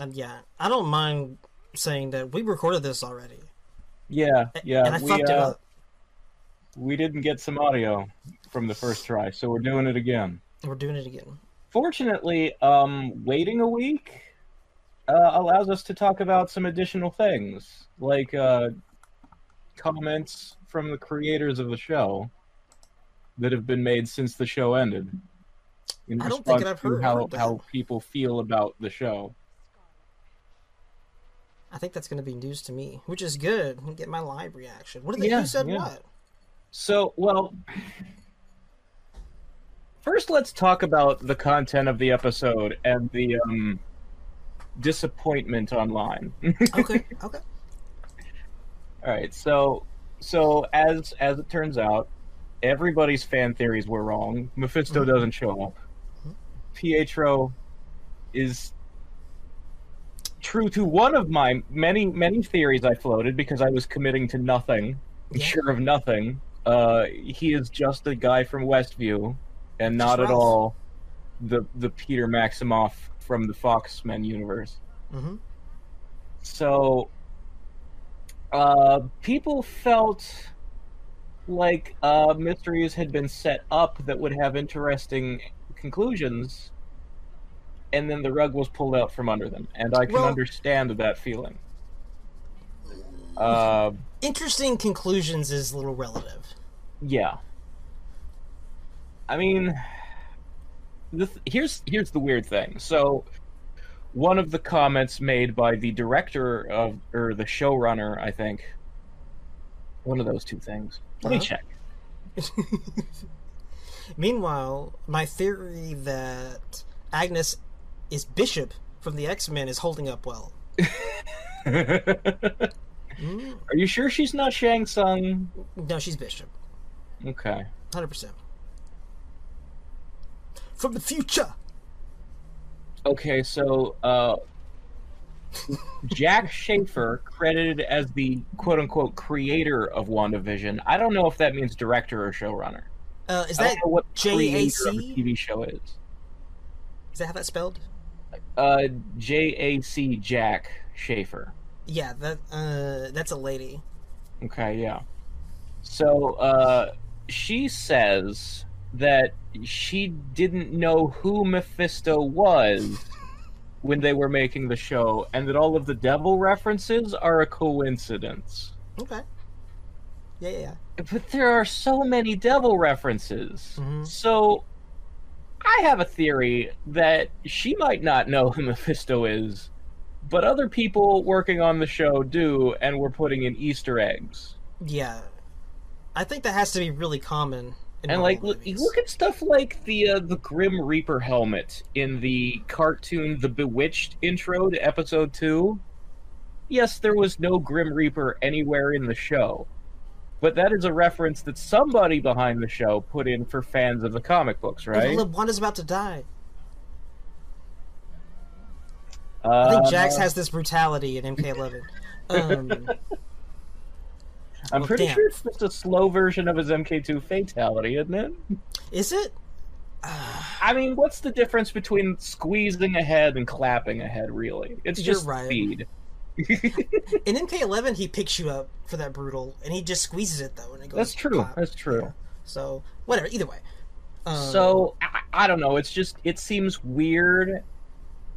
and yeah, I don't mind saying that we recorded this already. Yeah, yeah. and I we, fucked it uh, up. We didn't get some audio from the first try, so we're doing it again. We're doing it again. Fortunately, um, waiting a week uh, allows us to talk about some additional things, like uh, comments from the creators of the show that have been made since the show ended. In I don't think I've heard- how how people feel about the show. I think that's going to be news to me, which is good. Get my live reaction. What did they? Yeah, who said yeah. what? So, well, first let's talk about the content of the episode and the um, disappointment online. Okay, okay. All right, so so as as it turns out, everybody's fan theories were wrong. Mephisto Mhm. doesn't show up. Pietro is true to one of my many many theories I floated because I was committing to nothing, Yeah. sure of nothing. Uh, he is just a guy from Westview, and not at Ralph. all the the Peter Maximoff from the Fox Men universe. hmm So, uh, people felt like uh, mysteries had been set up that would have interesting conclusions, and then the rug was pulled out from under them. And I can Well- understand that feeling. Uh, Interesting conclusions is a little relative. yeah. I mean, the th- here's here's the weird thing. So, one of the comments made by the director of or the showrunner, I think, one of those two things. Let me Uh-huh. check. Meanwhile, my theory that Agnes is Bishop from the X Men is holding up well. Are Mm, you sure she's not Shang Tsung? no, she's Bishop, Okay. hundred percent. From the future. Okay, so uh, Jac Schaeffer, credited as the quote unquote creator of WandaVision. I don't know if that means director or showrunner. Uh, is that what the creator of a J.A.C.? TV show is. is that how that's spelled? Uh, J A C Jac Schaeffer. Yeah, that uh, that's a lady. Okay, yeah. So uh, she says that she didn't know who Mephisto was when they were making the show, and that all of the devil references are a coincidence. Okay. Yeah, yeah, yeah. But there are so many devil references. Mhm. So I have a theory that she might not know who Mephisto is, but other people working on the show do, and we're putting in Easter eggs. Yeah. I think that has to be really common. In and like look, look at stuff like the uh, the Grim Reaper helmet in the cartoon The Bewitched intro to episode 2. Yes, there was no Grim Reaper anywhere in the show. But that is a reference that somebody behind the show put in for fans of the comic books, right? Look, is about to die. Uh, I think Jax has this brutality in MK11. Um, I'm well, pretty damn. sure it's just a slow version of his MK2 fatality, isn't it? is it? I mean, what's the difference between squeezing ahead and clapping ahead, really? It's just right. speed. In MK11, he picks you up for that brutal, and he just squeezes it though, and it goes. That's true. pop. That's true. So whatever. Either way. Um, So I, I don't know. It's just it seems weird,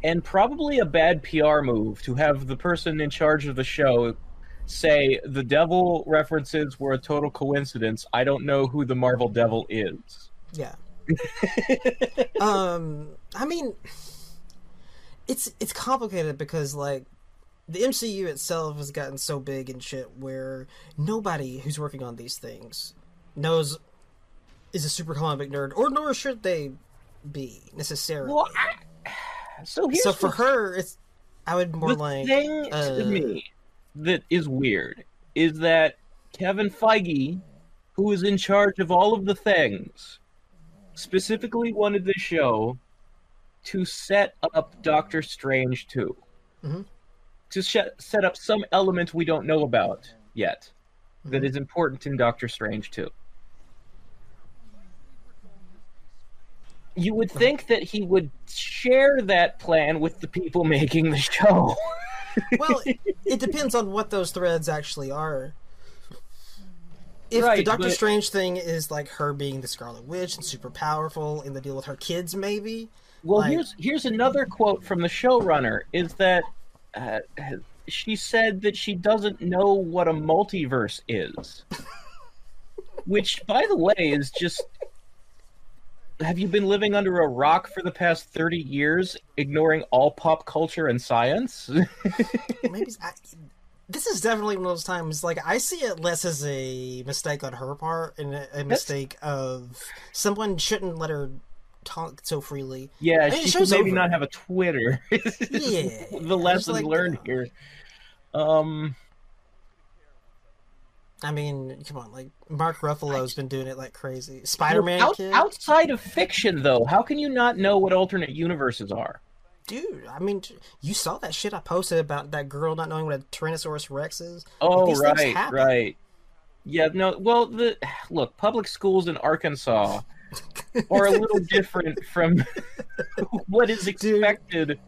and probably a bad PR move to have the person in charge of the show say the devil references were a total coincidence. I don't know who the Marvel Devil is. yeah. um, I mean, it's it's complicated because like the MCU itself has gotten so big and shit where nobody who's working on these things knows is a super comic nerd, or nor should they be necessarily. Well, I, so so for her, it's I would more the like thing uh, to me that is weird is that Kevin Feige, who is in charge of all of the things, specifically wanted the show to set up Doctor Strange 2. Mhm. To sh- set up some element we don't know about yet that Mhm. is important in Doctor Strange too. you would think that he would share that plan with the people making the show. well, it, it depends on what those threads actually are. If the Doctor but- Strange thing is like her being the Scarlet Witch and super powerful, and the deal with her kids, maybe. Well, Like- here's here's another quote from the showrunner: is that uh, she said that she doesn't know what a multiverse is, which, by the way, is just. Have you been living under a rock for the past thirty years, ignoring all pop culture and science? maybe I, this is definitely one of those times. Like I see it less as a mistake on her part and a, a mistake of someone shouldn't let her talk so freely. yeah, And she should maybe over. not have a Twitter. Yeah, the lesson like, learned uh, here. Um. I mean, come on, like Mark Ruffalo's been doing it like crazy. Spider-Man Out- outside of fiction, though, how can you not know what alternate universes are? dude. I mean, you saw that shit I posted about that girl not knowing what a Tyrannosaurus Rex is. Oh, things right, right. Yeah, no. Well, the look, public schools in Arkansas are a little different from what is expected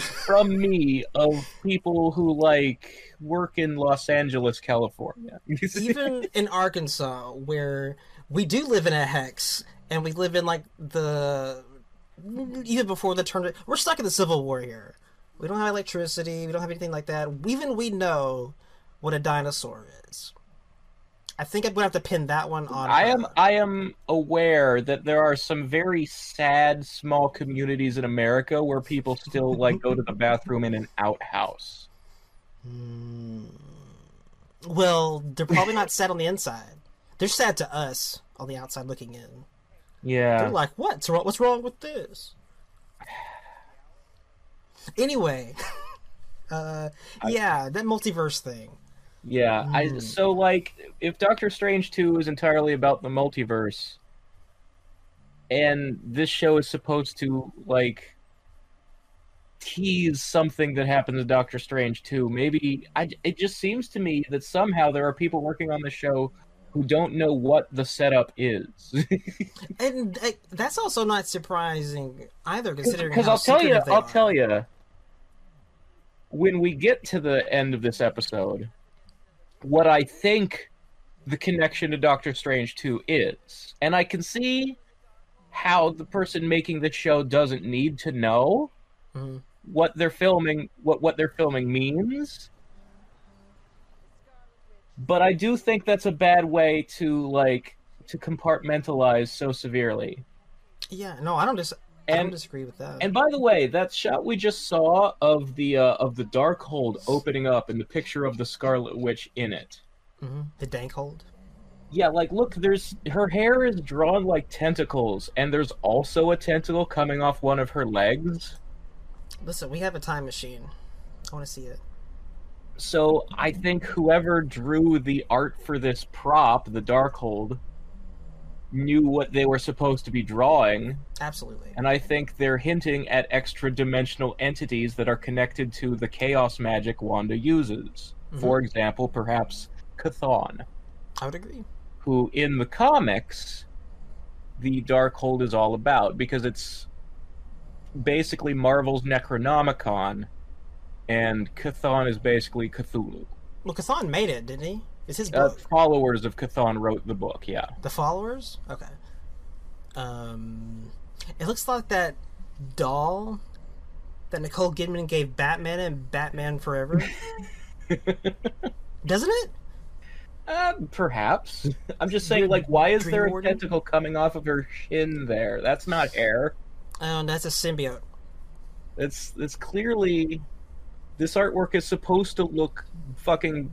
from me of people who like work in Los Angeles, California. Even in Arkansas, where we do live in a hex, and we live in like the even before the turn, we're stuck in the Civil War here. We don't have electricity. We don't have anything like that. Even we know what a dinosaur is. I think I'm gonna have to pin that one on. I am. I am aware that there are some very sad small communities in America where people still like go to the bathroom in an outhouse. Well, they're probably not sad on the inside. They're sad to us on the outside looking in. Yeah. They're like, "What's wrong? What's wrong with this?" Anyway, uh, yeah, that multiverse thing. Yeah, I Hmm. so like if Doctor Strange 2 is entirely about the multiverse and this show is supposed to like tease something that happens in Doctor Strange 2, maybe I it just seems to me that somehow there are people working on the show who don't know what the setup is. And uh, that's also not surprising either, considering Because I'll tell you, I'll are. tell you, when we get to the end of this episode, what I think the connection to Doctor Strange 2 is. And I can see how the person making the show doesn't need to know Mhm. what they're filming, what, what they're filming means. But I do think that's a bad way to, like, to compartmentalize so severely. Yeah, no, I don't dis- I don't disagree with that. And by the way, that shot we just saw of the uh, of the Darkhold opening up and the picture of the Scarlet Witch in it. Mhm. the dank hold. Yeah, like look, there's her hair is drawn like tentacles, and there's also a tentacle coming off one of her legs. Listen, we have a time machine. I want to see it. So I think whoever drew the art for this prop, the Darkhold, knew what they were supposed to be drawing, Absolutely. and I think they're hinting at extra dimensional entities that are connected to the chaos magic Wanda uses. Mm-hmm. For example, perhaps Chthon, I would agree. who in the comics the Darkhold is all about because it's basically Marvel's Necronomicon and Chthon is basically Cthulhu. Well, Chthon made it, didn't he? It's his Uh, followers of Chthon wrote the book, yeah. The followers? Okay. Um, it looks like that doll that Nicole Kidman gave Batman and Batman Forever. Doesn't it? Uh, perhaps. I'm just saying, like, why is Dream there a Warden? tentacle coming off of her shin there? That's not hair. Oh, that's a symbiote. It's it's clearly this artwork is supposed to look fucking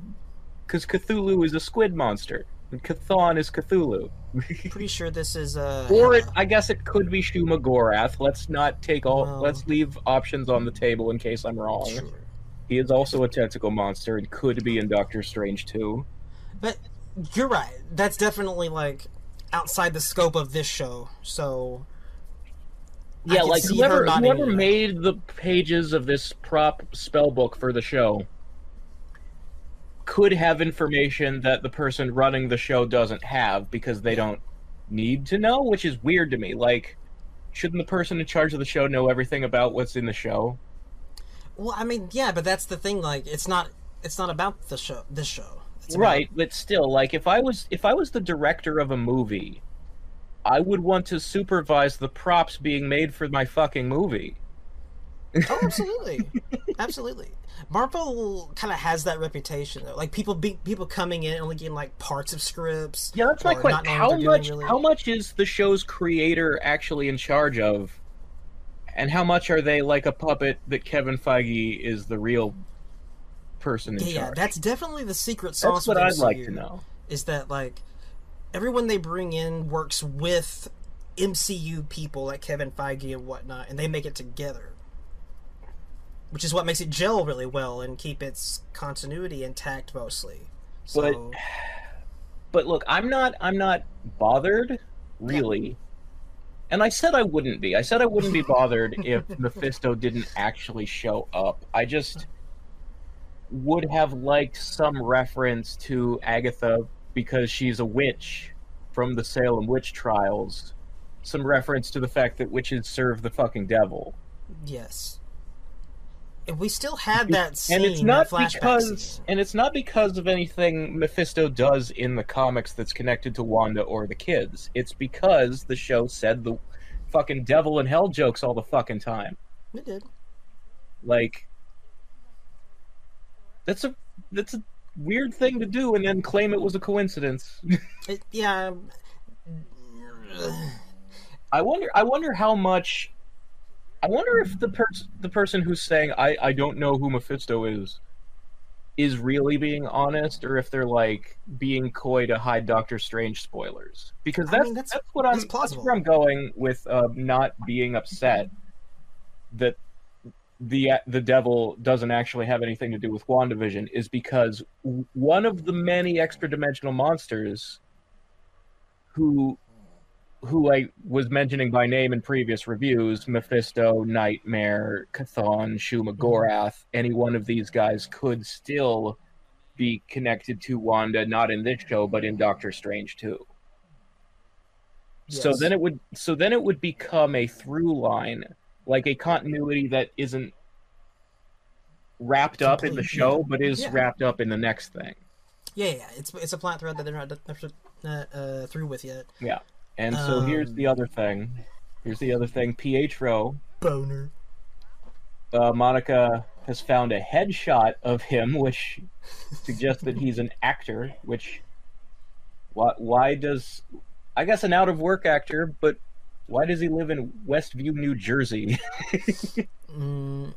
because Cthulhu is a squid monster and Chthon is Cthulhu. Pretty sure this is uh. or it, I guess it could be Shuma Gorath. Let's not take all. Let's leave options on the table in case I'm wrong. Sure. He is also a tentacle monster and could be in Doctor Strange too. But you're right. That's definitely like outside the scope of this show. So Yeah, like whoever whoever made the pages of this prop spell book for the show could have information that the person running the show doesn't have because they don't need to know, which is weird to me. Like shouldn't the person in charge of the show know everything about what's in the show? Well, I mean, yeah, but that's the thing. Like, it's not it's not about the show. This show, it's about- Right, but still, like if I was if I was the director of a movie, I would want to supervise the props being made for my fucking movie. Oh, absolutely, absolutely. Marvel kind of has that reputation though. Like people be, people coming in only getting like parts of scripts. Yeah, that's my question. How much really. how much is the show's creator actually in charge of? And how much are they like a puppet that Kevin Feige is the real person in Yeah, yeah, charge? that's definitely the secret sauce. That's what I'd like to know. Is that like everyone they bring in works with MCU people like Kevin Feige and whatnot, and they make it together. Which is what makes it gel really well and keep its continuity intact mostly. But- So but look, I'm not I'm not bothered really. And I said I wouldn't be. I said I wouldn't be bothered if Mephisto didn't actually show up. I just would have liked some reference to Agatha because she's a witch from the Salem witch trials. Some reference to the fact that witches serve the fucking devil. yes. We still had that scene and it's not because scene. and it's not because of anything Mephisto does in the comics that's connected to Wanda or the kids. It's because the show said the fucking devil and hell jokes all the fucking time. It did. Like that's a that's a weird thing to do and then claim it was a coincidence. It, yeah. I wonder I wonder how much I wonder if the person the person who's saying I I don't know who Mephisto is is really being honest or if they're like being coy to hide Doctor Strange spoilers. Because I that's mean, that's, that's- what I'm that's where I'm going with uh, not being upset that the the devil doesn't actually have anything to do with WandaVision is because one of the many extra dimensional monsters who who I was mentioning by name in previous reviews, Mephisto, Nightmare, Chthon, Shuma Gorath, any one of these guys could still be connected to Wanda, not in this show, but in Doctor Strange too. So then it would so then it would become a through line, like a continuity that isn't wrapped up in the show, but is Yeah. wrapped up in the next thing. Yeah, yeah, it's it's a plot thread that they're not, not uh, through with yet. Yeah. And so here's Um, the other thing. Here's the other thing. Pietro Bohner. uh, Monica has found a headshot of him, which suggests that he's an actor. Which, why, why does, I guess, an out of work actor, but why does he live in Westview, New Jersey? Mm,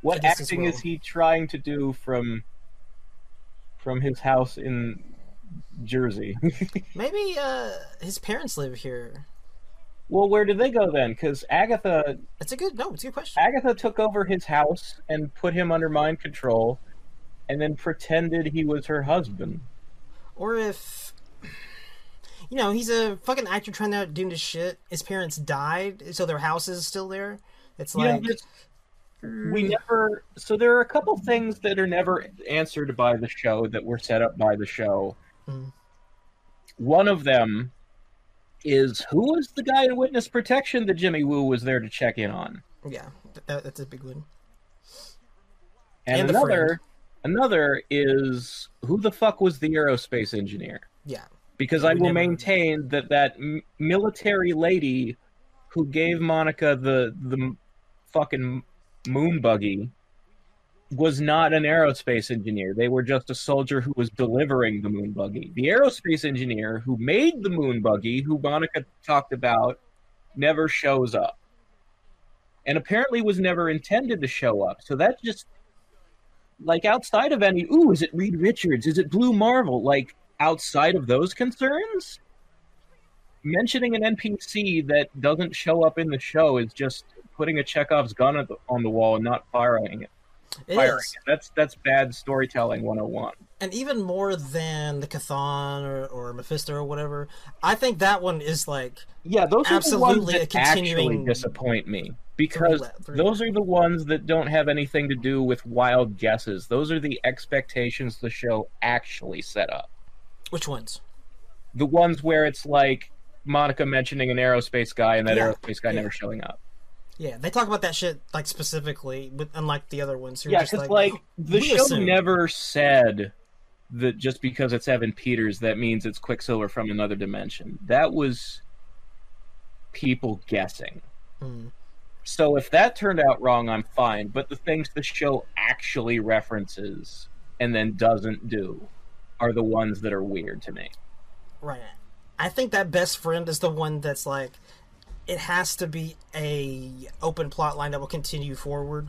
what acting well. is he trying to do from from his house in Jersey? maybe uh, his parents live here. well, where did they go then? Because Agatha It's a good no. It's a good question. Agatha took over his house and put him under mind control, and then pretended he was her husband. Or if you know he's a fucking actor trying to outdo his shit. His parents died, so their house is still there. It's You like we never. So there are a couple things that are never answered by the show that were set up by the show. Mm. One of them is who was the guy in witness protection that Jimmy Woo was there to check in on, yeah, that, that's a big one. and, And another another is who the fuck was the aerospace engineer? Yeah, because We I will maintain that that military lady who gave Monica the the fucking moon buggy was not an aerospace engineer. They were just a soldier who was delivering the moon buggy. The aerospace engineer who made the moon buggy, who Monica talked about, never shows up. And apparently was never intended to show up. So that just like outside of any ooh, is it Reed Richards? Is it Blue Marvel? Like outside of those concerns, mentioning an NPC that doesn't show up in the show is just putting a Chekhov's gun on the wall and not firing it. It Firing is. That's that's bad storytelling 101. and even more than the Chthon or, or Mephisto or whatever. I think that one is like Yeah, those are the ones Absolutely a that continuing actually disappoint me because through- through- those are the ones that don't have anything to do with wild guesses. Those are the expectations the show actually set up. which ones? the ones where it's like Monica mentioning an aerospace guy and that Yeah, aerospace guy yeah. never showing up. Yeah, they talk about that shit like specifically, but unlike the other ones, who Yeah, just because like, like, the show assume. never said that just because it's Evan Peters that means it's Quicksilver from another dimension. That was people guessing. Hmm. So if that turned out wrong, I'm fine. But the things the show actually references and then doesn't do are the ones that are weird to me. Right. I think that best friend is the one that's like it has to be a open plot line that will continue forward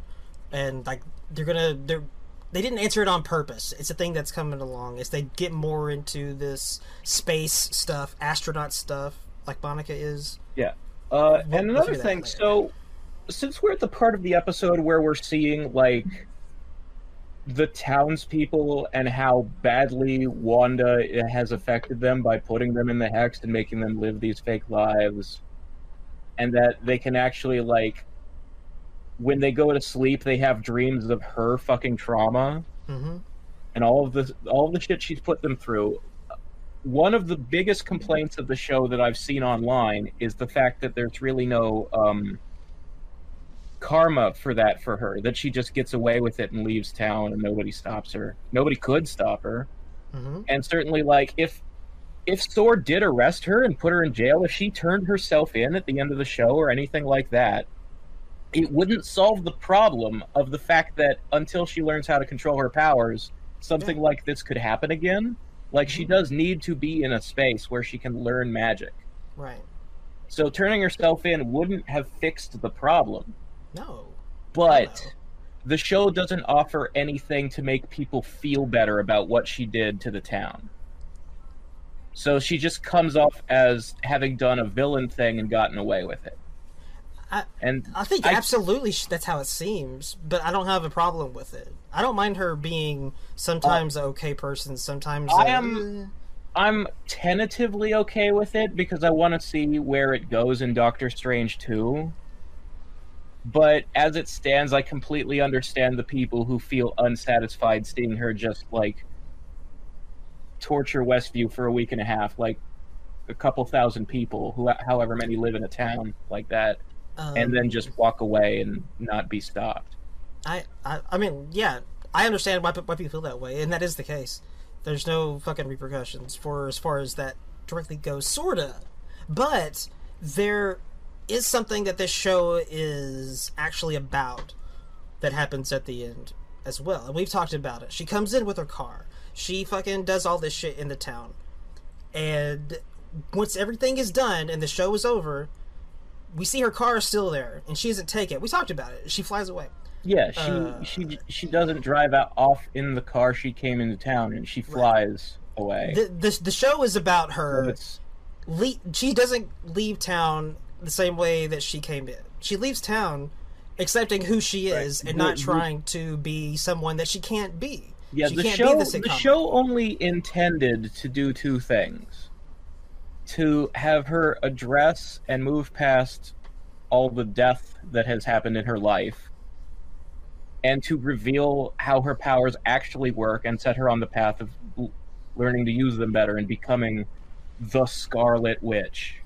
and like they're gonna they're they didn't answer it on purpose. It's a thing that's coming along. As they get more into this space stuff, astronaut stuff, like Monica is. Yeah. Uh, We'll- and we'll another thing, so since we're at the part of the episode where we're seeing like the townspeople and how badly Wanda has affected them by putting them in the hex and making them live these fake lives, and that they can actually like when they go to sleep they have dreams of her fucking trauma Mm-hmm. and all of the all of the shit she's put them through. One of the biggest complaints of the show that I've seen online is the fact that there's really no um, karma for that for her. That she just gets away with it and leaves town, and nobody stops her. Nobody could stop her, Mm-hmm. and certainly, like if if Sword did arrest her and put her in jail, if she turned herself in at the end of the show or anything like that, it wouldn't solve the problem of the fact that until she learns how to control her powers, something like this could happen again. Like she mm-hmm. does need to be in a space where she can learn magic. Right. So turning herself in wouldn't have fixed the problem. No. But No. the show doesn't offer anything to make people feel better about what she did to the town. So she just comes off as having done a villain thing and gotten away with it. I- and I think I- absolutely that's how it seems, but I don't have a problem with it. I don't mind her being sometimes a okay person, sometimes I a- am- I'm tentatively okay with it because I want to see where it goes in Doctor Strange 2. But as it stands, I completely understand the people who feel unsatisfied seeing her just like torture Westview for a week and a half, like a couple thousand people, who however many live in a town like that, um, and then just walk away and not be stopped. I, I, I mean, yeah, I understand why, why people feel that way, and that is the case. There's no fucking repercussions for as far as that directly goes, sorta. But there is something that this show is actually about that happens at the end as well, and we've talked about it. She comes in with her car. She fucking does all this shit in the town, and once everything is done and the show is over, we see her car is still there, and she doesn't take it. We talked about it. She flies away. Yeah, she Uh, she she doesn't drive out off in the car she came into town, and she flies away. the, the the show is about her. Le- she doesn't leave town the same way that she came in. She leaves town accepting who she is and not trying to be someone that she can't be. Yeah. she the show the, show only intended to do two things: to have her address and move past all the death that has happened in her life, and to reveal how her powers actually work and set her on the path of learning to use them better and becoming the Scarlet Witch.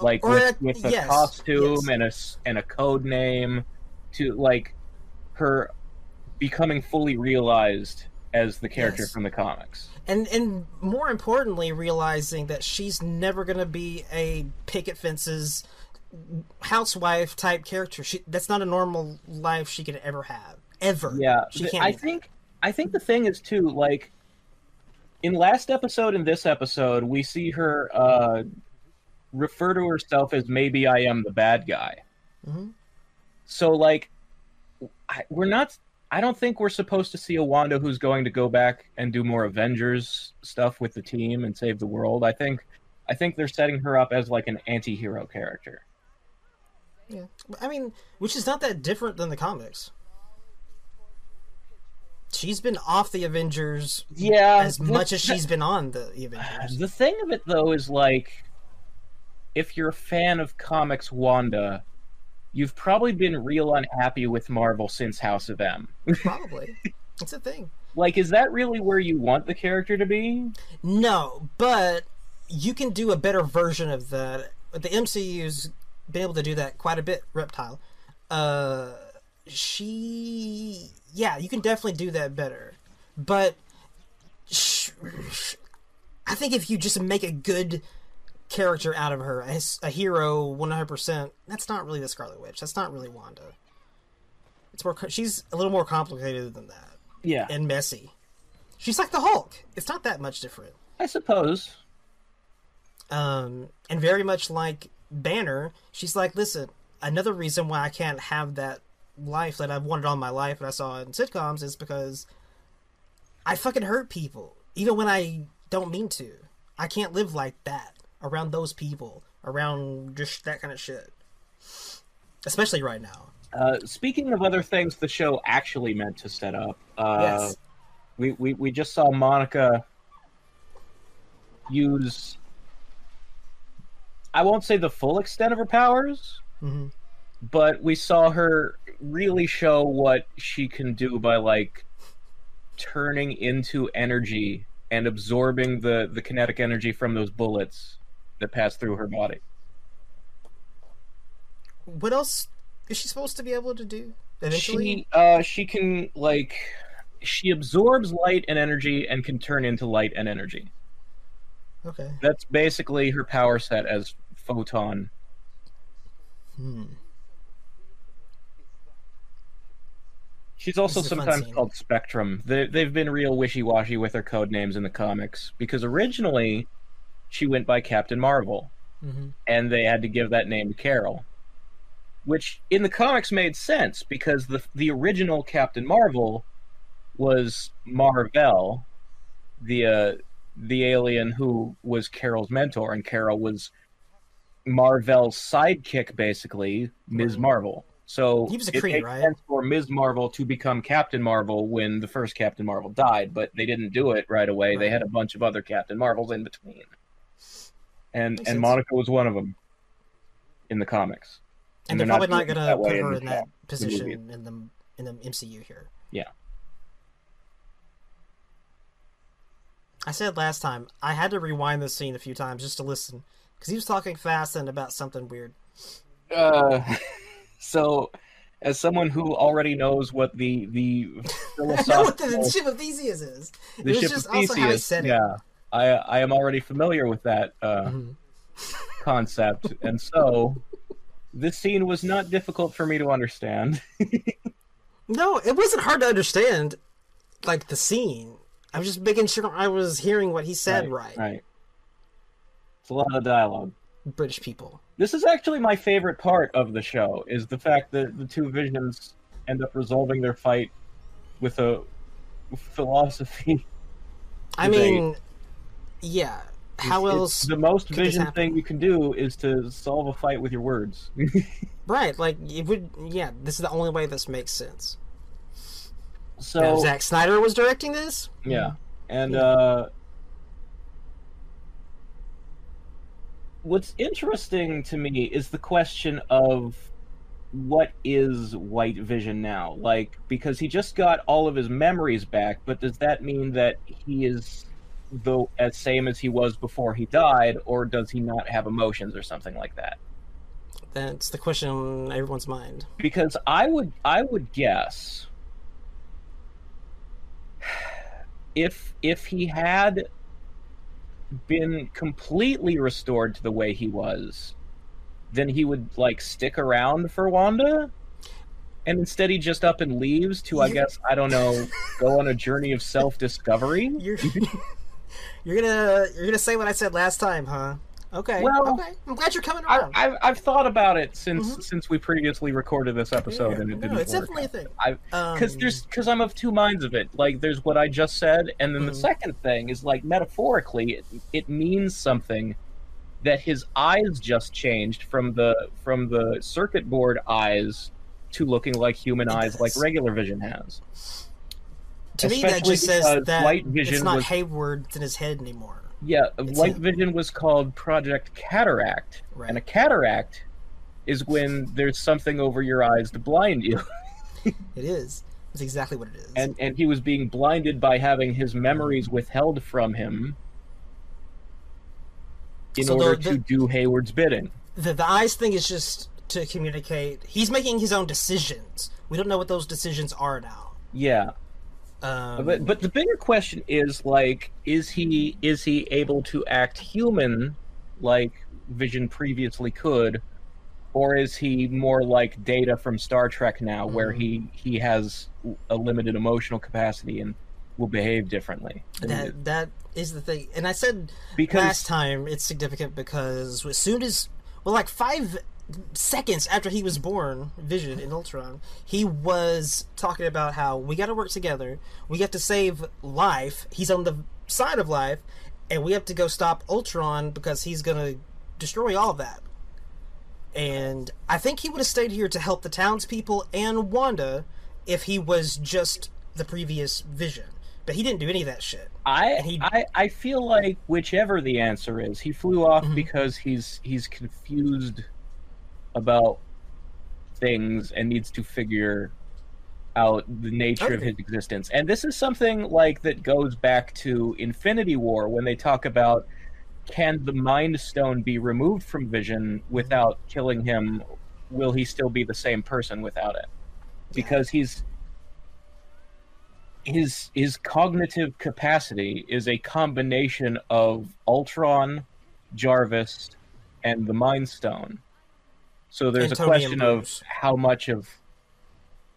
like Or with, with a yes, costume yes. and a and a code name to like her becoming fully realized as the character Yes. from the comics. and and more importantly, realizing that she's never gonna be a picket fences housewife type character. She that's not a normal life she could ever have. Ever. Yeah, She can't I think I think the thing is too like in last episode and this episode we see her uh refer to herself as maybe I am the bad guy. Mhm. So like I, we're not I don't think we're supposed to see a Wanda who's going to go back and do more Avengers stuff with the team and save the world. I think I think they're setting her up as like an anti-hero character. Yeah. I mean, which is not that different than the comics. She's been off the Avengers Yeah, as much as she's been on the Avengers. The thing of it though is like if you're a fan of comics Wanda, you've probably been real unhappy with Marvel since House of M. Probably. It's a thing. like is that really where you want the character to be? No, but you can do a better version of that. The MCU's been able to do that quite a bit. Reptile, uh, she, yeah, you can definitely do that better. But sh- I think if you just make a good character out of her, a hero, one hundred percent, that's not really the Scarlet Witch. That's not really Wanda. It's more. She's a little more complicated than that Yeah, and messy. She's like the Hulk. It's not that much different. I suppose. Um, and very much like Banner, she's like, listen, another reason why I can't have that life that I've wanted all my life and I saw in sitcoms is because I fucking hurt people, even when I don't mean to. I can't live like that around those people, around just that kind of shit. Especially right now. Uh, speaking of other things the show actually meant to set up, uh, yes. we, we we just saw Monica use. I won't say the full extent of her powers, hmm but we saw her really show what she can do by like turning into energy and absorbing the the kinetic energy from those bullets that pass through her body. What else is she supposed to be able to do eventually? She uh she can like she absorbs light and energy and can turn into light and energy. Okay. That's basically her power set as photon. Hmm. She's also This is a fun sometimes called Spectrum. They, they've been real wishy-washy with her code names in the comics because originally she went by Captain Marvel, hmm and they had to give that name to Carol, which in the comics made sense because the the original Captain Marvel was Marvel, the uh, the alien who was Carol's mentor, and Carol was Marvel's sidekick, basically Ms. Right. Marvel. So He was a it makes right? sense for Ms. Marvel to become Captain Marvel when the first Captain Marvel died, but they didn't do it right away. They had a bunch of other Captain Marvels in between, and Makes and sense. Monica was one of them in the comics. And they're they're probably not it gonna that put her in that position in the in the MCU here. Yeah. I said last time I had to rewind this scene a few times just to listen because he was talking fast and about something weird. Uh, so, as someone who already knows what the the I know what the philosophical ship of Theseus is. the it was ship just of also how he said it. yeah, I I am already familiar with that uh, Mhm. concept, and so this scene was not difficult for me to understand. No, it wasn't hard to understand, like the scene. I was just making sure I was hearing what he said right. Right. It's a lot of dialogue. British people. This is actually my favorite part of the show is the fact that the two visions end up resolving their fight with a philosophy. I mean, yeah. How It's- else? it's the most vision thing you can do is to solve a fight with your words. Right, like it would. Yeah, this is the only way this makes sense. so Now, Zack Snyder was directing this. yeah, and Yeah. uh, what's interesting to me is the question of what is White Vision now? Like, because he just got all of his memories back, but does that mean that he is the as same as he was before he died, or does he not have emotions or something like that? That's the question on everyone's mind. because I would I would guess if if he had been completely restored to the way he was, then he would like stick around for Wanda. And instead he just up and leaves to I guess I don't know go on a journey of self discovery. You're you're gonna you're gonna say what I said last time, huh? Okay. Well, okay. I'm glad you're coming I, around. I've I've thought about it since Mhm. since we previously recorded this episode Yeah, and it no, didn't it's work. definitely a thing. Because Um, there's because I'm of two minds of it. Like there's what I just said, and then the Mhm. second thing is like metaphorically, it, it means something that his eyes just changed from the from the circuit board eyes to looking like human eyes, like regular vision has. To me that just says that White Vision it's not was- Hayward in his head anymore. Yeah, It's White him. Vision was called Project Cataract, Right. and a cataract is when there's something over your eyes to blind you. It is. It's exactly what it is. and and he was being blinded by having his memories withheld from him in So the- order the- to do Hayward's bidding. The the eyes thing is just to communicate. He's making his own decisions. We don't know what those decisions are now. Yeah, Um, but but the bigger question is like, is he is he able to act human like Vision previously could, or is he more like Data from Star Trek now, where Mm-hmm. he he has a limited emotional capacity and will behave differently? that that is the thing. And I said Because- last time it's significant because as soon as well, like five seconds after he was born, Vision in Ultron, he was talking about how we got to work together. We have to save life. He's on the side of life, and we have to go stop Ultron because he's gonna destroy all of that. And I think he would have stayed here to help the townspeople and Wanda if he was just the previous Vision. But he didn't do any of that shit. I, he- I I feel like whichever the answer is, he flew off Mhm. because he's he's confused about things and needs to figure out the nature of his existence. And this is something like that goes back to Infinity War when they talk about can the Mind Stone be removed from Vision without killing him? Will he still be the same person without it? Because he's his his cognitive capacity is a combination of Ultron, Jarvis, and the Mind Stone. So there's a question of how much of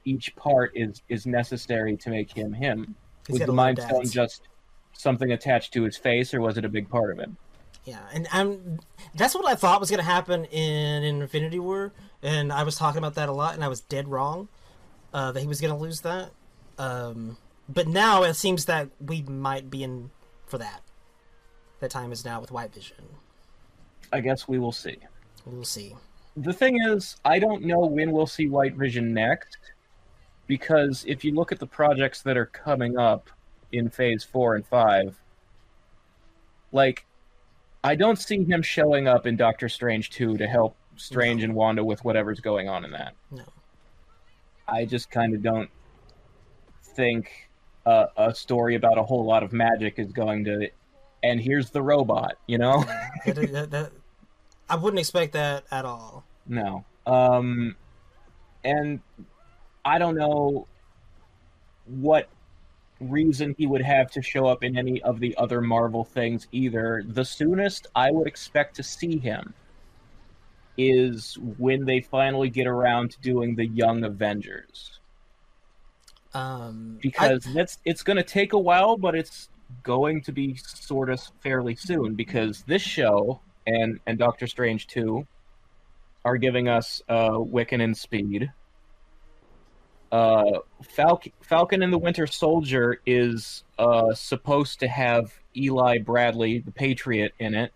each part is is necessary to make him him. He's was the a lot of Mind Stone just something attached to his face, or was it a big part of him? Yeah, and I'm that's what I thought was gonna happen in, Infinity War, and I was talking about that a lot, and I was dead wrong uh, that he was gonna lose that. Um, but now it seems that we might be in for that. That time is now with White Vision. I guess we will see. We'll see. The thing is, I don't know when we'll see White Vision next, because if you look at the projects that are coming up in Phase Four and Five, like, I don't see him showing up in Doctor Strange two to help Strange and Wanda with whatever's going on in that. No. I just kind of don't think uh, a story about a whole lot of magic is going to. And here's the robot, you know. that, that- that- I wouldn't expect that at all. No. Um, and I don't know what reason he would have to show up in any of the other Marvel things either. The soonest I would expect to see him is when they finally get around to doing the Young Avengers. Um, I- Because that's it's going to take a while, but it's going to be sort of fairly soon because this show and and Doctor Strange 2 are giving us uh, Wiccan and Speed. Uh, Falcon, Falcon and the Winter Soldier is uh, supposed to have Eli Bradley, the Patriot, in it.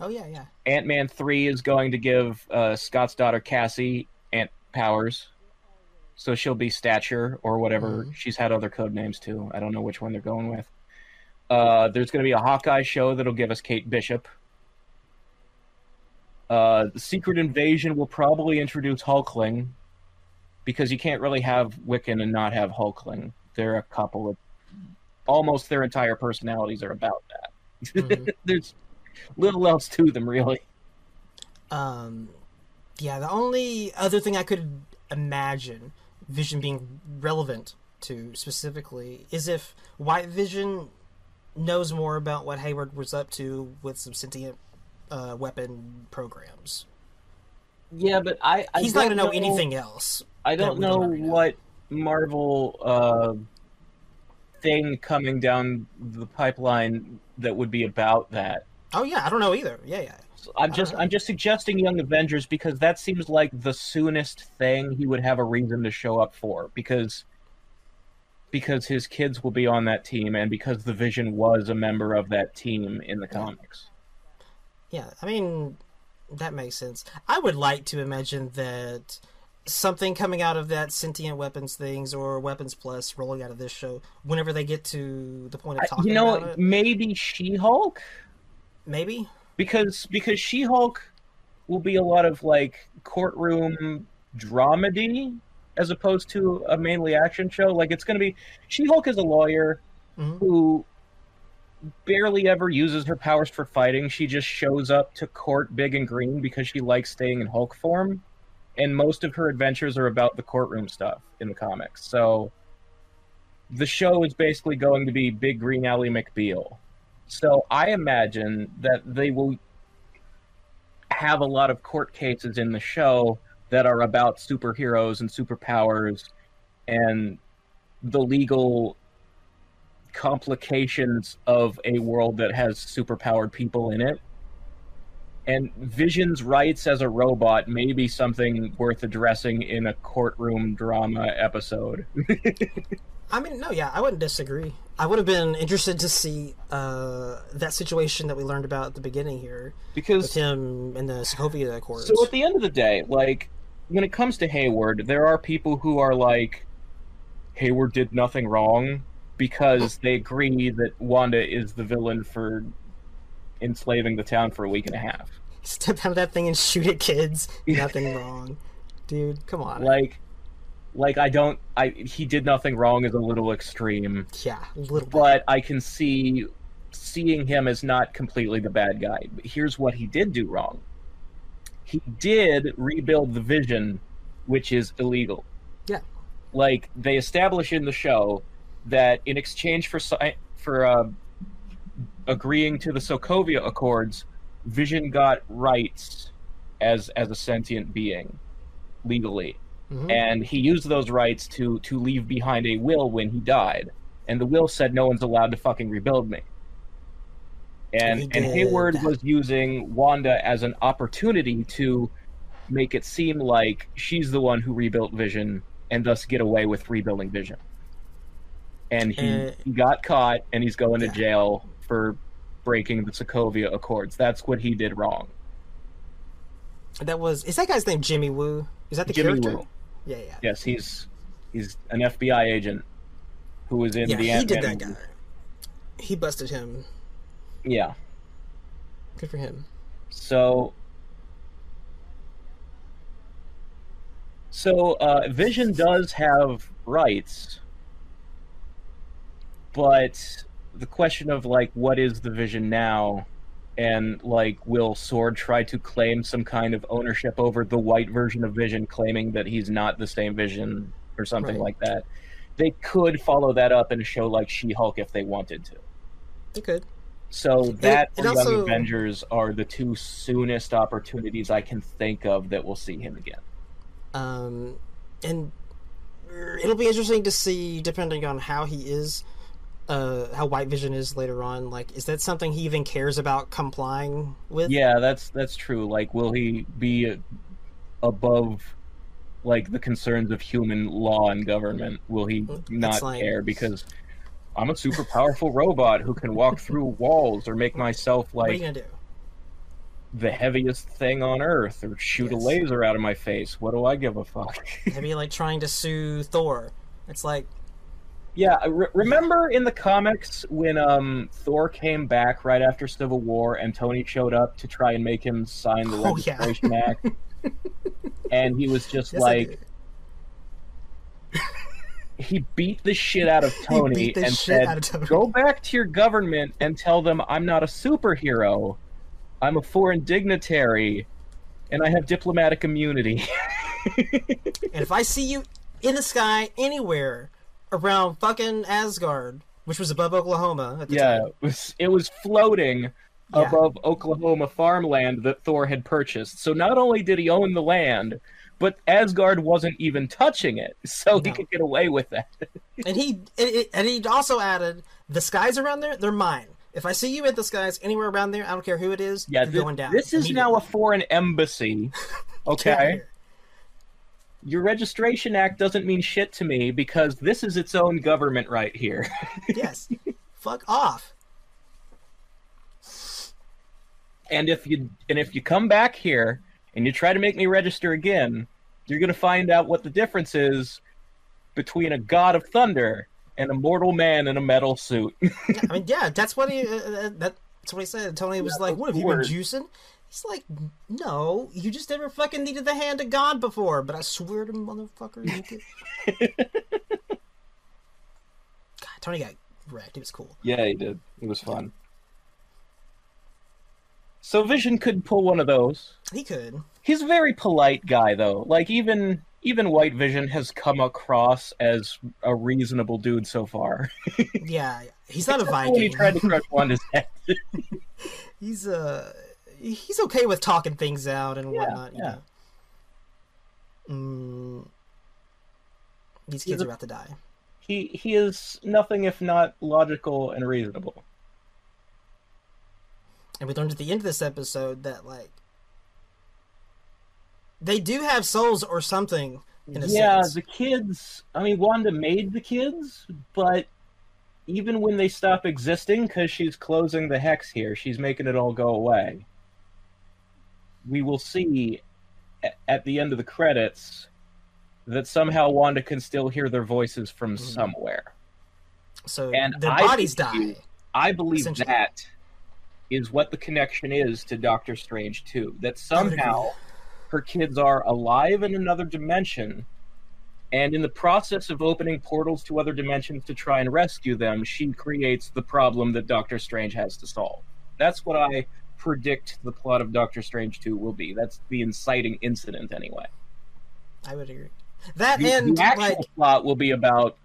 oh yeah, yeah. Ant Man 3 is going to give uh, Scott's daughter Cassie Ant powers. So she'll be Stature or whatever. Mhm. She's had other code names too. I don't know which one they're going with. Uh, there's going to be a Hawkeye show that'll give us Kate Bishop. Uh, the Secret Invasion will probably introduce Hulkling because you can't really have Wiccan and not have Hulkling. They're a couple of almost their entire personalities are about that. Mhm. there's little else to them, really. Um, yeah, the only other thing I could imagine Vision being relevant to specifically is if White Vision knows more about what Hayward was up to with some sentient uh, weapon programs. Yeah, but I, I He's not going to know, anything else. I don't know know. what Marvel uh, thing coming down the pipeline that would be about that. Oh yeah, I don't know either. Yeah, yeah. So I'm just know. I'm just suggesting Young Avengers because that seems like the soonest thing he would have a reason to show up for because because his kids will be on that team and because the Vision was a member of that team in the comics. Yeah, I mean, that makes sense. I would like to imagine that something coming out of that sentient weapons things or weapons plus rolling out of this show, whenever they get to the point of talking you know, about it, maybe She-Hulk maybe. because because She-Hulk will be a lot of like courtroom dramedy as opposed to a mainly action show. Like it's going to be She-Hulk is a lawyer Mhm. who barely ever uses her powers for fighting. She just shows up to court big and green because she likes staying in Hulk form. And most of her adventures are about the courtroom stuff in the comics. So the show is basically going to be Big Green Ally McBeal. So I imagine that they will have a lot of court cases in the show that are about superheroes and superpowers and the legal complications of a world that has superpowered people in it. And Vision's rights as a robot may be something worth addressing in a courtroom drama episode. I mean, no, yeah, I wouldn't disagree. I would have been interested to see uh, that situation that we learned about at the beginning here with because him and the Sokovia Accords. So at the end of the day, like when it comes to Hayward, there are people who are like, Hayward did nothing wrong because they agree that Wanda is the villain for enslaving the town for a week and a half. Step out of that thing and shoot at kids. Nothing wrong, dude. Come on. Like, like I don't, I he did nothing wrong is a little extreme, yeah, a little bit. but I can see seeing him as not completely the bad guy. But here's what he did do wrong. He did rebuild the vision, which is illegal. Yeah. Like they establish in the show that in exchange for for uh, agreeing to the Sokovia Accords, Vision got rights as as a sentient being legally. Mhm. and he used those rights to to leave behind a will when he died. And the will said no one's allowed to fucking rebuild me. And and hayward was using wanda as an opportunity to make it seem like she's the one who rebuilt vision and thus get away with rebuilding vision and he, Uh, got caught and he's going yeah. to jail for breaking the sokovia accords that's what he did wrong That was is that guy's name Jimmy Woo? Is that the Jimmy character? Woo. Yeah, yeah. yes he's he's an fbi agent who was in Yeah, the he Ant-Man did that movie. guy. He busted him. Yeah. Good for him. So So uh Vision does have rights. But the question of like what is the Vision now and like will Sword try to claim some kind of ownership over the white version of Vision claiming that he's not the same Vision or something Right. like that. They could follow that up in a show like She-Hulk if they wanted to. They could. So that it or Young also- Avengers are the two soonest opportunities I can think of that we'll see him again. Um, and it'll be interesting to see, depending on how he is, uh, how White Vision is later on. Like, is that something he even cares about complying with? Yeah, that's that's true. Like, will he be above like the concerns of human law and government? Will he not like- care because I'm a super powerful robot who can walk through walls or make myself What are you like the heaviest thing on earth or shoot Yes. a laser out of my face? What do I give a fuck? Maybe like trying to sue Thor. It's like, Yeah, re- remember in the comics when um Thor came back right after Civil War and Tony showed up to try and make him sign the Oh, yeah. Registration Act, and he was just yes, like he beat the shit out of Tony and said, Tony. "Go back to your government and tell them I'm not a superhero. I'm a foreign dignitary, and I have diplomatic immunity." And if I see you in the sky anywhere around fucking Asgard, which was above Oklahoma at the yeah, time, it was it was floating Yeah. above Oklahoma farmland that Thor had purchased. So not only did he own the land, but Asgard wasn't even touching it, so he could get away with that. and he and, it- and he also added the skies around there, they're mine. If I see you at the skies anywhere around there, I don't care who it is, Yeah, you're thi- going down. this is now a foreign embassy. Get out of Okay. Your registration act doesn't mean shit to me because this is its own government right here. Yes. Fuck off. and if you and if you come back here and you try to make me register again, you're gonna find out what the difference is between a god of thunder and a mortal man in a metal suit. Yeah, I mean, yeah, that's what he. Uh, uh, that's what he said. Tony was Yeah, like, "What have you been juicing?" He's like, "No, you just never fucking needed the hand of God before." But I swear to motherfucker, you did. God, Tony got wrecked. It was cool. Yeah, he did. It was fun. So Vision could pull one of those. He could. He's a very polite guy, though. Like even even White Vision has come across as a reasonable dude so far. Yeah, he's not a Except for When he tried to crush Wanda's head. he's uh he's okay with talking things out and Yeah, whatnot. You yeah. know. Mm, these kids a- are about to die. he he is nothing if not logical and reasonable. And we learned at the end of this episode that like they do have souls or something in a yeah, sense. the kids. I mean, Wanda made the kids, but even when they stop existing, because she's closing the hex here, she's making it all go away. We will see at the end of the credits that somehow Wanda can still hear their voices from Mhm. somewhere. So and their I bodies believe- die. I believe that is what the connection is to Doctor Strange too. That I would agree. somehow her kids are alive in another dimension, and in the process of opening portals to other dimensions to try and rescue them, she creates the problem that Doctor Strange has to solve. That's what I predict the plot of Doctor Strange 2 will be. That's the inciting incident, anyway. I would agree. That The, and the actual like plot will be about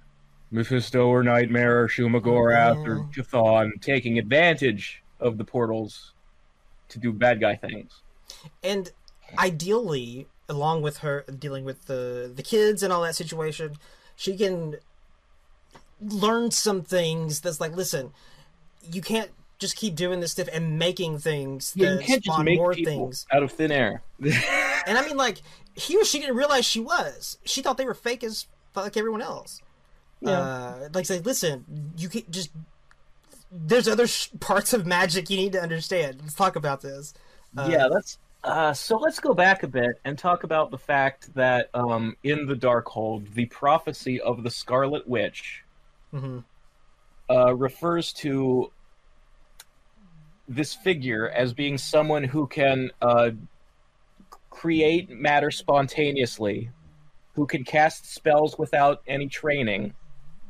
Mephisto or Nightmare or Shuma-Gorath or Yeah. Chthon taking advantage of the portals to do bad guy things. and ideally along with her dealing with the the kids and all that situation she can learn some things that's like listen you can't just keep doing this stuff and making things Yeah, that you can't just spawn make more things out of thin air. and i mean like he or she didn't realize she was she thought they were fake as like everyone else Yeah. uh like say listen you can just there's other sh- parts of magic you need to understand let's talk about this Uh, yeah, that's uh, so. Let's go back a bit and talk about the fact that um, in the Darkhold, the prophecy of the Scarlet Witch mhm. uh, refers to this figure as being someone who can uh, create matter spontaneously, who can cast spells without any training,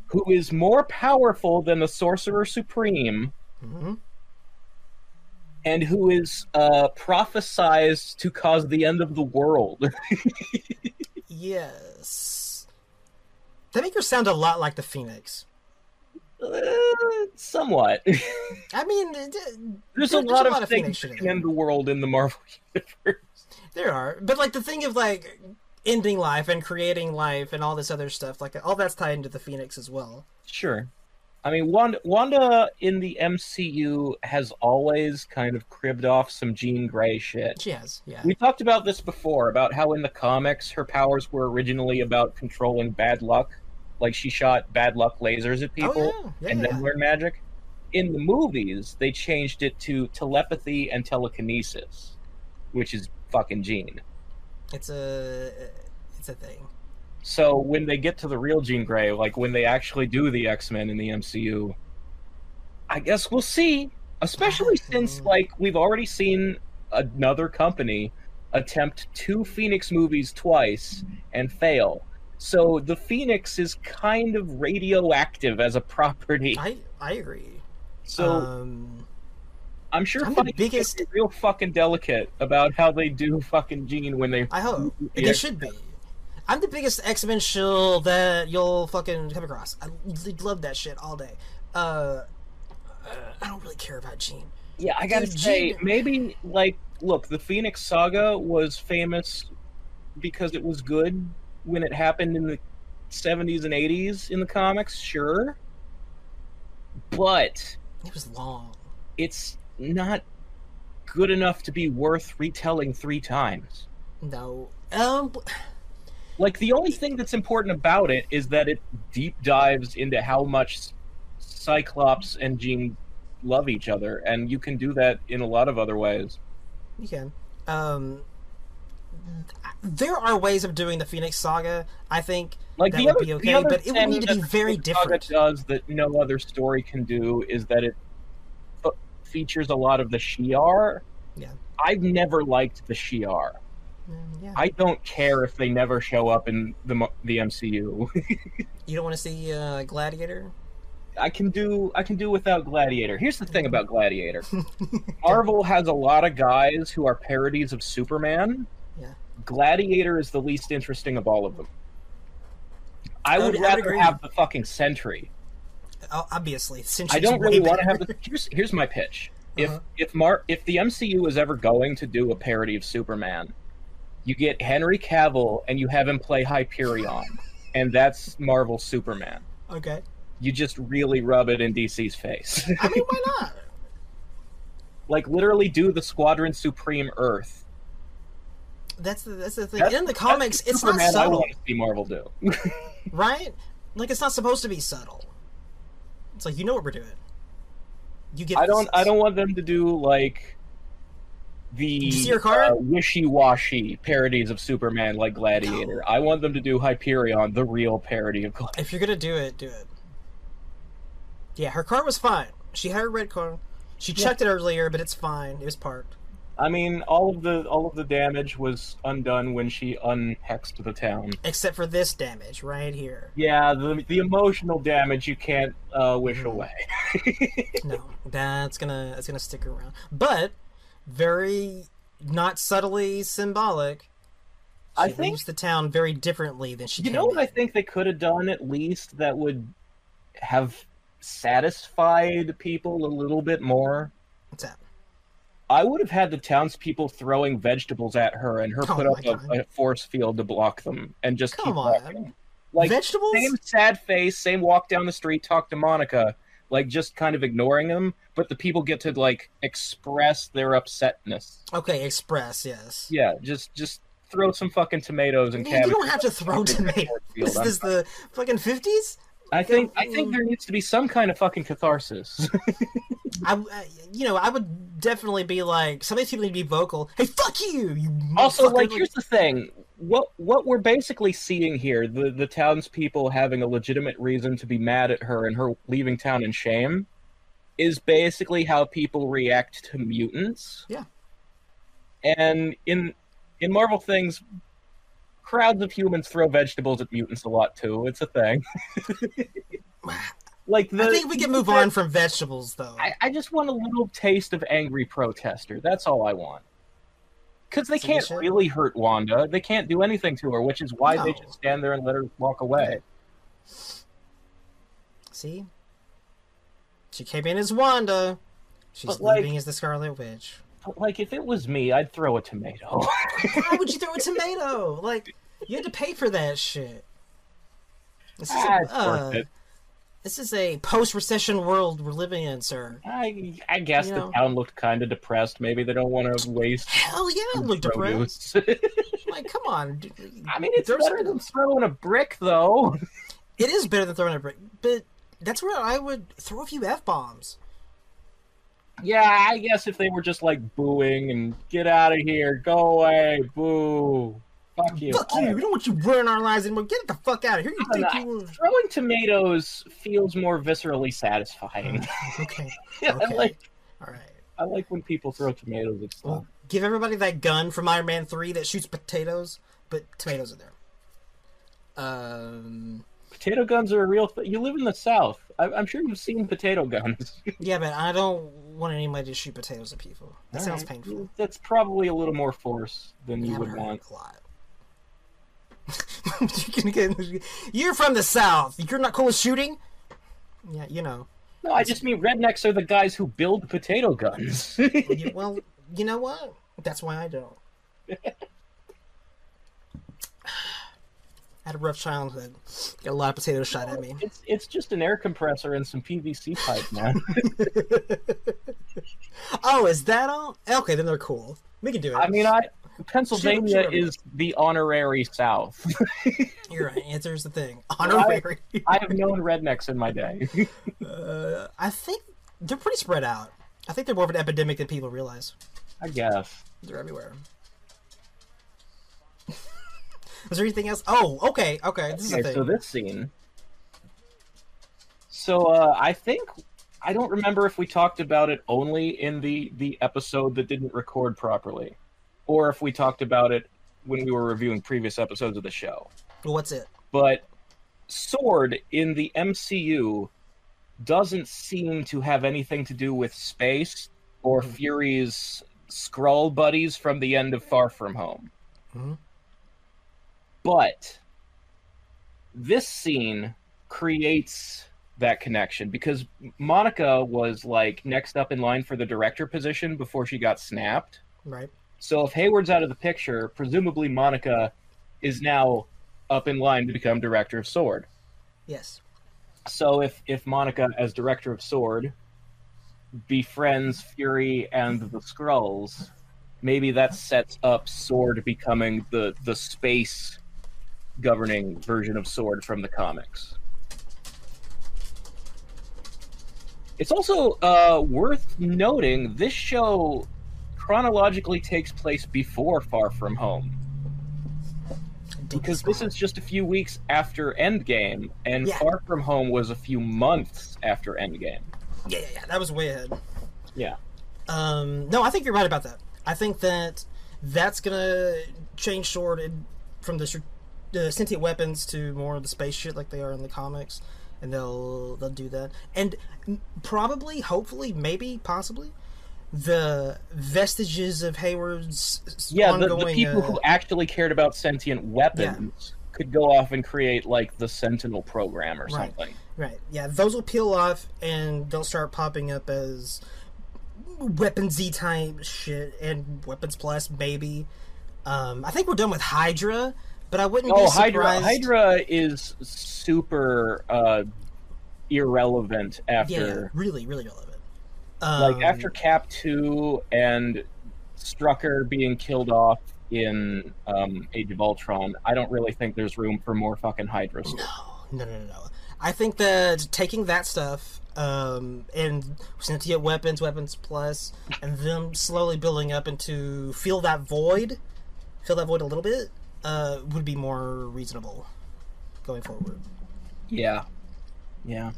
who is more powerful than the Sorcerer Supreme, Mhm. and who is uh, prophesized to cause the end of the world. Yes. That make her sound a lot like the Phoenix. Uh, somewhat. I mean, There's, There- a lot of things that end the world in the Marvel universe. there are, but like the thing of like ending life and creating life and all this other stuff, like all that's tied into the Phoenix as well. Sure. I mean, Wanda, Wanda in the MCU has always kind of cribbed off some Jean Grey shit. She has, yeah. We talked about this before about how in the comics her powers were originally about controlling bad luck. Like she shot bad luck lasers at oh, people oh yeah, yeah, and then learned magic. In the movies, they changed it to telepathy and telekinesis, which is fucking Jean. It's a, uh, it's a thing. So when they get to the real Jean Grey, like when they actually do the X Men in the MCU, I guess we'll see. Especially since like we've already seen another company attempt two Phoenix movies twice and fail. So the Phoenix is kind of radioactive as a property. I I agree. So um, I'm sure I'm the biggest- real fucking delicate about how they do fucking Jean when they. I hope Yeah. they should be. I'm the biggest X Men shill that you'll fucking come across. I love that shit all day. Uh, uh, I don't really care about Jean. Yeah, I gotta Dude, say, Jean- maybe like, look, the Phoenix Saga was famous because it was good when it happened in the 70s and 80s in the comics, sure, but It was long. it's not good enough to be worth retelling three times. No. Um. Like the only thing that's important about it is that it deep dives into how much Cyclops and Jean love each other, and you can do that in a lot of other ways. You can. Um. There are ways of doing the Phoenix Saga. I think Like that the would other, be okay, but it would need to be the very Phoenix Saga different. does that no other story can do is that it features a lot of the Shi'ar. Yeah. I've never liked the Shi'ar. Mm, Yeah. I don't care if they never show up in the the MCU. You don't want to see uh, Gladiator? I can do I can do without Gladiator. Here's the thing about Gladiator. Marvel has a lot of guys who are parodies of Superman. Gladiator is the least interesting of all of them. I would I would rather have the fucking Sentry. Obviously, since I don't really want to have the. Here's here's my pitch. If Uh-huh. if Mar if the MCU is ever going to do a parody of Superman, you get Henry Cavill and you have him play Hyperion, and that's Marvel Superman. Okay. You just really rub it in DC's face. I mean, why not? like literally do the Squadron Supreme Earth. That's the that's the thing. That's- In the comics, it's not Superman I subtle, want to see Marvel do. right? Like it's not supposed to be subtle. It's like you know what we're doing. You get. I don't. I don't want them to do like the you see your card? uh, wishy-washy parodies of Superman like Gladiator. I want them to do Hyperion, the real parody of Gladiator. If you're gonna do it, do it. Yeah, her car was fine. She had her red car. She checked it earlier, but it's fine. It was parked. I mean, all of the all of the damage was undone when she unhexed the town. Except for this damage right here. Yeah, the the emotional damage you can't uh, wish Mm-hmm. away. No, that's gonna that's gonna stick around. But very not subtly symbolic. She I think- leaves the town very differently than she. You know what I think they could have done at least that would have satisfied people a little bit more? What's that? I would have had the townspeople throwing vegetables at her and her Oh put up a, a force field to block them and just Come keep on. walking. Like Vegetables? same sad face, same walk down the street, talk to Monica, like just kind of ignoring them, but the people get to like express their upsetness. Okay, express. Yes. Yeah, just just throw some fucking tomatoes and Man, cabbage. you don't have to throw tomatoes. Field. Is this the fucking fifties? I think I think there needs to be some kind of fucking catharsis. I, I- you know, I would definitely be like, some of these people need to be vocal. Hey, fuck you! You also, like, here's the thing: what what we're basically seeing here, the the townspeople having a legitimate reason to be mad at her and her leaving town in shame, is basically how people react to mutants. Yeah. And in in Marvel things, crowds of humans throw vegetables at mutants a lot too. It's a thing. like the, I think we can move on from vegetables, though. I, I just want a little taste of angry protester. That's all I want. Because they can't really hurt Wanda. They can't do anything to her, which is why they just stand there and let her walk away. See, she came in as Wanda. She's But, like- as the Scarlet Witch. Like, if it was me, I'd throw a tomato. Why would you throw a tomato? Like, you had to pay for that shit. This is Ah, a, uh, it. this is a post-recession world we're living in, sir. I, I guess You the know. town looked kind of depressed. Maybe they don't want to waste Hell yeah, I look depressed. Like, come on. I mean, it's There's- better than throwing a brick, though. It is better than throwing a brick, but that's where I would throw a few f bombs. Yeah, I guess if they were just like booing and get out of here, go away, boo, fuck you. Fuck you! We don't want you ruining our lives anymore. Get the fuck out of here! You think know. you? were- Throwing tomatoes feels more viscerally satisfying. Okay, I Okay. like all right. I like when people throw tomatoes at stuff. Well, give everybody that gun from Iron Man Three that shoots potatoes, but tomatoes are there. Um. Potato guns are a real thing. You live in the South. I- I'm sure you've seen potato guns. Yeah, but I don't want anybody to shoot potatoes at people. That sounds Alright. painful. That's probably a little more force than you would want. a lot. you get, you're from the South. You're not cool with shooting. Yeah, you know. No, I just mean rednecks are the guys who build potato guns. Well, you know what? That's why I don't. I had a rough childhood. Got a lot of potatoes shot at me. it's it's just an air compressor and some PVC pipe, man. Oh, is that all? Okay, then they're cool. We can do it. I mean, I Pennsylvania Sure, sure. is the honorary South. You're right. Answer's the thing. Honorary. I have known rednecks in my day. uh, I think they're pretty spread out. I think they're more of an epidemic than people realize. I guess. They're everywhere. Was there anything else? Oh, okay, okay. This Okay, so this scene. So uh, I think I don't remember if we talked about it only in the the episode that didn't record properly, or if we talked about it when we were reviewing previous episodes of the show. What's it? But Sword in the MCU doesn't seem to have anything to do with space or Mhm. Fury's Skrull buddies from the end of Far From Home. Mhm. But this scene creates that connection because Monica was like next up in line for the director position before she got snapped. Right. So if Hayward's out of the picture, presumably Monica is now up in line to become director of Sword. Yes. So if if Monica as director of Sword befriends Fury and the Skrulls, maybe that sets up Sword becoming the the space governing version of Sword from the comics. It's also uh, worth noting this show chronologically takes place before Far From Home because this is just a few weeks after Endgame, and Yeah. Far From Home was a few months after Endgame. Yeah, yeah, yeah, that was way ahead. Yeah. Um, no, I think you're right about that. I think that that's gonna change Sword in, from the the sentient weapons to more of the space shit like they are in the comics, and they'll they'll do that. And probably, hopefully, maybe, possibly, the vestiges of Hayward's Yeah, the, ongoing, the people uh, who actually cared about sentient weapons could go off and create like the Sentinel program or Right. something. Right. Yeah, those will peel off and they'll start popping up as weaponsy type shit and weapons plus maybe. Um, I think we're done with Hydra, but I wouldn't Oh, be Hydra! surprised. Hydra is super uh, irrelevant Yeah, after really, really relevant. like Um, after Cap two and Strucker being killed off in um, Age of Ultron. I don't really think there's room for more fucking Hydra stuff. No, no, no, no. I think that taking that stuff um, and sentient weapons, weapons plus, and them slowly building up into fill that void, fill that void a little bit, uh, would be more reasonable going forward. Yeah, yeah.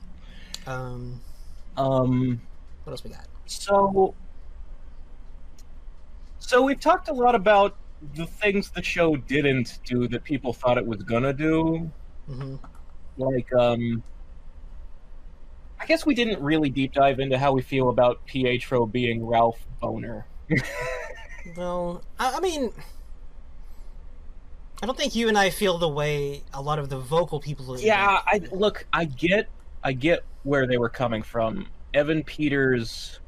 Um, Um, what else we got? so, so we've talked a lot about the things the show didn't do that people thought it was gonna do. hmm Like, um, I guess we didn't really deep dive into how we feel about Pietro being Ralph Bohner. Well, I, I mean, I don't think you and I feel the way a lot of the vocal people. do. Yeah, I look, I get, I get where they were coming from. Evan Peters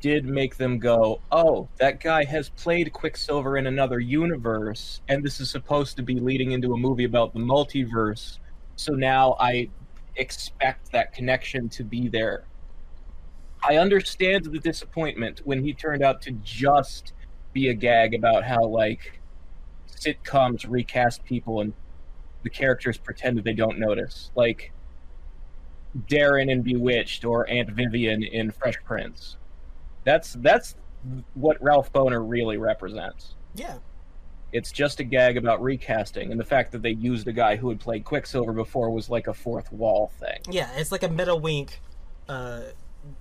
did make them go, "Oh, that guy has played Quicksilver in another universe, and this is supposed to be leading into a movie about the multiverse. So now I expect that connection to be there." I understand the disappointment when he turned out to just be a gag about how like sitcoms recast people and the characters pretend that they don't notice. Like Darrin in Bewitched or Aunt Vivian in Fresh Prince. That's that's what Ralph Bohner really represents. yeah, It's just a gag about recasting, and the fact that they used a guy who had played Quicksilver before was like a fourth wall thing. yeah. It's like a meta wink, uh,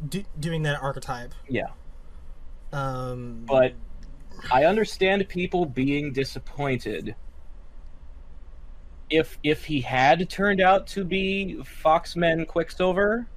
do, doing that archetype. Yeah, Um, but I understand people being disappointed. If if he had turned out to be Foxman Quicksilver,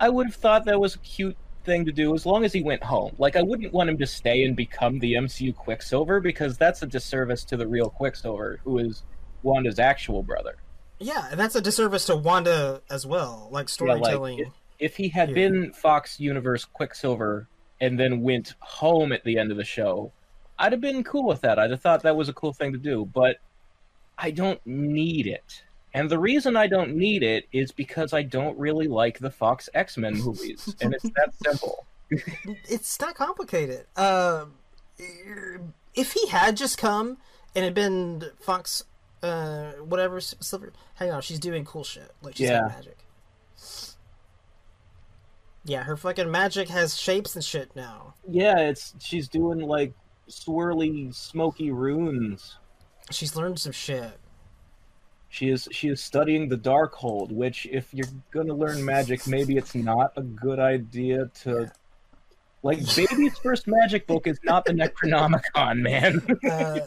I would have thought that was a cute thing to do as long as he went home. Like I wouldn't want him to stay and become the MCU Quicksilver because that's a disservice to the real Quicksilver, who is Wanda's actual brother. yeah, and that's a disservice to Wanda as well. Like Yeah, like, storytelling. if, if he had Yeah. been Fox Universe Quicksilver and then went home at the end of the show, I'd have been cool with that. I'd have thought that was a cool thing to do, but I don't need it. And the reason I don't need it is because I don't really like the Fox X Men movies, and it's that simple. it's not complicated. Uh, if he had just come and had been Fox, uh, whatever, Silver. Hang on, she's doing cool shit. Like she's Yeah. got magic. Yeah, her fucking magic has shapes and shit now. Yeah, it's she's doing like swirly, smoky runes. She's learned some shit. She is she is studying the Darkhold, which if you're gonna learn magic, maybe it's not a good idea to like baby's first magic book is not the Necronomicon, man. Uh,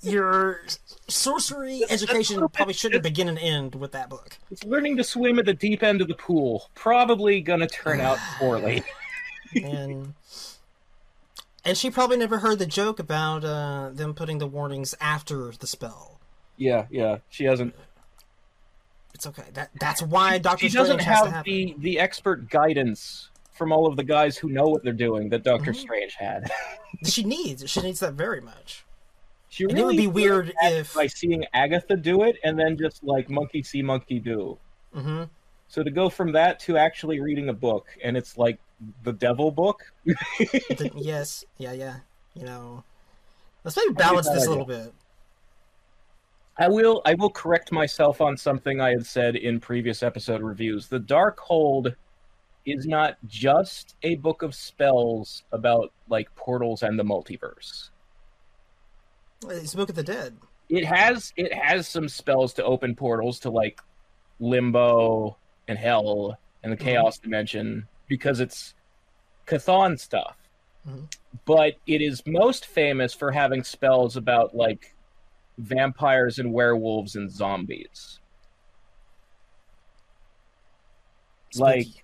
your sorcery education probably shouldn't begin and end with that book. It's learning to swim at the deep end of the pool. Probably gonna turn out poorly. And and she probably never heard the joke about uh, them putting the warnings after the spell. Yeah, yeah. She hasn't. It's okay. That that's why Doctor She doesn't Strange have the the expert guidance from all of the guys who know what they're doing that Doctor Mm-hmm. Strange had. She needs. She needs that very much. She And really it would be weird if. by seeing Agatha do it and then just like monkey see monkey do. hmm So to go from that to actually reading a book and it's like the devil book. the- yes. Yeah. Yeah. You know. Let's maybe balance this a little bit. I will I will correct myself on something I had said in previous episode reviews. The Darkhold is not just a book of spells about like portals and the multiverse. It's Book of the Dead. It has it has some spells to open portals to like limbo and hell and the chaos dimension because it's Chthon stuff. Mhm. But it is most famous for having spells about like vampires and werewolves and zombies. Like Spooky.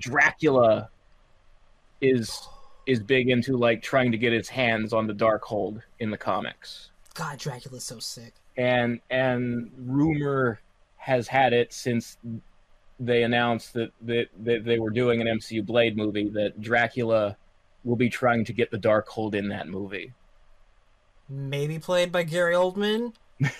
Dracula is is big into like trying to get his hands on the Darkhold in the comics. God, Dracula's so sick. And and rumor has had it since they announced that, that, that they were doing an MCU Blade movie that Dracula will be trying to get the Darkhold in that movie. Maybe played by Gary Oldman.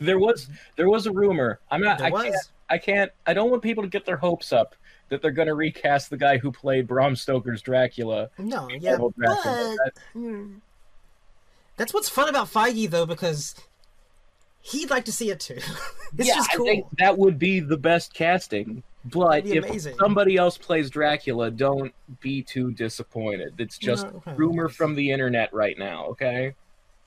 There was there was a rumor. I'm not There I can't was. I can't I don't want people to get their hopes up that they're going to recast the guy who played Bram Stoker's Dracula. No, yeah, Dracula. but hmm. that's what's fun about Feige though, because he'd like to see it too. it's yeah, just I think that would be the best casting. But if amazing. somebody else plays Dracula, don't be too disappointed. It's just No, rumor from the internet right now, okay?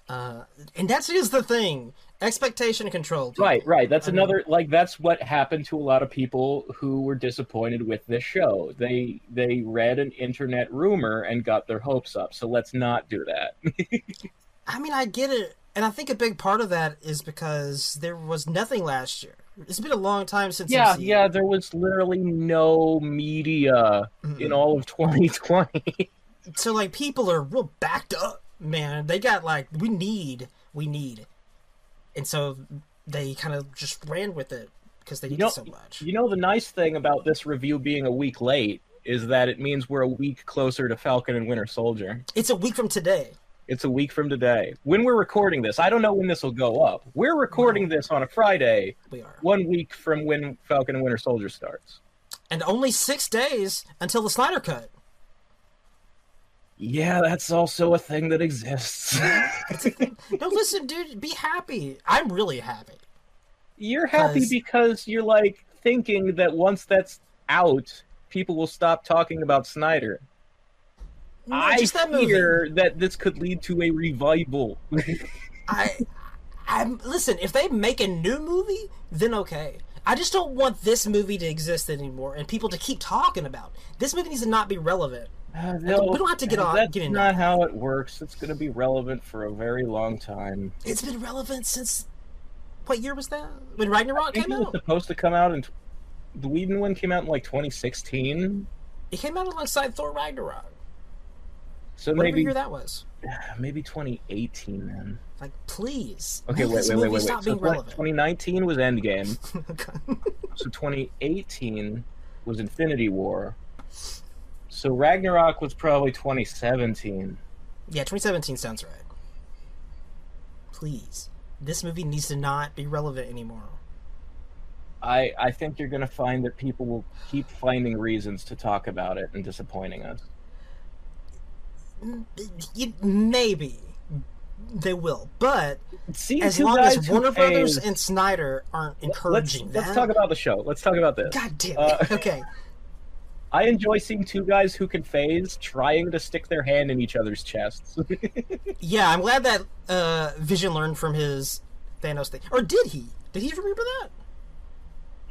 Uh, and that's just the thing: expectation control. people. Right, right. That's I mean- another like that's what happened to a lot of people who were disappointed with this show. They they read an internet rumor and got their hopes up. So let's not do that. I mean, I get it, and I think a big part of that is because there was nothing last year. It's been a long time since. yeah, MCU. yeah, there was literally no media Mm-mm. in all of 2020. So like, people are real backed up, man. They got like, we need, we need, and so they kind of just ran with it because they You needed know- so much. You know, the nice thing about this review being a week late is that it means we're a week closer to Falcon and Winter Soldier. It's a week from today. It's a week from today. When we're recording this, I don't know when this will go up. We're recording this on a Friday, We are, one week from when Falcon and Winter Soldier starts. and only six days until the Snyder cut. Yeah, that's also a thing that exists. No, listen, dude, be happy. I'm really happy. you're happy because you're like thinking that once that's out, people will stop talking about Snyder. No, I just that movie. fear that this could lead to a revival. I, I'm listen. If they make a new movie, then okay. I just don't want this movie to exist anymore and people to keep talking about. it. This movie needs to not be relevant. Uh, we don't have to get on- That's get not how it works. It's going to be relevant for a very long time. It's been relevant since what year was that? When Ragnarok came it was supposed to come out in the Whedon one came out in like 2016. It came out alongside Thor Ragnarok. So Whatever maybe year that was. maybe 2018 then. Like, please. Okay, wait, wait, wait, wait. Stop So being 20- relevant. 2019 was Endgame. so 2018 was Infinity War. So Ragnarok was probably 2017. yeah, 2017 sounds right. Please. This movie needs to not be relevant anymore. I I think you're going to find that people will keep finding reasons to talk about it and disappointing us. Maybe they will, but See, as long as Warner Brothers and Snyder aren't let's, encouraging let's talk about the show. Let's talk about this. God damn Uh, okay, I enjoy seeing two guys who can phase trying to stick their hand in each other's chests. yeah, I'm glad that uh, Vision learned from his Thanos thing, or did he? Did he remember that?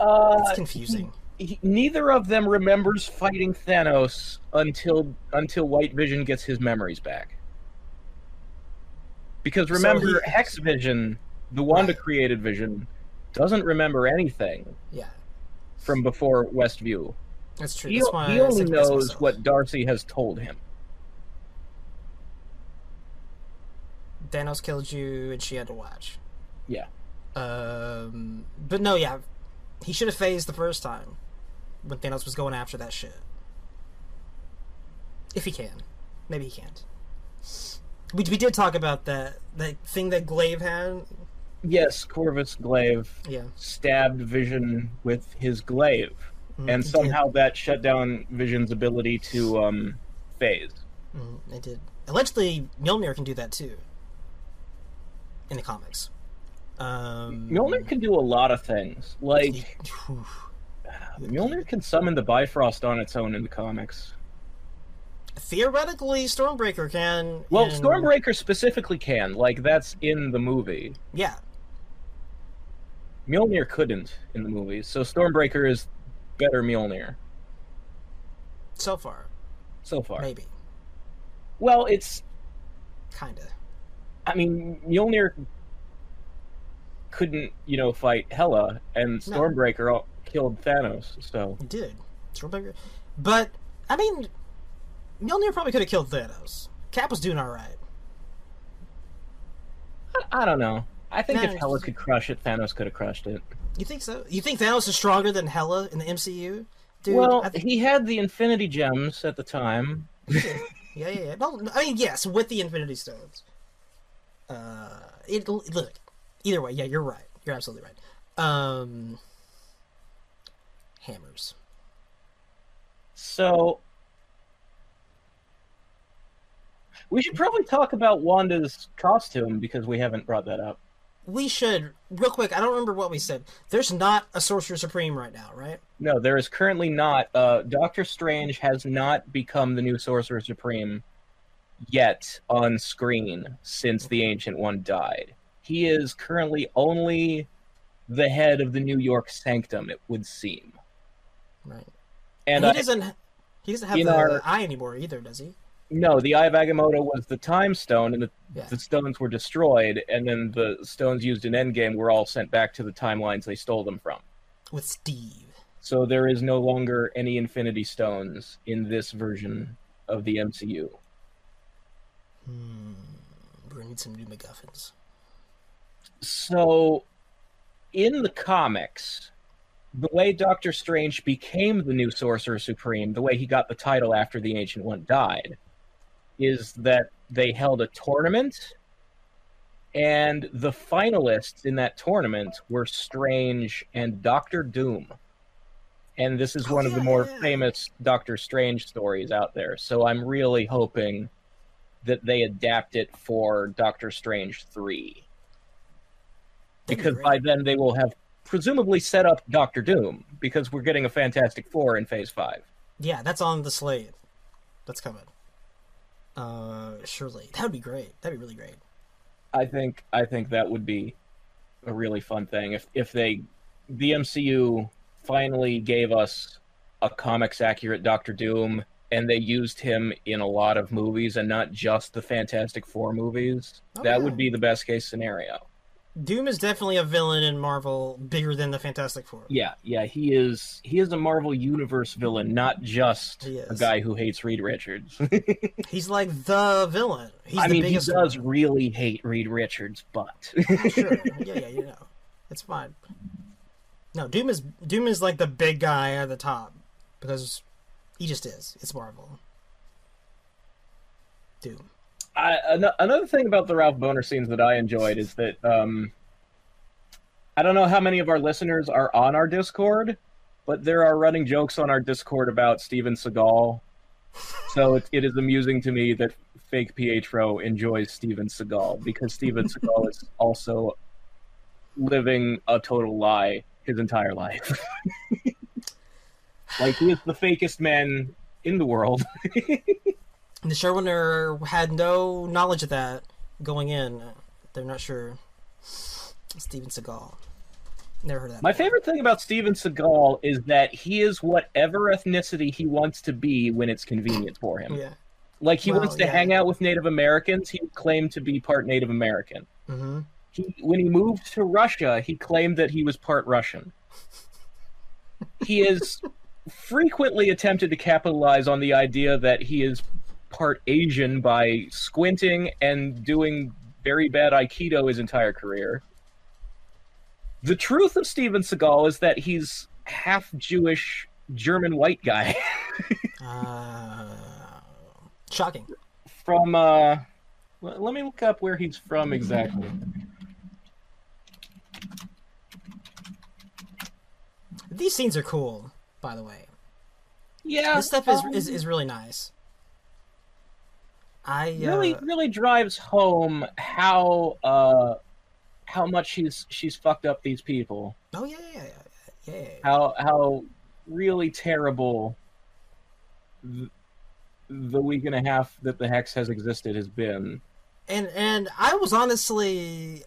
uh, It's confusing. he- neither of them remembers fighting Thanos until until White Vision gets his memories back. Because remember, he- Hex Vision, the Wanda Right. created Vision, doesn't remember anything Yeah, from before Westview. That's true. He, that's he only knows myself. what Darcy has told him. Thanos killed you, and she had to watch. Yeah. Um, but no, yeah, he should have phased the first time when Thanos was going after that shit. If he can, maybe he can't. We, we did talk about that that thing that Glaive had. Yes, Corvus Glaive Yeah, stabbed Vision with his glaive, Mhm, and somehow that shut down Vision's ability to um, phase. Mhm, it did. Allegedly, Mjolnir can do that too. In the comics, um, Mjolnir can do a lot of things. Like Whew. Mjolnir can summon the Bifrost on its own in the comics. theoretically, Stormbreaker can. Well, in- Stormbreaker specifically can. Like that's in the movie. Yeah, Mjolnir couldn't in the movies, so Stormbreaker is better Mjolnir so far, so far. maybe, Well, it's kinda. I mean Mjolnir couldn't you know fight Hela, and No. Stormbreaker all- killed Thanos. So It did. Stormbreaker. But, I mean, Mjolnir probably could have killed Thanos. Cap was doing alright. I, I don't know. I think No, if Hela could crush it, Thanos could have crushed it. You think so? You think Thanos is stronger than Hela in the MCU? Dude, well, think, he had the Infinity Gems at the time. yeah, yeah, yeah. No, I mean, yes, with the Infinity Stones. Uh, it look. Either way, yeah, you're right. You're absolutely right. Um, hammers. So we should probably talk about Wanda's costume because we haven't brought that up. We should real quick. I don't remember what we said. There's not a Sorcerer Supreme right now, right? No, there is currently not. Uh, Doctor Strange has not become the new Sorcerer Supreme yet on screen since the Ancient One died. He is currently only the head of the New York Sanctum, it would seem. Right. And he I, doesn't. He doesn't have the our- eye anymore either, does he? No, the Eye of Agamotto was the Time Stone, and the, Yeah. the stones were destroyed, and then the stones used in Endgame were all sent back to the timelines they stole them from. With Steve. So there is no longer any Infinity Stones in this version of the MCU. Hmm. We're gonna need some new MacGuffins. So, in the comics, the way Doctor Strange became the new Sorcerer Supreme, the way he got the title after the Ancient One died, is that they held a tournament, and the finalists in that tournament were Strange and Doctor Doom. And this is Oh, one of the more yeah, yeah. famous Doctor Strange stories out there. So I'm really hoping that they adapt it for Doctor Strange 3 because by then they will have presumably set up Doctor Doom because we're getting a Fantastic Four in Phase Five. Yeah, that's on the slate. That's coming. Uh, surely that would be great. That'd be really great. I think I think that would be a really fun thing if if they the MCU finally gave us a comics accurate Doctor Doom and they used him in a lot of movies and not just the Fantastic Four movies. Oh, that yeah. would be the best case scenario. Doom is definitely a villain in Marvel, bigger than the Fantastic Four. Yeah, yeah, he is he is a Marvel universe villain, not just a guy who hates Reed Richards. He's like the villain. He's I the mean, he biggest. does one. really hate Reed Richards, but sure. Yeah, yeah, you know, it's fine. No, Doom is Doom is like the big guy at the top because he just is. It's Marvel. Doom. I, an- another thing about the Ralph Bohner scenes that I enjoyed is that um, I don't know how many of our listeners are on our Discord, but there are running jokes on our Discord about Steven Seagal. So it, it is amusing to me that fake Pietro enjoys Steven Seagal because Steven Seagal is also living a total lie his entire life. like he is the fakest man in the world. The showrunner had no knowledge of that going in. They're not sure. Steven Seagal. Never heard of that. My before. favorite thing about Steven Seagal is that he is whatever ethnicity he wants to be when it's convenient for him. Yeah. Like he Well, wants to yeah. hang out with Native Americans. He claimed to be part Native American. hmm He, when he moved to Russia, he claimed that he was part Russian. He has frequently attempted to capitalize on the idea that he is part Asian by squinting and doing very bad Aikido his entire career. The truth of Steven Seagal is that he's half Jewish German white guy Uh, shocking. from uh let me look up where he's from exactly. These scenes are cool, by the way. Yeah, This stuff is, um, is is really nice. I uh, really really drives home how uh how much she's she's fucked up these people Oh yeah, yeah, yeah, yeah. how how really terrible th- the week and a half that the hex has existed has been And and I was honestly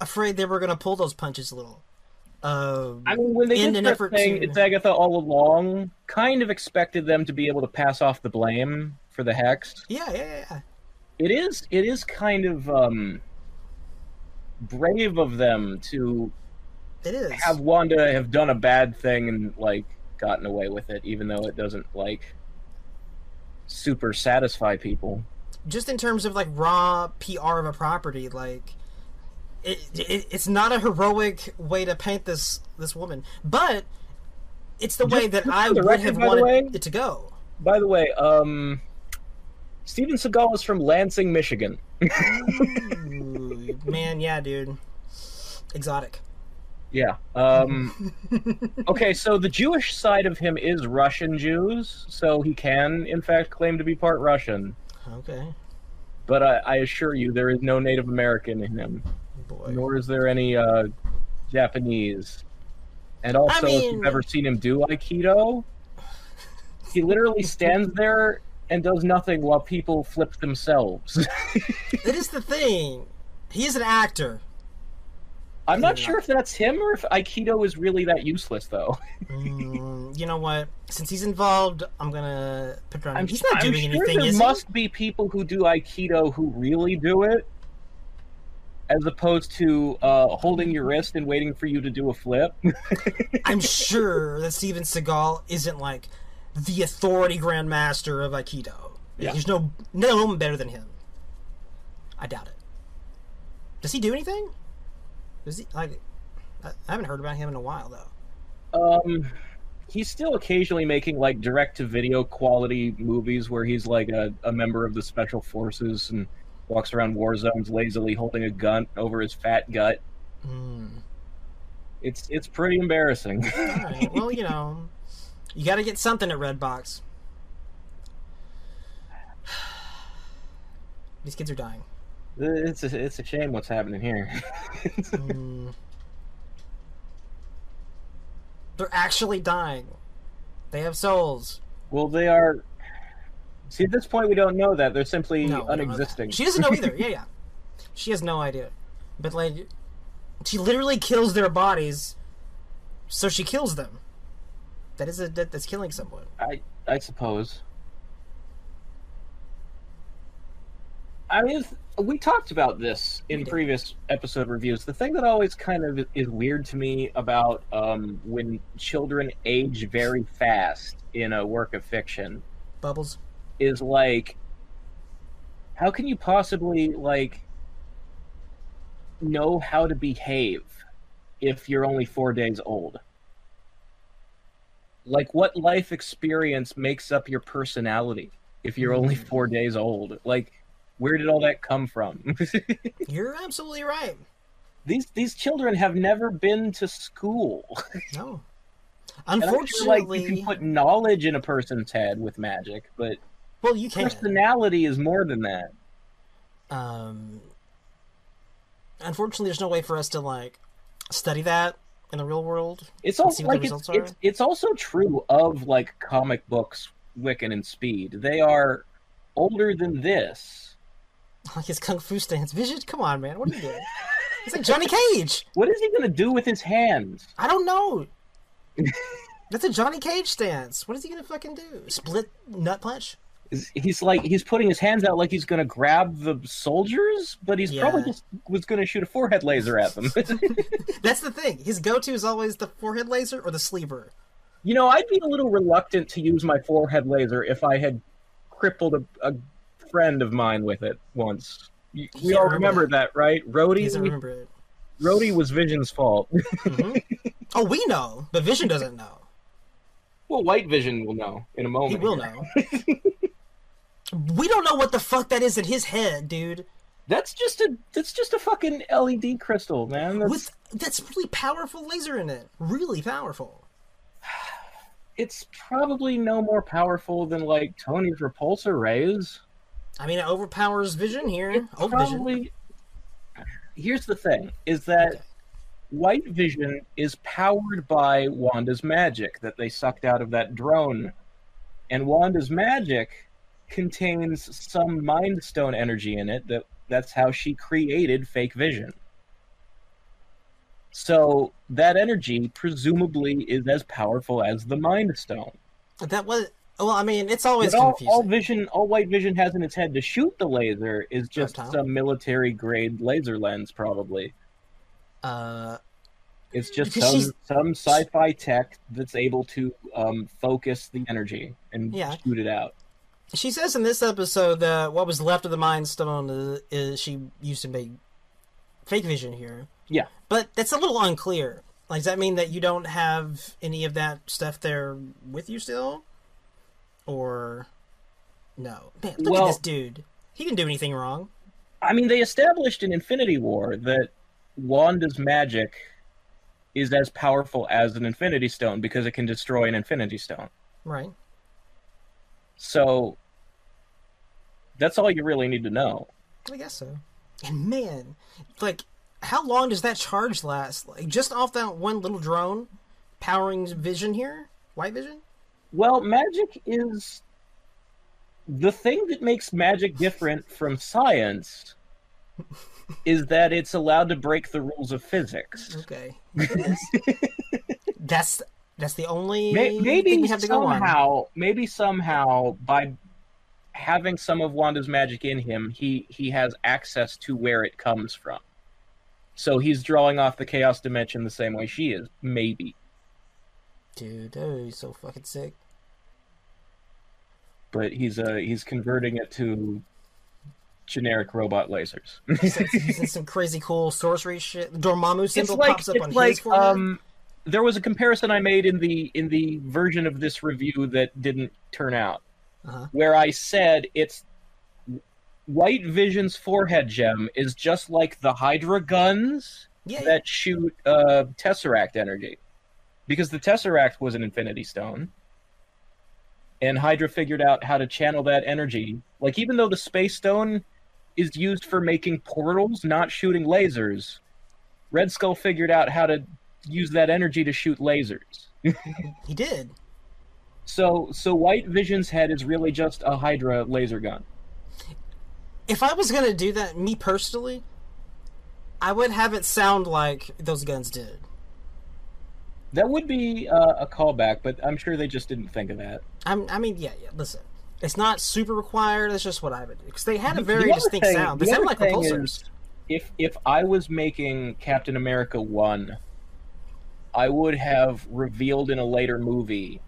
afraid they were gonna pull those punches a little. Uh, i mean when they In did an effort thing to- it's agatha all along kind of expected them to be able to pass off the blame for the hex yeah, yeah, yeah. it is it is kind of um brave of them to It is. have Wanda have done a bad thing and like gotten away with it, even though it doesn't like super satisfy people. just in terms of like raw PR of a property, like it, it it's not a heroic way to paint this this woman, but it's the way that I would record, have wanted way- it to go. By the way, um, Steven Seagal is from Lansing, Michigan. Ooh, man, yeah, dude, exotic. Yeah. Um, okay, so the Jewish side of him is Russian Jews, so he can, in fact, claim to be part Russian. Okay, But I, I assure you, there is no Native American in him. boy. nor is there any uh, Japanese. And also, if mean- you've ever seen him do Aikido, he literally stands there and does nothing while people flip themselves. That is the thing. He's an actor. I'm not sure if that's him or if Aikido is really that useless, though. Mm, you know what? Since he's involved, I'm gonna put on. I'm, he's not I'm doing sure anything, there must be people who do Aikido who really do it, as opposed to uh, holding your wrist and waiting for you to do a flip. I'm sure that Steven Seagal isn't like the authority grandmaster of Aikido. Yeah. There's no no one better than him. I doubt it. Does he do anything? Does he like? I I haven't heard about him in a while though. Um, he's still occasionally making like direct to video quality movies where he's like a, a member of the special forces and walks around war zones lazily holding a gun over his fat gut. Hmm. It's it's pretty embarrassing. All right. Well, you know, you got to get something at Redbox. These kids are dying. it's a, it's a shame what's happening here. Hmm. They're actually dying. They have souls. well, they are. See, at this point, we don't know that they're simply No, we don't know that. unexisting. She doesn't know either. Yeah, yeah. She has no idea. But like, she literally kills their bodies, so she kills them. That is a that, that's killing someone. I I suppose. I mean, we talked about this in previous episode reviews. The thing that always kind of is weird to me about um, when children age very fast in a work of fiction Bubbles. is like, how can you possibly like know how to behave if you're only four days old? Like, what life experience makes up your personality if you're only Hmm. four days old? Like, where did all that come from? You're absolutely right. these these children have never been to school. No. And I'm sure, Unfortunately, like you can put knowledge in a person's head with magic, but well, you can. personality is more than that. um, unfortunately, there's no way for us to like study that in the real world. It's also see what the like it's, it's it's also true of like comic books, Wiccan and Speed. They are older than this. Like his kung fu stance. Vision, come on, man. What are you doing? It's like Johnny Cage. What is he gonna do with his hands? I don't know. That's a Johnny Cage stance. What is he gonna fucking do? Split nut punch? He's- He's like he's putting his hands out like he's gonna grab the soldiers, but he's probably just was gonna shoot a forehead laser at them. That's the thing. His go-to is always the forehead laser or the sleeper. you know, I'd be a little reluctant to use my forehead laser if I had crippled a, a friend of mine with it once. You- We Yeah, all remember remember that, right? He Rhodey, doesn't remember it. Rhodey was Vision's fault. Mhm. oh, we know, but Vision doesn't know. well, White Vision will know in a moment. He will know. we don't know what the fuck that is in his head, dude. That's just a that's just a fucking LED crystal, man. That's, With that's really powerful laser in it. Really powerful. it's probably no more powerful than like Tony's repulsor rays. I mean, it overpowers Vision here. Oh, Vision. Probably. Here's the thing: is that Okay. White Vision is powered by Wanda's magic that they sucked out of that drone, and Wanda's magic contains some Mind Stone energy in it. That that's how she created Fake Vision. So that energy presumably is as powerful as the Mind Stone. That was. Well, I mean, it's always But all, confusing. all Vision, all White Vision has in its head to shoot the laser is just Reptile. some military grade laser lens, probably. Uh, It's just some she's- some sci-fi tech that's able to um, focus the energy and Yeah. shoot it out. She says in this episode that what was left of the Mind Stone is, is she used to make fake Vision here. Yeah. But that's a little unclear. Like, does that mean that you don't have any of that stuff there with you still? Or no? Man, look Well- at this dude. He didn't do anything wrong. I mean, they established in Infinity War that Wanda's magic is as powerful as an Infinity Stone because it can destroy an Infinity Stone. Right. So that's all you really need to know. I guess so. And man, like, how long does that charge last? Like, just off that one little drone powering Vision here? White Vision? Well, magic is the thing that makes magic different from science is that it's allowed to break the rules of physics. Okay. that's that's the only Maybe we have to go on. somehow, maybe somehow by having some of Wanda's magic in him, he he has access to where it comes from. So he's drawing off the chaos dimension the same way she is. Maybe, Dude, oh, he's so fucking sick. but he's uh he's converting it to generic robot lasers. He's using some crazy cool sorcery shit. The Dormammu symbol like pops up on like his forehead. um there was a comparison I made in the in the version of this review that didn't turn out Uh-huh. where I said it's White Vision's forehead gem is just like the Hydra guns yeah, yeah. that shoot uh, Tesseract energy, because the Tesseract was an Infinity Stone, and Hydra figured out how to channel that energy. Like even though the Space Stone is used for making portals, not shooting lasers, Red Skull figured out how to use that energy to shoot lasers. he did. So, so White Vision's head is really just a Hydra laser gun. If I was gonna do that, me personally, I would have it sound like those guns did. That would be uh, a callback, but I'm sure they just didn't think of that. I'm, I mean, yeah, yeah. Listen, it's not super required. That's just what I would do because they had a very distinct thing- sound. They the sound like is, if if I was making Captain America one, I would have revealed in a later movie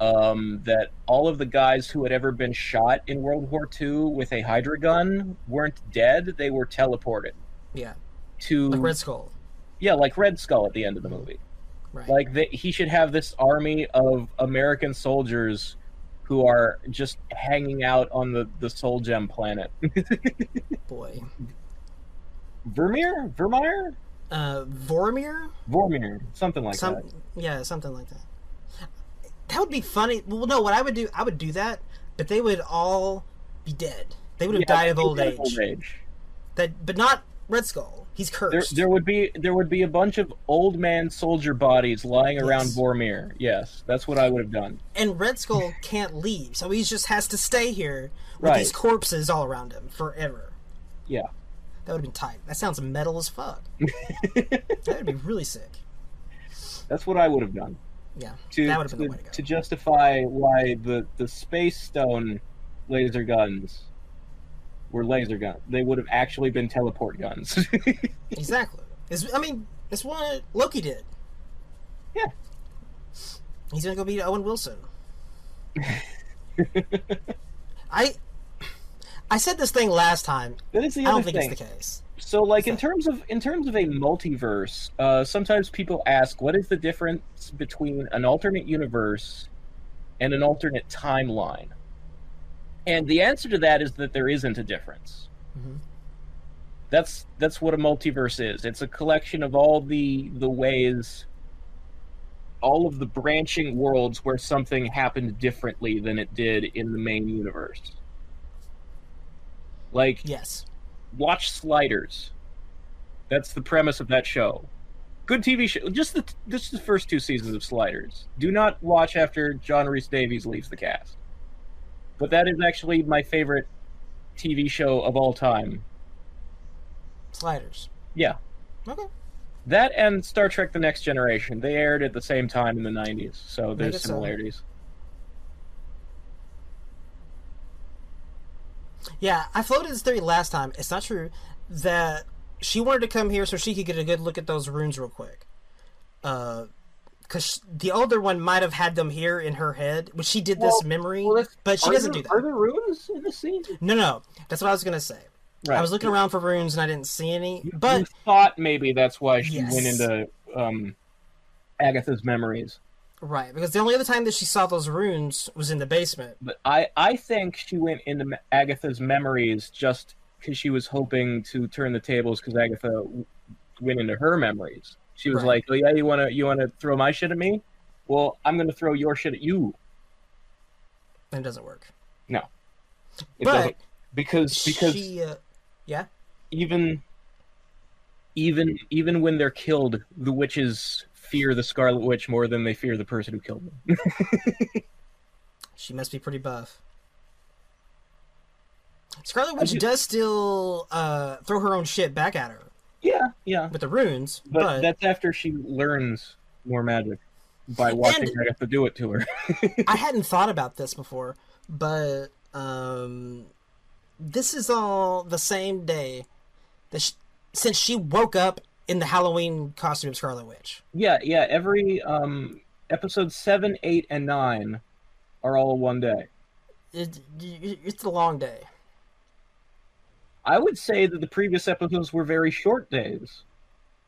um, that all of the guys who had ever been shot in World War II with a Hydra gun weren't dead; they were teleported Yeah, to like Red Skull. yeah, like Red Skull at the end of the movie. Right. Like that, he should have this army of American soldiers who are just hanging out on the the Soul Gem planet. Boy. Vermeer, Vermeer, Uh, Vormir? Vormir, something like Some, that. yeah, something like that. That would be funny. Well, no, what I would do, I would do that, but they would all be dead. They would have Yeah, died of old age. age. That, but not Red Skull. He's cursed. there would be there would be a bunch of old man soldier bodies lying around Vormir. Yes, that's what I would have done. and Red Skull can't leave, so he just has to stay here with Right. these corpses all around him forever. Yeah. That would have been tight. That sounds metal as fuck. that would be really sick. That's what I would have done. Yeah, to that would have been to, the way to go. to justify why the the space stone laser guns were laser guns. They would have actually been teleport guns. exactly. It's, I mean, it's what Loki did. Yeah. He's gonna go beat Owen Wilson. I I said this thing last time. that is the I other don't think thing. it's the case. So, like in terms of in terms of a multiverse, uh, sometimes people ask, what is the difference between an alternate universe and an alternate timeline? And the answer to that is that there isn't a difference. Mhm. That's that's what a multiverse is. It's a collection of all the the ways, all of the branching worlds where something happened differently than it did in the main universe. Like Yes. watch Sliders. That's the premise of that show. Good TV show. Just the just the first two seasons of Sliders. Do not watch after John Rhys-Davies leaves the cast. But that is actually my favorite TV show of all time. Sliders. Yeah, Okay. that and Star Trek: The Next Generation. They aired at the same time in the '90s, so there's so. Yeah, I floated this theory last time. It's not true that she wanted to come here so she could get a good look at those runes real quick. Uh, because the older one might have had them here in her head, which she did this memory, well, but she doesn't there, do Are that. there runes in the scene? No, no, that's what I was gonna say. Right. I was looking around for runes and I didn't see any, You- but you thought maybe that's why she Yes. went into um, Agatha's memories. Right because the only other time that she saw those runes was in the basement. But I, I think she went into Agatha's memories just because she was hoping to turn the tables because Agatha went into her memories. She was Right. like, "Oh yeah, you wanna you wanna throw my shit at me? Well, I'm gonna throw your shit at you." And it doesn't work. It but doesn't because because she, uh, yeah, even even even when they're killed, the witches fear the Scarlet Witch more than they fear the person who killed them. she must be pretty buff. Scarlet Witch do- does still uh, throw her own shit back at her yeah, yeah. with the runes, But, but, that's after she learns more magic by watching And- Agatha do it to her. I hadn't thought about this before, but um, this is all the same day that she, since she woke up in the Halloween costume of Scarlet Witch. Yeah, yeah. Every um episode seven, eight, and nine are all one day. It, it, it's a long day. I would say that the previous episodes were very short days,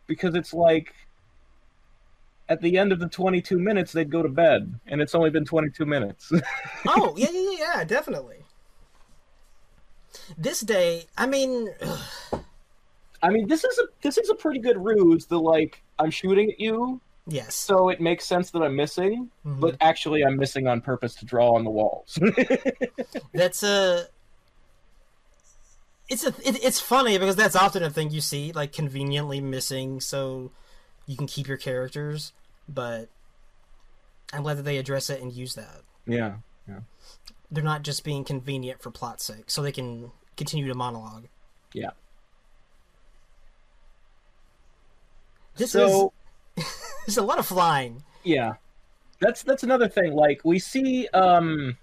because it's like at the end of the twenty-two minutes they'd go to bed, and it's only been twenty-two minutes. Oh yeah, yeah, yeah, yeah, definitely. This day, I mean, I mean, this is a this is a pretty good ruse. The like I'm shooting at you, yes, so it makes sense that I'm missing, Mhm. but actually I'm missing on purpose to draw on the walls. that's a. It's a it, it's funny because that's often a thing you see like conveniently missing so you can keep your characters, but I'm glad that they address it and use that. yeah. They're not just being convenient for plot's sake, so they can continue to monologue. Yeah. This so is there's a lot of flying. yeah, that's that's another thing. Like we see, um,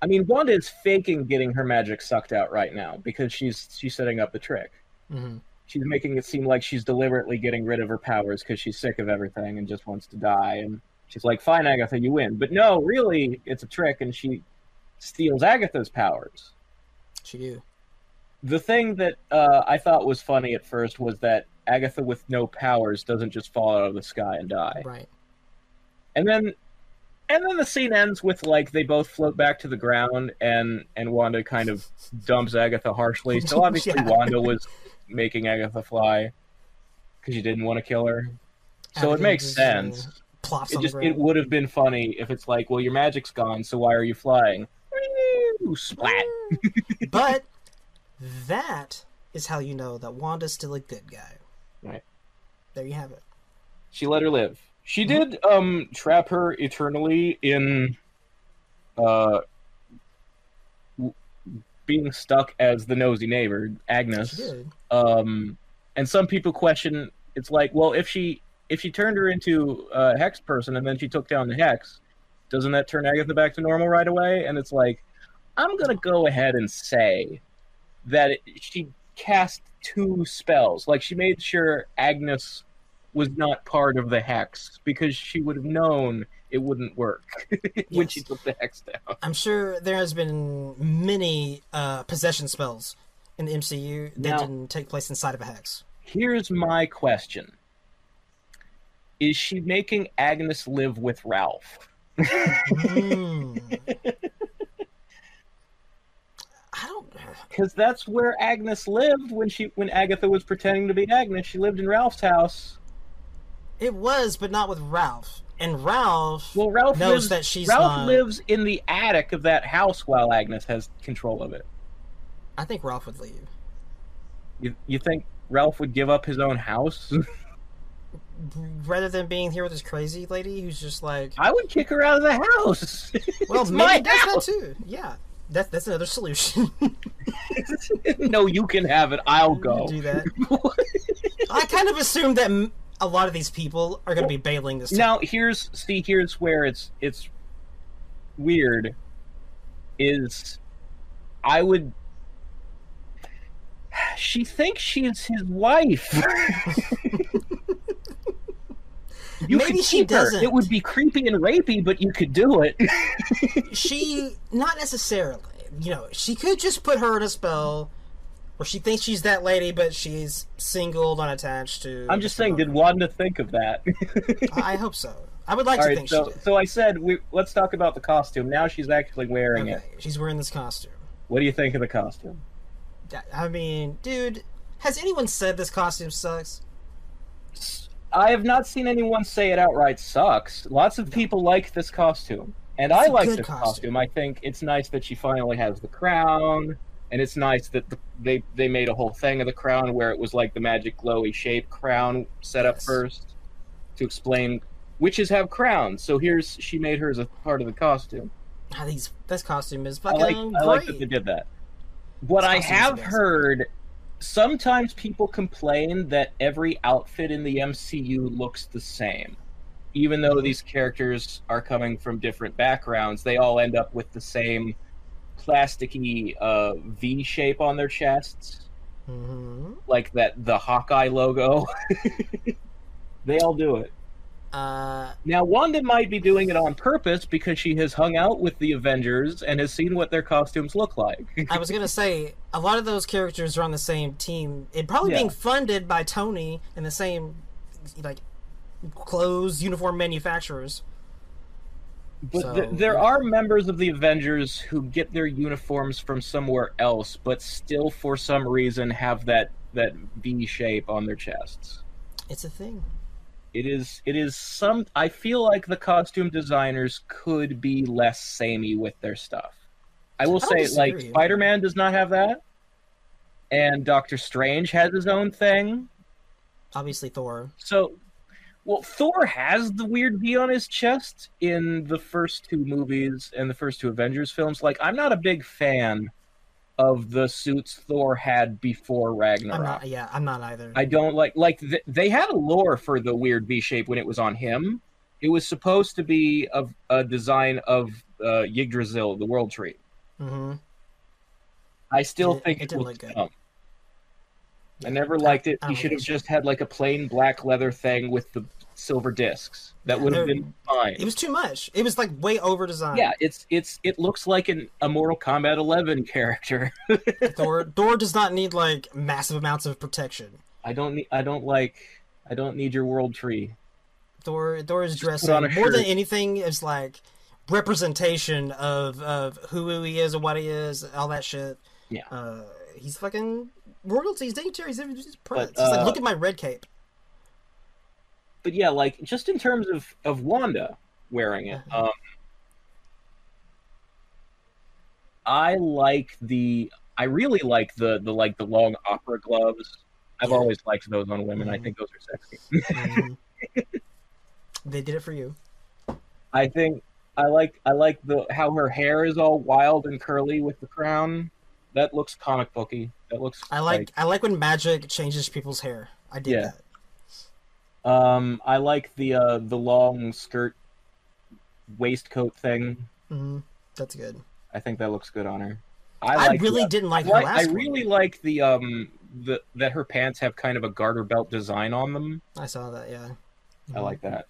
I mean, Wanda is faking getting her magic sucked out right now because she's she's setting up the trick. hmm She's making it seem like she's deliberately getting rid of her powers because she's sick of everything and just wants to die. And she's like, "Fine, Agatha, you win." But no, really, it's a trick, and she steals Agatha's powers. She do. The thing that uh, I thought was funny at first was that Agatha with no powers doesn't just fall out of the sky and die. Right. And then and then the scene ends with like they both float back to the ground and and Wanda kind of dumps Agatha harshly. So obviously Yeah. Wanda was making Agatha fly because she didn't want to kill her. So it makes uh, sense. Plops It just it would have been funny if it's like, well, your magic's gone, so why are you flying? Splat. but that is how you know that Wanda's still a good guy. Right. There you have it. She let her live. She did um trap her eternally in uh being stuck as the nosy neighbor, She Agnes. did. Um and some people question it's like, well, if she if she turned her into a hex person and then she took down the hex, doesn't that turn Agatha back to normal right away? And it's like, I'm gonna go ahead and say that it, she cast two spells. Like she made sure Agnes was not part of the hex because she would have known it wouldn't work when Yes. she took the hex down. I'm sure there has been many uh, possession spells in the MCU that Now- didn't take place inside of a hex. Here's my question: Is she making Agnes live with Ralph? Hmm. I don't. Because that's where Agnes lived when she when Agatha was pretending to be Agnes. She lived in Ralph's house. It was, but not with Ralph. And Ralph Well, Ralph knows lives, that she's Ralph not. lives in the attic of that house while Agnes has control of it. I think Ralph would leave. You you think Ralph would give up his own house? Rather than being here with this crazy lady who's just like, I would kick her out of the house. well, maybe does house. that too. Yeah, that, that's another solution. no, you can have it. I'll go. Do that. I kind of assumed that a lot of these people are going to be bailing this time. now here's see here's where it's it's weird is i would she thinks she's his wife you Maybe she doesn't. it would be creepy and rapey but you could do it she not necessarily you know she could just put her in a spell where she thinks she's that lady but she's single unattached to i'm just saying did wanda think of that? I hope so. I would like all to right think so so i said we let's talk about the costume. Now she's actually wearing okay it. she's wearing this costume. What do you think of the costume? I mean dude has anyone said this costume sucks? I have not seen anyone say it outright sucks. Lots of people like this costume. And It's I like this costume. costume. I think it's nice that she finally has the crown. And it's nice that the, they they made a whole thing of the crown where it was like the magic glowy shape crown set up Yes. first to explain witches have crowns. So here's she made hers a part of the costume. Ah, these this costume is I fucking like great I like that they did that. What This I have heard sometimes people complain that every outfit in the MCU looks the same. Even though these characters are coming from different backgrounds, they all end up with the same plasticky uh, V shape on their chests, hmm like that the Hawkeye logo. they all do it. uh Now, Wanda might be doing it on purpose because she has hung out with the Avengers and has seen what their costumes look like. I was gonna say a lot of those characters are on the same team. It probably Yeah. being funded by Tony and the same like clothes uniform manufacturers. But So, th- there yeah. are members of the Avengers who get their uniforms from somewhere else, but still, for some reason, have that that V shape on their chests. It's a thing. It is. It is some. I feel like the costume designers could be less samey with their stuff. I will I say, like. Spider Man does not have that, and Doctor Strange has his own thing. Obviously, Thor. So, well, Thor has the weird V on his chest in the first two movies and the first two Avengers films. Like, I'm not a big fan of the suits Thor had before I'm Ragnarok. not. Yeah, I'm not either. I don't like like th- they had a lore for the weird V shape when it was on him. It was supposed to be of a design of uh, Yggdrasil, the World Tree. hmm I still It- think it it, didn't looks look good. dumb. I Yeah, never I- liked it. He should have just had like a plain black leather thing with the silver discs. That would have been fine. It was too much. It was like way over designed. yeah, it's it's it looks like an a Mortal Kombat 11 character. Thor. Thor does not need like massive amounts of protection. I don't need I don't like I don't need your world tree. Thor. Thor is dressing a more than anything is like representation of of who he is and what he is, all that shit. Yeah. Uh, he's fucking royalty. He's dignitary. He's, he's prince. But, he's like, uh, look at my red cape. But yeah, like just in terms of of Wanda wearing it, Uh-huh. um I like the I really like the the like the long opera gloves. I've Yeah. always liked those on women. I Mhm. think those are sexy. Mhm. they did it for you. I think I like I like the how her hair is all wild and curly with the crown. That looks comic booky. That looks I like I like when magic changes people's hair. I did Yeah. that. Um I like the uh the long skirt waistcoat thing. hmm That's good. I think that looks good on her. I, like really the- didn't like I her like- last I one. really like the um the that her pants have kind of a garter belt design on them. I saw that. Yeah. I like that.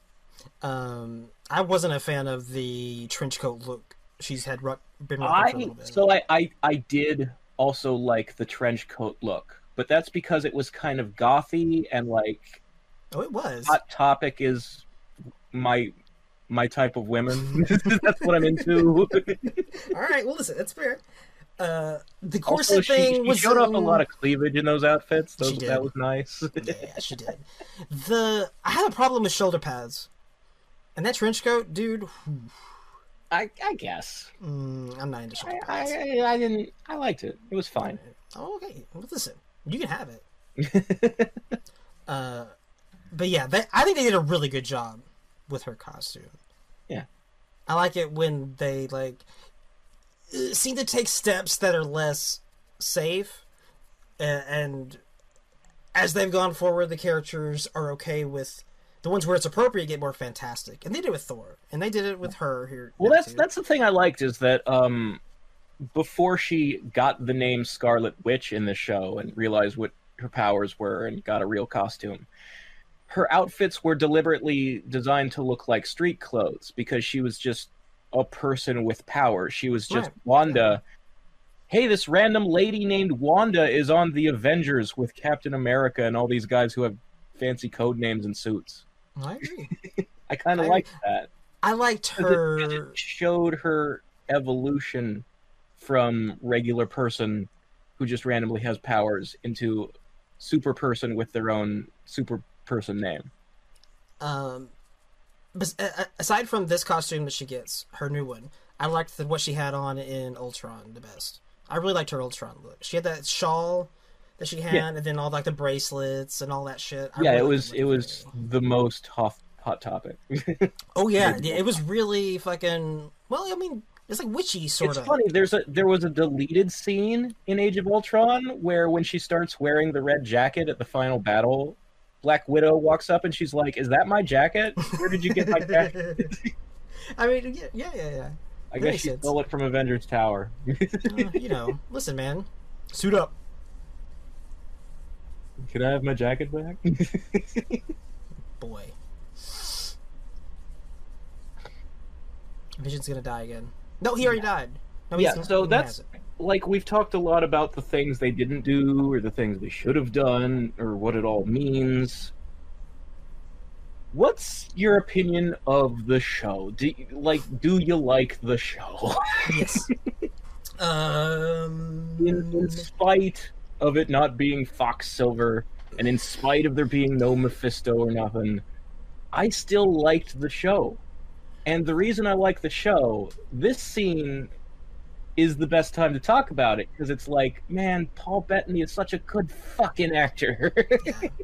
Um, I wasn't a fan of the trench coat look. She's had ru- been rocking I little bit. so I, I I did also like the trench coat look, but that's because it was kind of gothy and like oh, it was. Hot Topic is my my type of women. that's what I'm into. All right. Well, listen, that's fair. Uh, the corset also, she, thing she was showed off a lot of cleavage in those outfits. Those, She did. that was nice. yeah, she did. The I had a problem with shoulder pads, and that trench coat, dude. whew, I I guess mm, I'm not into shoulder I, pads. I I didn't. I liked it. It was fine. Oh, okay. Well, listen, you can have it. uh, but yeah, they, I think they did a really good job with her costume. Yeah. I like it when they like seem to take steps that are less safe, uh, and as they've gone forward, the characters are okay with the ones where it's appropriate get more fantastic, and they did it with Thor, and they did it with her here. Well, that's too. that's the thing I liked is that um, before she got the name Scarlet Witch in the show and realized what her powers were and got a real costume, her outfits were deliberately designed to look like street clothes because she was just a person with power. She was just Right. Wanda. Hey, this random lady named Wanda is on the Avengers with Captain America and all these guys who have fancy code names and suits. I agree. I kind of liked that. I liked her. it- it showed her evolution from regular person who just randomly has powers into super person with their own super person name. Um, a- aside from this costume that she gets, her new one, I liked the, what she had on in Ultron the best. I really liked her Ultron look. She had that shawl that she had, Yeah. and then all like the bracelets and all that shit. I yeah, really it was the it was the most hot hot topic. Oh yeah, yeah, it was really fucking. Well, I mean, it's like witchy sort it's of. funny. There's a there was a deleted scene in Age of Ultron where when she starts wearing the red jacket at the final battle, Black Widow walks up and she's like, "Is that my jacket? Where did you get my jacket?" I mean, yeah, yeah, yeah. yeah. I That guess she sense. stole it from Avengers Tower. Uh, you know, listen, man, suit up. Can I have my jacket back? boy. Vision's gonna die again. No, he already died. No, yeah, so that's. Like we've talked a lot about the things they didn't do or the things they should have done or what it all means. What's your opinion of the show? Do you, like do you like the show? yes. um. in, in spite of it not being Fox Silver and in spite of there being no Mephisto or nothing, I still liked the show. And the reason I like the show, this scene is the best time to talk about it because it's like, man, Paul Bettany is such a good fucking actor.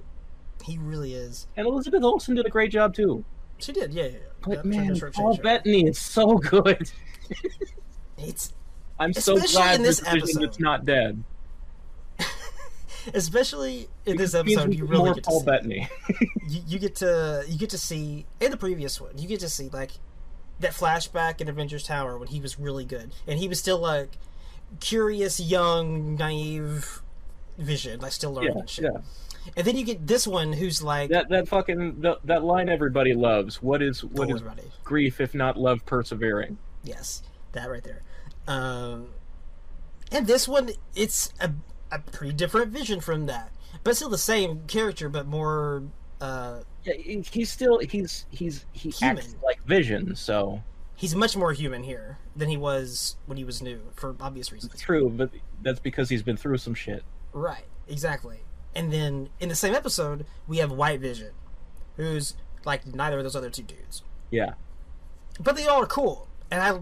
he really is. and Elizabeth Olsen did a great job too. She did, yeah. yeah. yeah. But man, Paul Bettany is so good. It's I'm so glad in this this episode. is not dead. especially in this episode, you really get to Paul see. Bettany. You, you get to you get to see in the previous one. You get to see like that flashback in Avengers Tower when he was really good, and he was still like curious, young, naive Vision, like still learning yeah, shit. yeah. And then you get this one who's like that that fucking that, that line everybody loves. What is what always grief if not love persevering? Yes, that right there. Um, and this one, it's a, a pretty different vision from that, but still the same character, but more. Uh, Yeah, he's still he's he's he Human. acts like Vision, so he's much more human here than he was when he was new, for obvious reasons. true. But that's because he's been through some shit. Right, exactly. And then in the same episode, we have White Vision, who's like neither of those other two dudes, Yeah, but they all are cool, and I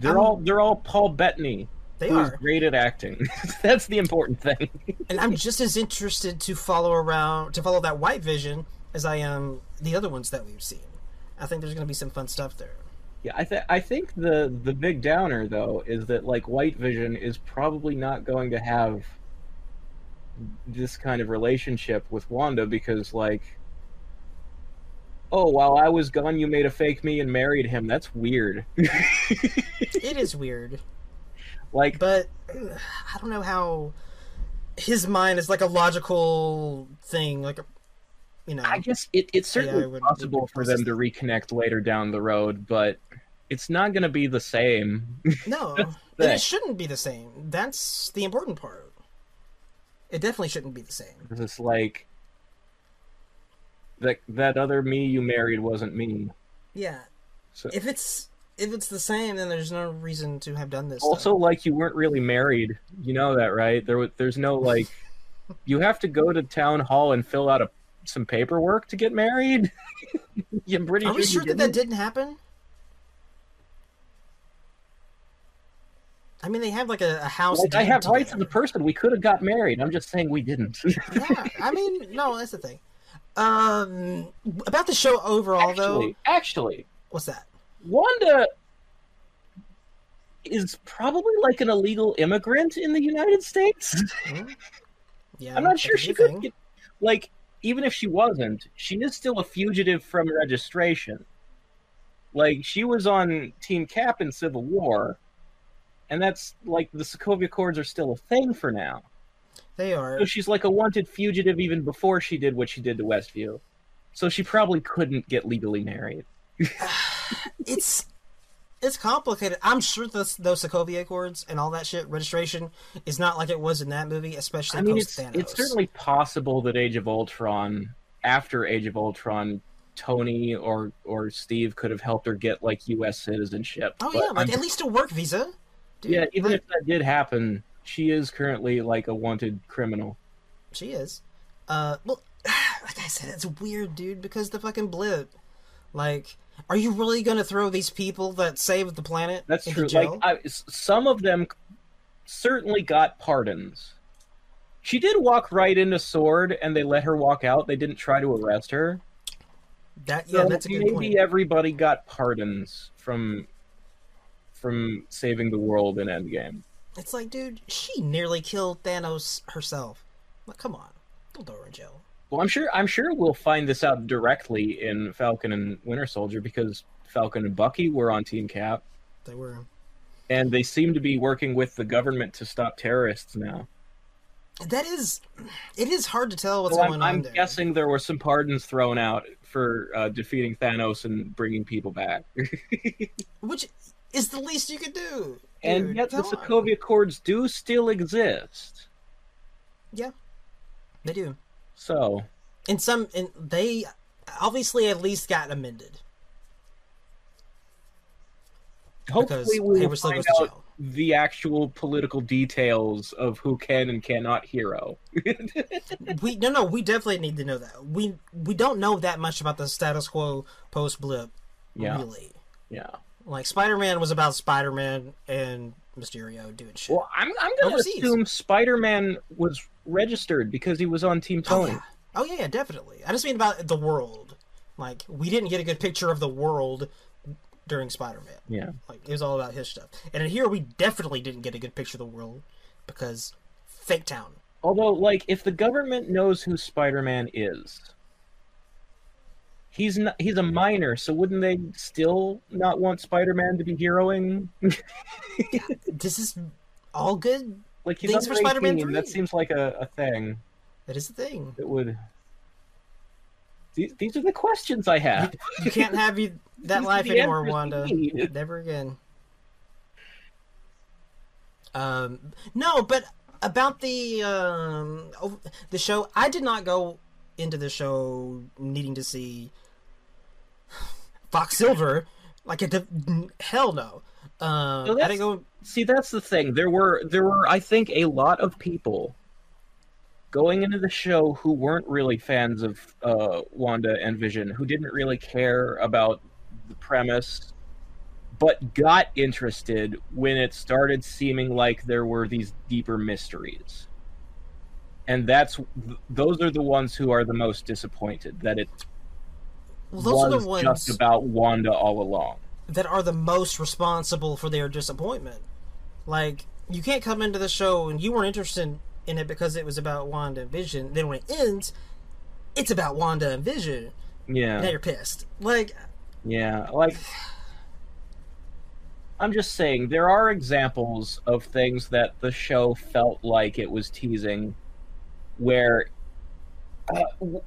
they're I'm- all they're all Paul Bettany, they who's are, great at acting. that's the important thing. and I'm just as interested to follow around to follow that White Vision as I am the other ones that we've seen. I think there's going to be some fun stuff there. Yeah, I think I think the the big downer though is that like White Vision is probably not going to have this kind of relationship with Wanda because like oh, while I was gone, you made a fake me and married him. That's weird. it is weird. Like, but I don't know how his mind is like a logical thing. Like, you know, I guess it, it's certainly would, possible for them to reconnect later down the road, but it's not going to be the same. No, and it shouldn't be the same. That's the important part. It definitely shouldn't be the same. It's like that that other me you married wasn't me. Yeah. So if it's if it's the same, then there's no reason to have done this. Also, like you weren't really married. You know that, right? There, there's no like. you have to go to town hall and fill out a some paperwork to get married. I'm pretty Are sure we sure that that didn't happen? I mean, they have like a, a house. Like, I have rights as a person. We could have got married. I'm just saying we didn't. yeah, I mean, no, that's the thing. Um, about the show overall, actually, though. Actually, what's that? Wanda is probably like an illegal immigrant in the United States. Mm-hmm. Yeah, I'm not sure she could get, like even if she wasn't, she is still a fugitive from registration. Like she was on Team Cap in Civil War, and that's like the Sokovia Accords are still a thing for now. They are. So she's like a wanted fugitive even before she did what she did to Westview. So she probably couldn't get legally married. it's it's complicated. I'm sure those those Sokovia Accords and all that shit registration is not like it was in that movie, especially I mean, it's, it's certainly possible that Age of Ultron, after Age of Ultron, Tony or or Steve could have helped her get like U.S. citizenship. Oh yeah, like I'm, at least a work visa. Dude, yeah, even like, if that did happen, she is currently like a wanted criminal. She is. Uh, well, like I said, it's weird, dude, because the fucking blip. Like, are you really going to throw these people that saved the planet? That's true. Jail? Like, I, some of them certainly got pardons. She did walk right into Sword, and they let her walk out. They didn't try to arrest her. That yeah, so that's a good maybe point. everybody got pardons from from saving the world in Endgame. It's like, dude, she nearly killed Thanos herself. Like, come on, don't throw her in jail. Well, I'm sure I'm sure we'll find this out directly in Falcon and Winter Soldier because Falcon and Bucky were on Team Cap. They were. And they seem to be working with the government to stop terrorists now. That is, it is hard to tell what's well, going I'm, on. I'm there. guessing there were some pardons thrown out for uh, defeating Thanos and bringing people back. Which is the least you could do. And Dude, yet the Sokovia Accords do still exist. Yeah, they do. So, in some, in they obviously at least got amended. Hopefully, we will find out the actual political details of who can and cannot hero. we no no we definitely need to know that. We we don't know that much about the status quo post blip. Yeah. Really. Yeah. Like Spider Man was about Spider Man and Mysterio doing shit. Well, I'm I'm gonna Overseas. assume Spider Man was registered because he was on Team oh, Tony. Oh yeah. oh yeah, yeah, definitely. I just mean about the world. Like we didn't get a good picture of the world during Spider Man. Yeah. Like it was all about his stuff. And in here we definitely didn't get a good picture of the world because fake town. Although, like, if the government knows who Spider Man is, he's not he's a minor, so wouldn't they still not want Spider Man to be heroing? yeah, this is all good. Like he's things for Spider Man 3. That seems like a, a thing. That is a thing. It would these, these are the questions I have. You, you can't have you that life anymore, Wanda. Never again. Um, no, but about the um, the show, I did not go into the show needing to see Fox Silver. Like a hell no. Um, so I didn't go. See, that's the thing. There were there were I think a lot of people going into the show who weren't really fans of uh, Wanda and Vision, who didn't really care about the premise, but got interested when it started seeming like there were these deeper mysteries. And that's those are the ones who are the most disappointed that it well, those are the ones just about Wanda all along. That are the most responsible for their disappointment. Like you can't come into the show and you weren't interested in it because it was about Wanda and Vision. Then when it ends, it's about Wanda and Vision. Yeah. Now you're pissed. Like, Yeah, like I'm just saying there are examples of things that the show felt like it was teasing where uh,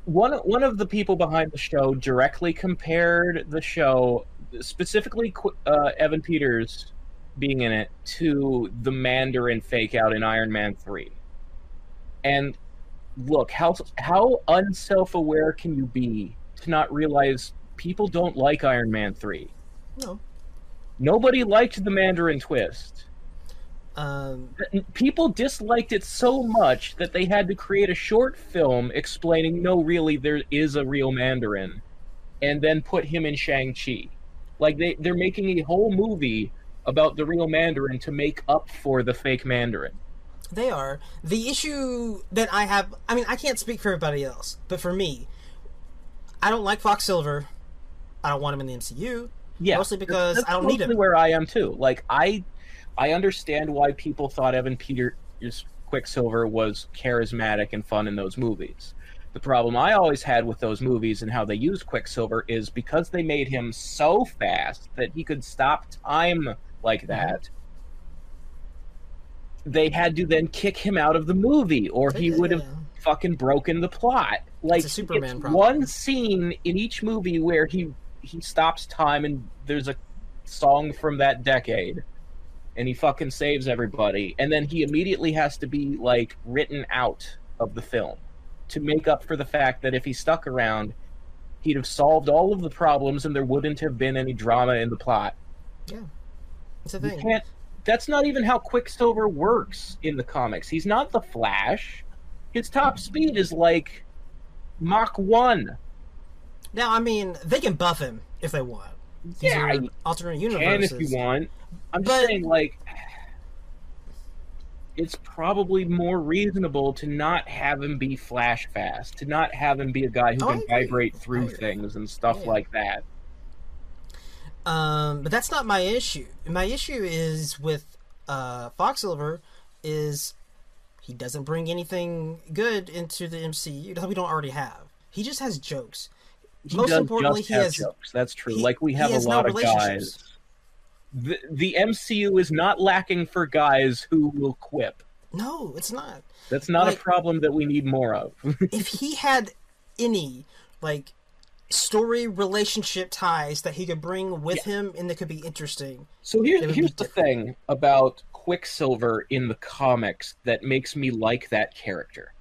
one one of the people behind the show directly compared the show specifically uh, Evan Peters being in it to the Mandarin fake out in Iron Man 3. And look, how how unself-aware can you be to not realize people don't like Iron Man 3. no. Nobody liked the Mandarin twist. Um, People disliked it so much that they had to create a short film explaining no, really, there is a real Mandarin, and then put him in Shang-Chi. Like, they, they're making a whole movie about the real Mandarin to make up for the fake Mandarin. They are. The issue that I have, I mean, I can't speak for everybody else, but for me, I don't like Fox Silver. I don't want him in the MCU. Yeah, Mostly because I don't need him. Where I am too. Like I, I understand why people thought Evan Peters Quicksilver was charismatic and fun in those movies. The problem I always had with those movies and how they used Quicksilver is because they made him so fast that he could stop time like Mm-hmm. that. They had to then kick him out of the movie, or he would have fucking broken the plot. Like a Superman it's problem. one scene in each movie where he he stops time and there's a song from that decade and he fucking saves everybody and then he immediately has to be like written out of the film to make up for the fact that if he stuck around he'd have solved all of the problems and there wouldn't have been any drama in the plot yeah It's a thing. that's not even how quicksilver works in the comics he's not the flash his top speed is like mach 1 Now, I mean, they can buff him if they want. These Yeah, alternate can universes. if you want. I'm just But- saying, like, it's probably more reasonable to not have him be flash fast, to not have him be a guy who Oh, can vibrate through things and stuff Yeah. like that. Um, but that's not my issue. My issue is with uh, Fox Silver is he doesn't bring anything good into the MCU that we don't already have. He just has jokes. He Most importantly, he has jokes. That's true. he- like we have a has no lot of guys. The, the MCU is not lacking for guys who will quip. no, it's not. That's not Like- a problem that we need more of. if he had any like story relationship ties that he could bring with him and that could be interesting. So here's here's the thing about Quicksilver in the comics that makes me like that character.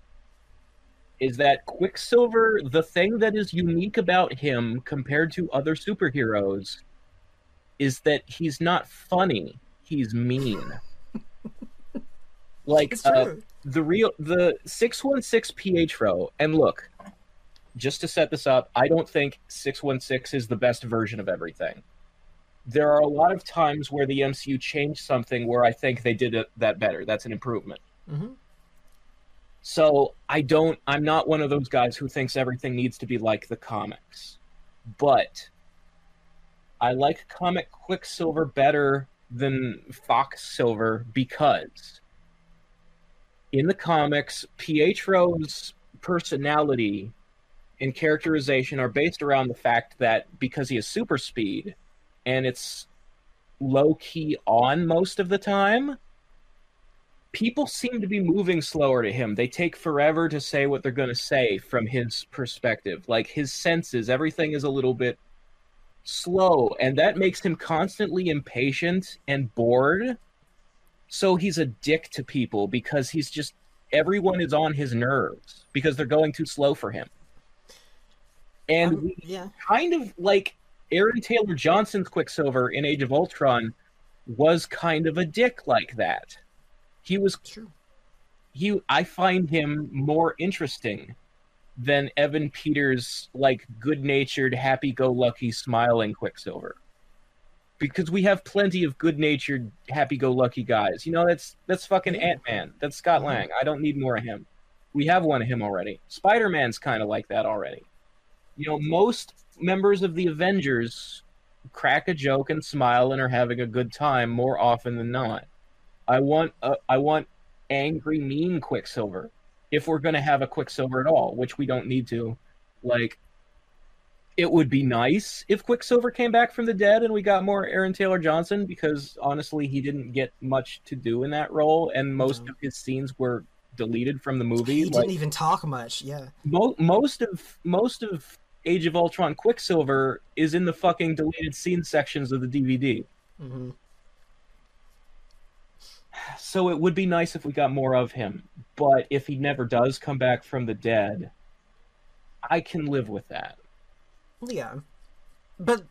Is that Quicksilver the thing that is unique about him compared to other superheroes is that he's not funny, he's mean. like uh, the real the 616 Pietro and look just to set this up i don't think 616 is the best version of everything. There are a lot of times where the mcu changed something where i think they did it, that better. That's an improvement. Hmm so i don't i'm not one of those guys who thinks everything needs to be like the comics. But i like comic quicksilver better than fox silver because in the comics pietro's personality and characterization are based around the fact that because he has super speed and it's low key on most of the time people seem to be moving slower to him. They take forever to say what they're going to say from his perspective. Like his senses, everything is a little bit slow, and that makes him constantly impatient and bored. So he's a dick to people because he's just everyone is on his nerves because they're going too slow for him. And Um, yeah, kind of like Aaron Taylor Johnson's Quicksilver in Age of Ultron was kind of a dick like that. He was true. he I find him more interesting than Evan Peters like good-natured, happy-go-lucky, smiling Quicksilver. Because we have plenty of good-natured, happy-go-lucky guys. You know, that's that's fucking Ant-Man. That's Scott Lang. I don't need more of him. We have one of him already. Spider-Man's kind of like that already. You know, most members of the Avengers crack a joke and smile and are having a good time more often than not. I want a, I want angry, mean Quicksilver. If we're going to have a Quicksilver at all, which we don't need to, like, It would be nice if Quicksilver came back from the dead and we got more Aaron Taylor Johnson because honestly, he didn't get much to do in that role, and most No. of his scenes were deleted from the movie. He Like, didn't even talk much. Yeah. mo- most of most of Age of Ultron Quicksilver is in the fucking deleted scene sections of the DVD. hmm So it would be nice if we got more of him. But if he never does come back from the dead, I can live with that. Yeah. But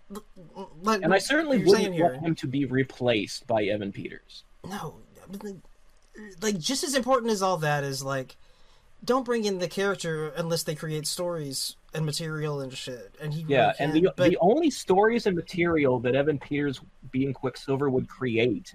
like, And I certainly wouldn't want him to be replaced by Evan Peters. no, like just as important as all that is like, don't bring in the character unless they create stories and material and shit. And he really Yeah, and the but the only stories and material that Evan Peters being Quicksilver would create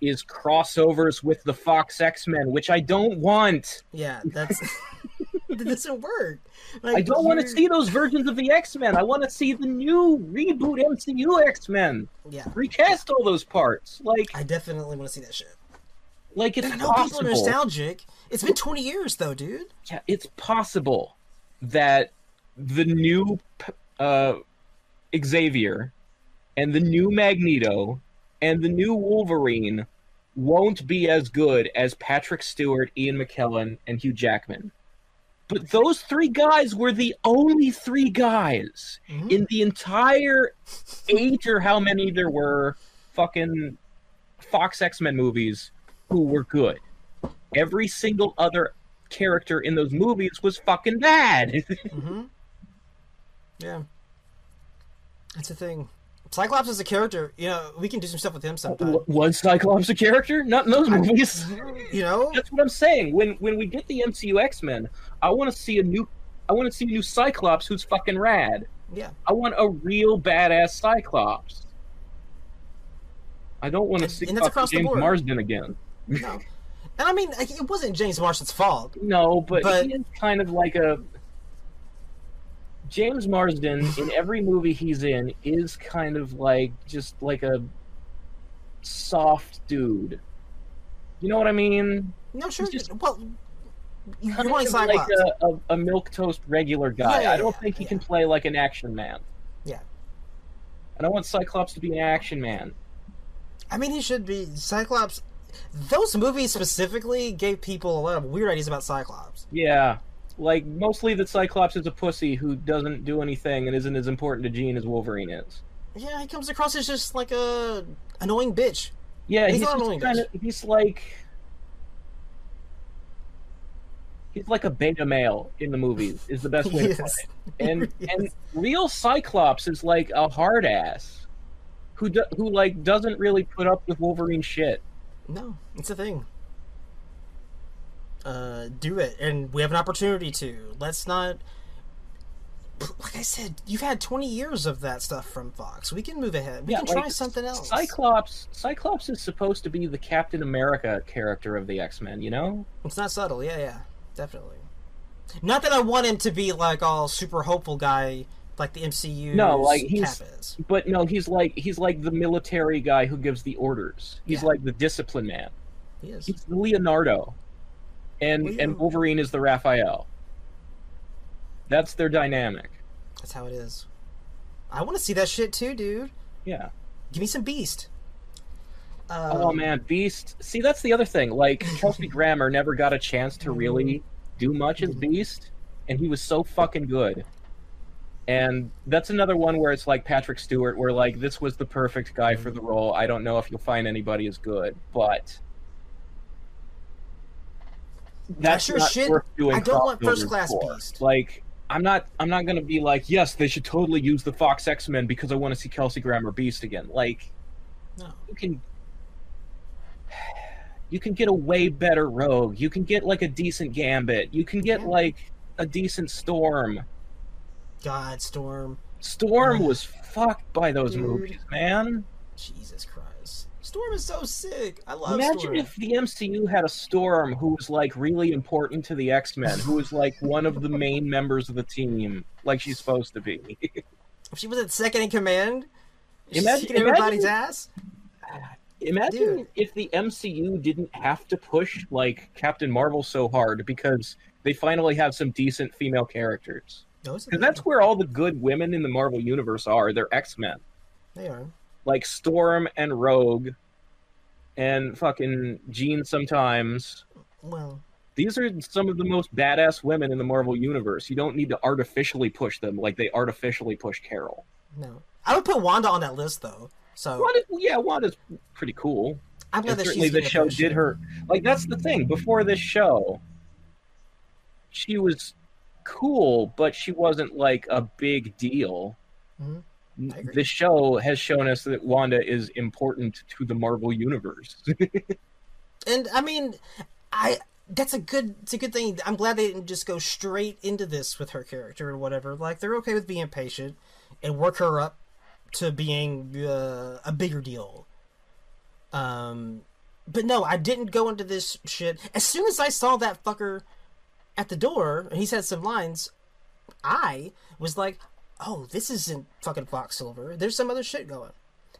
is crossovers with the Fox X Men, which I don't want. yeah, that's that doesn't work. I don't want to see those versions of the X Men. I want to see the new reboot MCU X Men. Yeah, Recast all those parts. Like, I definitely want to see that shit. like it's I know people are possible. nostalgic. It's been twenty years though, dude. Yeah, it's possible that the new uh, Xavier and the new Magneto and the new Wolverine won't be as good as Patrick Stewart, Ian McKellen, and Hugh Jackman. But those three guys were the only three guys Mhm. in the entire eight or how many there were fucking Fox X Men movies who were good. Every single other character in those movies was fucking bad. Mm-hmm. Yeah. That's the thing. Cyclops is a character. You know, we can do some stuff with him sometime. was Cyclops a character? Not in those movies. You know? That's what I'm saying. When when we get the MCU X Men, I want to see a new. I want to see a new Cyclops who's fucking rad. Yeah. I want a real badass Cyclops. I don't want to see and that's across the James board. Marsden again. No. And I mean, it wasn't James Marsden's fault. No, but, But- he is kind of like a James Marsden in every movie he's in is kind of like just like a soft dude. You know what I mean? No, sure. He's just well, you- Kind of like a, a, a milk toast regular guy. Yeah, yeah, I don't yeah, think he yeah. can play like an action man. Yeah. I don't want Cyclops to be an action man. I mean, he should be Cyclops. Those movies specifically gave people a lot of weird ideas about Cyclops. Yeah. Like mostly that Cyclops is a pussy who doesn't do anything and isn't as important to Jean as Wolverine is. Yeah, he comes across as just like a annoying bitch. Yeah, He's he's, not annoying, kind of he's like he's like a beta male in the movies is the best way to put it. And and real Cyclops is like a hard ass who do, who like doesn't really put up with Wolverine shit. No, it's a thing. Uh, do it, and we have an opportunity to. Let's not. Like I said, you've had twenty years of that stuff from Fox. We can move ahead. We yeah, can try like, something else. Cyclops Cyclops is supposed to be the Captain America character of the X-Men, you know? It's not subtle. Yeah, yeah, definitely. Not that I want him to be like all super hopeful guy like the MCU. No, like, he's- is. But no, he's like he's like the military guy who gives the orders. He's Yeah. like the discipline man. He is. He's Leonardo, and Leo- and Wolverine is the Raphael. That's their dynamic. That's how it is. I want to see that shit too, dude. Yeah. Give me some Beast. Um, oh man, Beast. See, that's the other thing. Like Kelsey Grammer never got a chance to really mm-hmm. do much as mm-hmm. Beast, and he was so fucking good. And that's another one where it's like Patrick Stewart, where like this was the perfect guy for the mm-hmm. role. I don't know if you'll find anybody as good, but that's sure not shit- worth doing. I don't want First Class for. Beast. Like, I'm not. I'm not gonna be like, yes, they should totally use the Fox X Men because I want to see Kelsey Grammer Beast again. Like, No. you can you can get a way better rogue you can get like a decent gambit you can get Yeah. like a decent storm God, Storm. storm was fucked by those Dude. movies man Jesus Christ. Storm is so sick. I love Storm. imagine Storm. if the mcu had a storm who was like really important to the x-men who was like one of the main members of the team like she's supposed to be If she was at second in command, Imagine- kicking everybody's ass. Imagine Dude. if the MCU didn't have to push like Captain Marvel so hard because they finally have some decent female characters. Because that's where all the good women in the Marvel universe are. They're X Men, they are. like Storm and Rogue, and fucking Jean. Sometimes Well, these are some of the most badass women in the Marvel universe. You don't need to artificially push them like they artificially push Carol. no. I would put Wanda on that list though. So Wanda, yeah, Wanda's pretty cool. I'm glad And that certainly the show push. did her like that's the thing before this show she was cool but she wasn't like a big deal Mhm. The show has shown us that wanda is important to the marvel universe And I mean, I that's a good it's a good thing. I'm glad they didn't just go straight into this with her character or whatever. Like they're okay with being patient and work her up to being uh, a bigger deal. Um, but no, I didn't go into this shit. As soon as I saw that fucker at the door, and he said some lines, I was like, "Oh, this isn't fucking Fox Silver. There's some other shit going."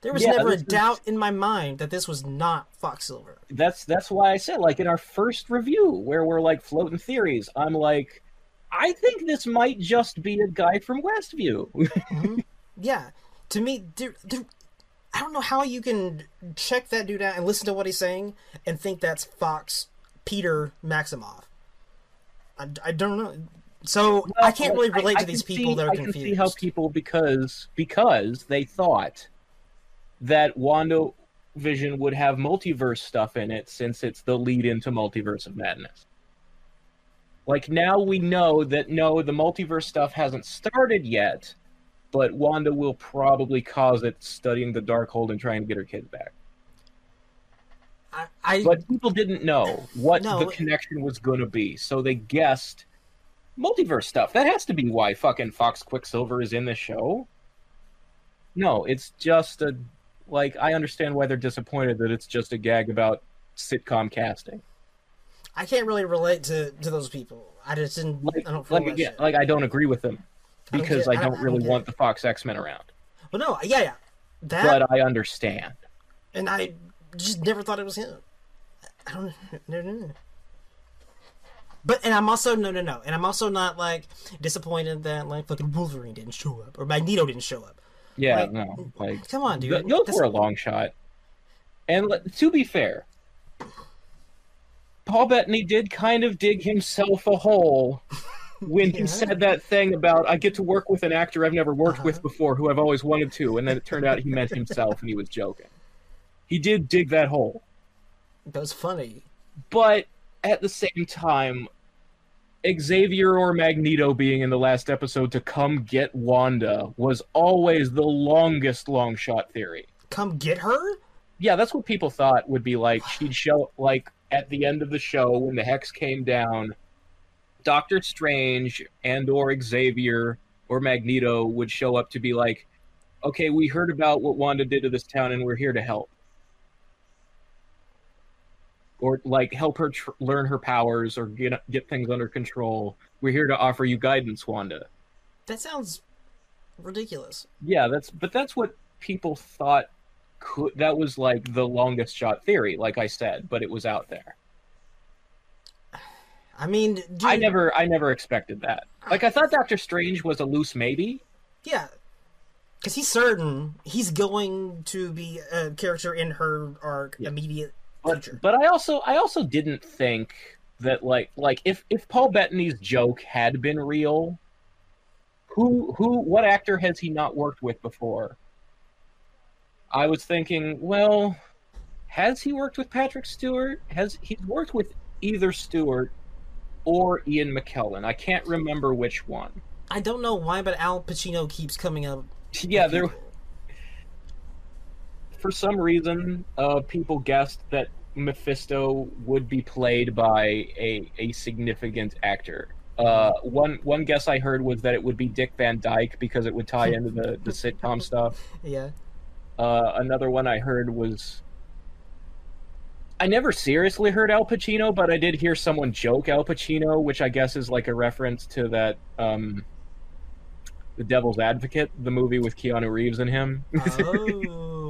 There was Yeah, never a doubt in my mind that this was not Fox Silver. that's that's why i said like in our first review where we're like floating theories i'm like i think this might just be a guy from westview mm-hmm. Yeah, to me, there, there, I don't know how you can check that dude out and listen to what he's saying and think that's Fox Peter Maximoff. I, I don't know. So I can't really relate I to these people see- that are I confused. can see how people because because they thought that Wanda Vision would have multiverse stuff in it since it's the lead into Multiverse of Madness. Like now we know that no, the multiverse stuff hasn't started yet, but Wanda will probably cause it studying the Darkhold and trying to get her kids back. I, I But people didn't know what No. the connection was going to be, so they guessed multiverse stuff. That has to be why fucking Fox Quicksilver is in the show. No, it's just a like I understand why they're disappointed that it's just a gag about sitcom casting. I can't really relate to, to those people. I just didn't. Like, I don't feel like, again, like I don't agree with them I don't because get- I don't I really don't want the Fox X Men around. But no, yeah, yeah, that, But I understand. and I just never thought it was him. I don't no. But and I'm also no no no, and I'm also not like disappointed that like fucking Wolverine didn't show up or Magneto didn't show up. Yeah, Like, no, like Come on, dude. Those That's- were a long shot. And to be fair, Paul Bettany did kind of dig himself a hole when Yeah. he said that thing about I get to work with an actor I've never worked with Uh-huh. before who I've always wanted to, and then it turned out he meant himself and he was joking. He did dig that hole. That was funny. But at the same time, Xavier or Magneto being in the last episode to come get Wanda was always the longest long shot theory. Come get her? Yeah, that's what people thought would be like. She'd show like at the end of the show when the hex came down, Doctor Strange and or Xavier or Magneto would show up to be like, "Okay, we heard about what Wanda did to this town, and we're here to help." Or like help her tr- learn her powers or get get things under control. We're here to offer you guidance, Wanda. That sounds ridiculous. Yeah, that's but that's what people thought could that was like the longest shot theory, like I said, but it was out there. I mean, dude, I never I never expected that. Like I thought Doctor Strange was a loose maybe. Yeah. Because he's certain he's going to be a character in her arc Yeah. immediate But but I also I also didn't think that like like if if Paul Bettany's joke had been real, who who what actor has he not worked with before? I was thinking, well, has he worked with Patrick Stewart? Has he worked with either Stewart or Ian McKellen? I can't remember which one. I don't know why, but Al Pacino keeps coming up. Yeah, there. For some reason, uh, people guessed that Mephisto would be played by a, a significant actor. Uh, one one guess I heard was that it would be Dick Van Dyke because it would tie into the, the sitcom stuff. Yeah. Uh, another one I heard was I never seriously heard Al Pacino, but I did hear someone joke Al Pacino, which I guess is like a reference to that um, The Devil's Advocate, the movie with Keanu Reeves in him. Oh.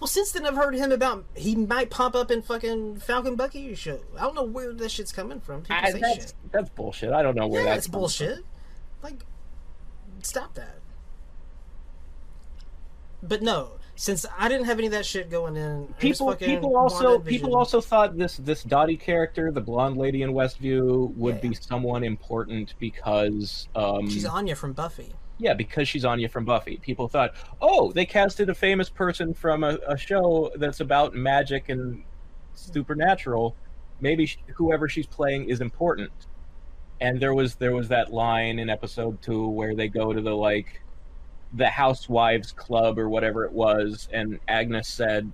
Well, since then I've heard him about he might pop up in fucking Falcon Bucky show. I don't know where that shit's coming from. People I, say that's shit. that's bullshit. I don't know where Yeah, that's it's bullshit. Like, stop that. But no, since I didn't have any of that shit going in, people people also people also thought this this Dottie character, the blonde lady in Westview, would Yeah. be someone important because um she's Anya from Buffy. Yeah because she's Anya from Buffy. People thought, oh, they casted a famous person from a, a show that's about magic and supernatural. Maybe sh whoever she's playing is important. And there was there was that line in episode two where they go to the like the housewives club or whatever it was, and Agnes said,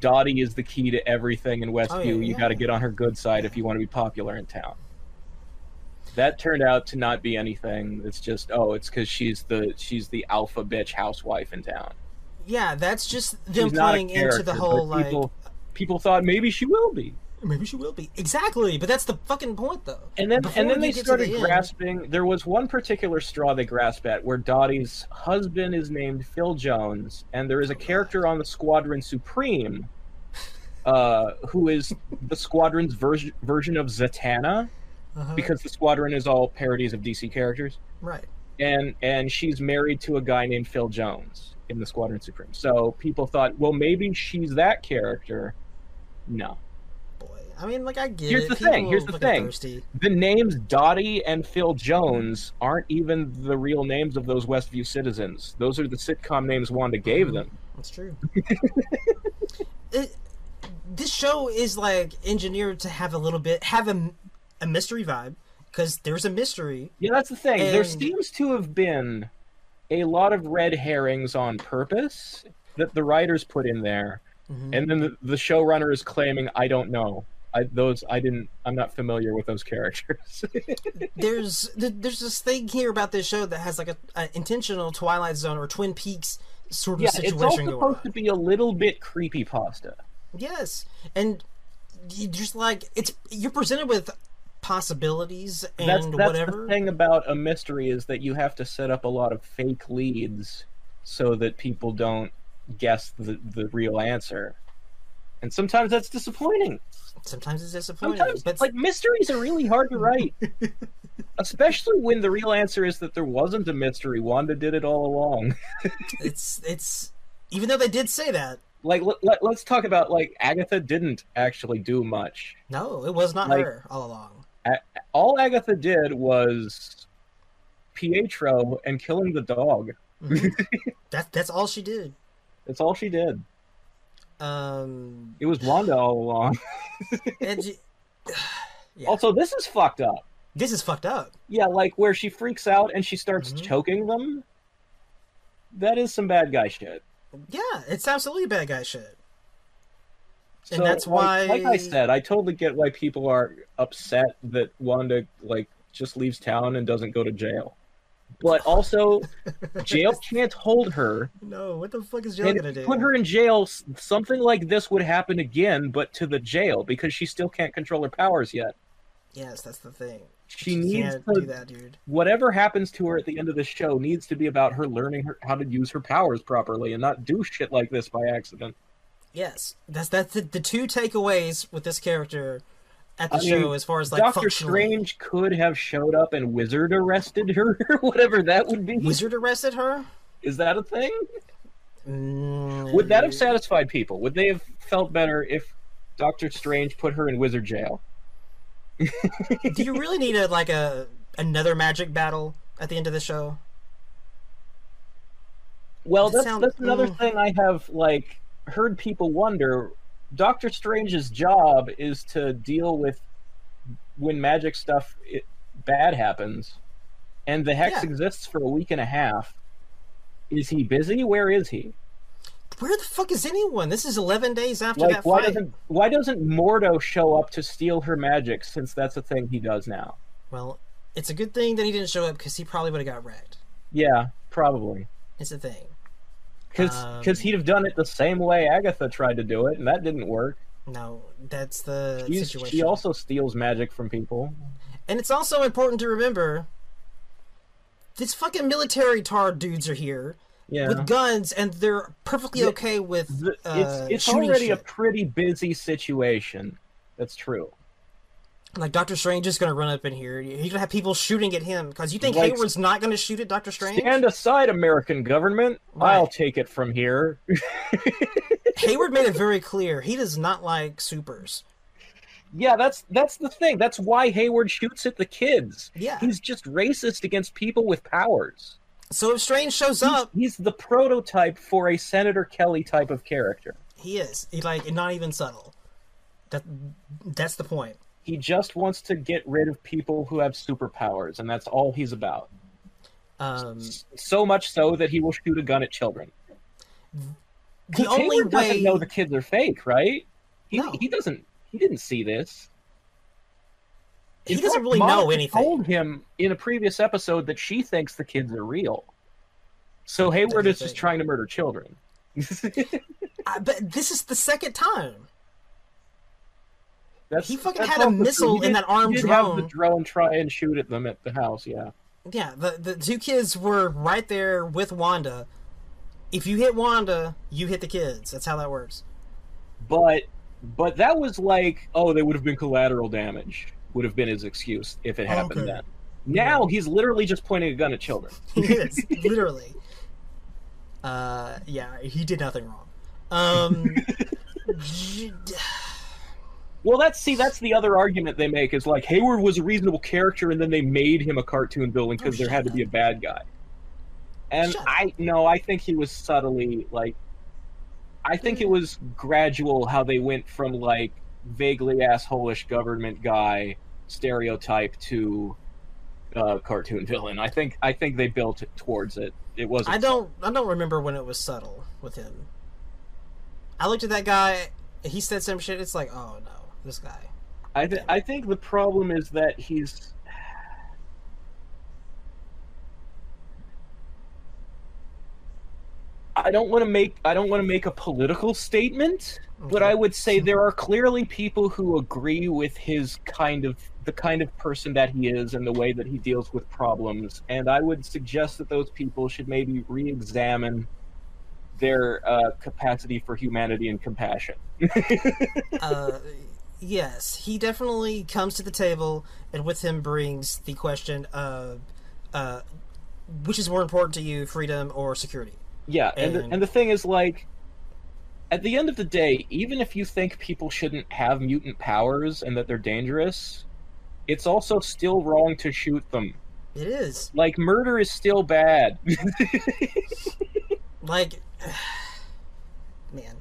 "Dottie is the key to everything in oh, Westview. Oh, yeah, you got to get on her good side if you want to be popular in town." That turned out to not be anything. It's just oh, it's because she's the she's the alpha bitch housewife in town. Yeah, that's just them She's playing into the whole like people, people thought maybe she will be. maybe she will be exactly. But that's the fucking point, though. And then Before and then they started the end- grasping. There was one particular straw they grasped at where Dottie's husband is named Phil Jones, and there is a character on the Squadron Supreme, uh, who is the Squadron's ver- version of Zatanna, Uh-huh. because the Squadron is all parodies of DC characters, right. and and she's married to a guy named Phil Jones in the Squadron Supreme. So people thought, well, maybe she's that character. No, Boy, I mean, like I get Here's it. the People thing, here's the thing. Thirsty. the names Dottie and Phil Jones aren't even the real names of those Westview citizens. Those are the sitcom names Wanda gave them. That's true. it, this show is like engineered to have a little bit have a, a mystery vibe because there's a mystery. Yeah, that's the thing. there seems to have been a lot of red herrings on purpose that the writers put in there, Mhm. and then the, the showrunner is claiming, "I don't know. I those I didn't. I'm not familiar with those characters." there's there's this thing here about this show that has like a, a intentional Twilight Zone or Twin Peaks sort of yeah, it's all situation supposed to be a little bit creepy pasta. Yes, and you just like it's you're presented with possibilities and that's that's whatever. the thing about a mystery is that you have to set up a lot of fake leads so that people don't guess the the real answer and sometimes that's disappointing Sometimes it's disappointing, sometimes but like mysteries are really hard to write especially when the real answer is that there wasn't a mystery wanda did it all along it's it's even though they did say that. like let, let, let's talk about like agatha didn't actually do much No, it was not Like- her all along. All agatha did was pietro and killing the dog Mhm. that that's all she did. that's all she did Um, It was Wanda all along. and you- Yeah. Also, this is fucked up. this is fucked up. Yeah, like where she freaks out and she starts Mhm. choking them. That is some bad guy shit. Yeah, it's absolutely bad guy shit. And So, that's like, like I said, I totally get why people are upset that Wanda like just leaves town and doesn't go to jail. But also, jail can't hold her. No, what the fuck is jail And gonna do? put her in jail, something like this would happen again, but to the jail because she still can't control her powers yet. Yes, that's the thing. She needs can't to do that, dude. whatever happens to her at the end of the show needs to be about her learning her, how to use her powers properly and not do shit like this by accident. Yes, that's that's the, the two takeaways with this character at the I mean, show as far as like Doctor. Strange could have showed up and Wizard arrested her, or whatever that would be. Wizard arrested her. Is that a thing? Mm, Would that have satisfied people? Would they have felt better if Doctor Strange put her in Wizard jail? Do you really need a like a another magic battle at the end of the show? Well, That that's sound- that's another mm. thing I have like heard people wonder. Doctor Strange's job is to deal with when magic stuff it, bad happens, and the hex Yeah. exists for a week and a half. Is he busy? Where is he? Where the fuck is anyone? This is eleven days after Like, that why fight. doesn't why doesn't Mordo show up to steal her magic? Since that's a thing he does now. Well, it's a good thing that he didn't show up because he probably would have got wrecked. Yeah, probably. It's a thing. Because Um, he'd have done it the same way Agatha tried to do it, and that didn't work. No, that's the She's, situation. she also steals magic from people. And it's also important to remember these fucking military tar dudes are here. Yeah. with guns, and they're perfectly okay with uh, it's it's already a pretty busy situation. That's true. Like Doctor Strange is gonna run up in here. You're gonna have people shooting at him because you think Like- Hayward's not gonna shoot at Doctor Strange. Stand aside, American government. Right. I'll take it from here. Hayward made it very clear he does not like supers. yeah, that's that's the thing. That's why Hayward shoots at the kids. Yeah. He's just racist against people with powers. So if Strange shows He's, up, he's the prototype for a Senator Kelly type of character. he is. He like not even subtle. That that's the point. He just wants to get rid of people who have superpowers, and that's all he's about. Um, So much so that he will shoot a gun at children. the only Hayward way doesn't know the kids are fake, right? He, No. he doesn't. He didn't see this. he In doesn't fact, really know Monica anything. Told him in a previous episode that she thinks the kids are real. So Hayward is just trying to murder children. I, but this is the second time. That's, He fucking had a missile in that armed have the drone. drone try and shoot at them at the house. Yeah. Yeah, the the two kids were right there with Wanda. If you hit Wanda, you hit the kids. That's how that works. but but that was like oh they would have been collateral damage would have been his excuse if it happened Okay. then now he's literally just pointing a gun at children He is literally. Uh, yeah, he did nothing wrong. Um, well that's see that's the other argument they make is like hayward was a reasonable character and then they made him a cartoon villain because Oh, there had to be a bad guy and Shut i no i think he was subtly like i think it was gradual how they went from like vaguely assholish government guy stereotype to uh, cartoon villain. I think I think they built it towards it. It wasn't. I don't I don't remember when it was subtle with him. I looked at that guy. He said some shit. It's like, oh no, this guy. I th- I think the problem is that he's. I don't want to make I don't want to make a political statement, but I would say there are clearly people who agree with his kind of the kind of person that he is and the way that he deals with problems, and I would suggest that those people should maybe re-examine their uh, capacity for humanity and compassion. uh, yes, he definitely comes to the table, and with him brings the question of, uh, which is more important to you, freedom or security? Yeah, and the, And- and the thing is, like, at the end of the day, even if you think people shouldn't have mutant powers and that they're dangerous, it's also still wrong to shoot them. It is Like, murder is still bad. like, man.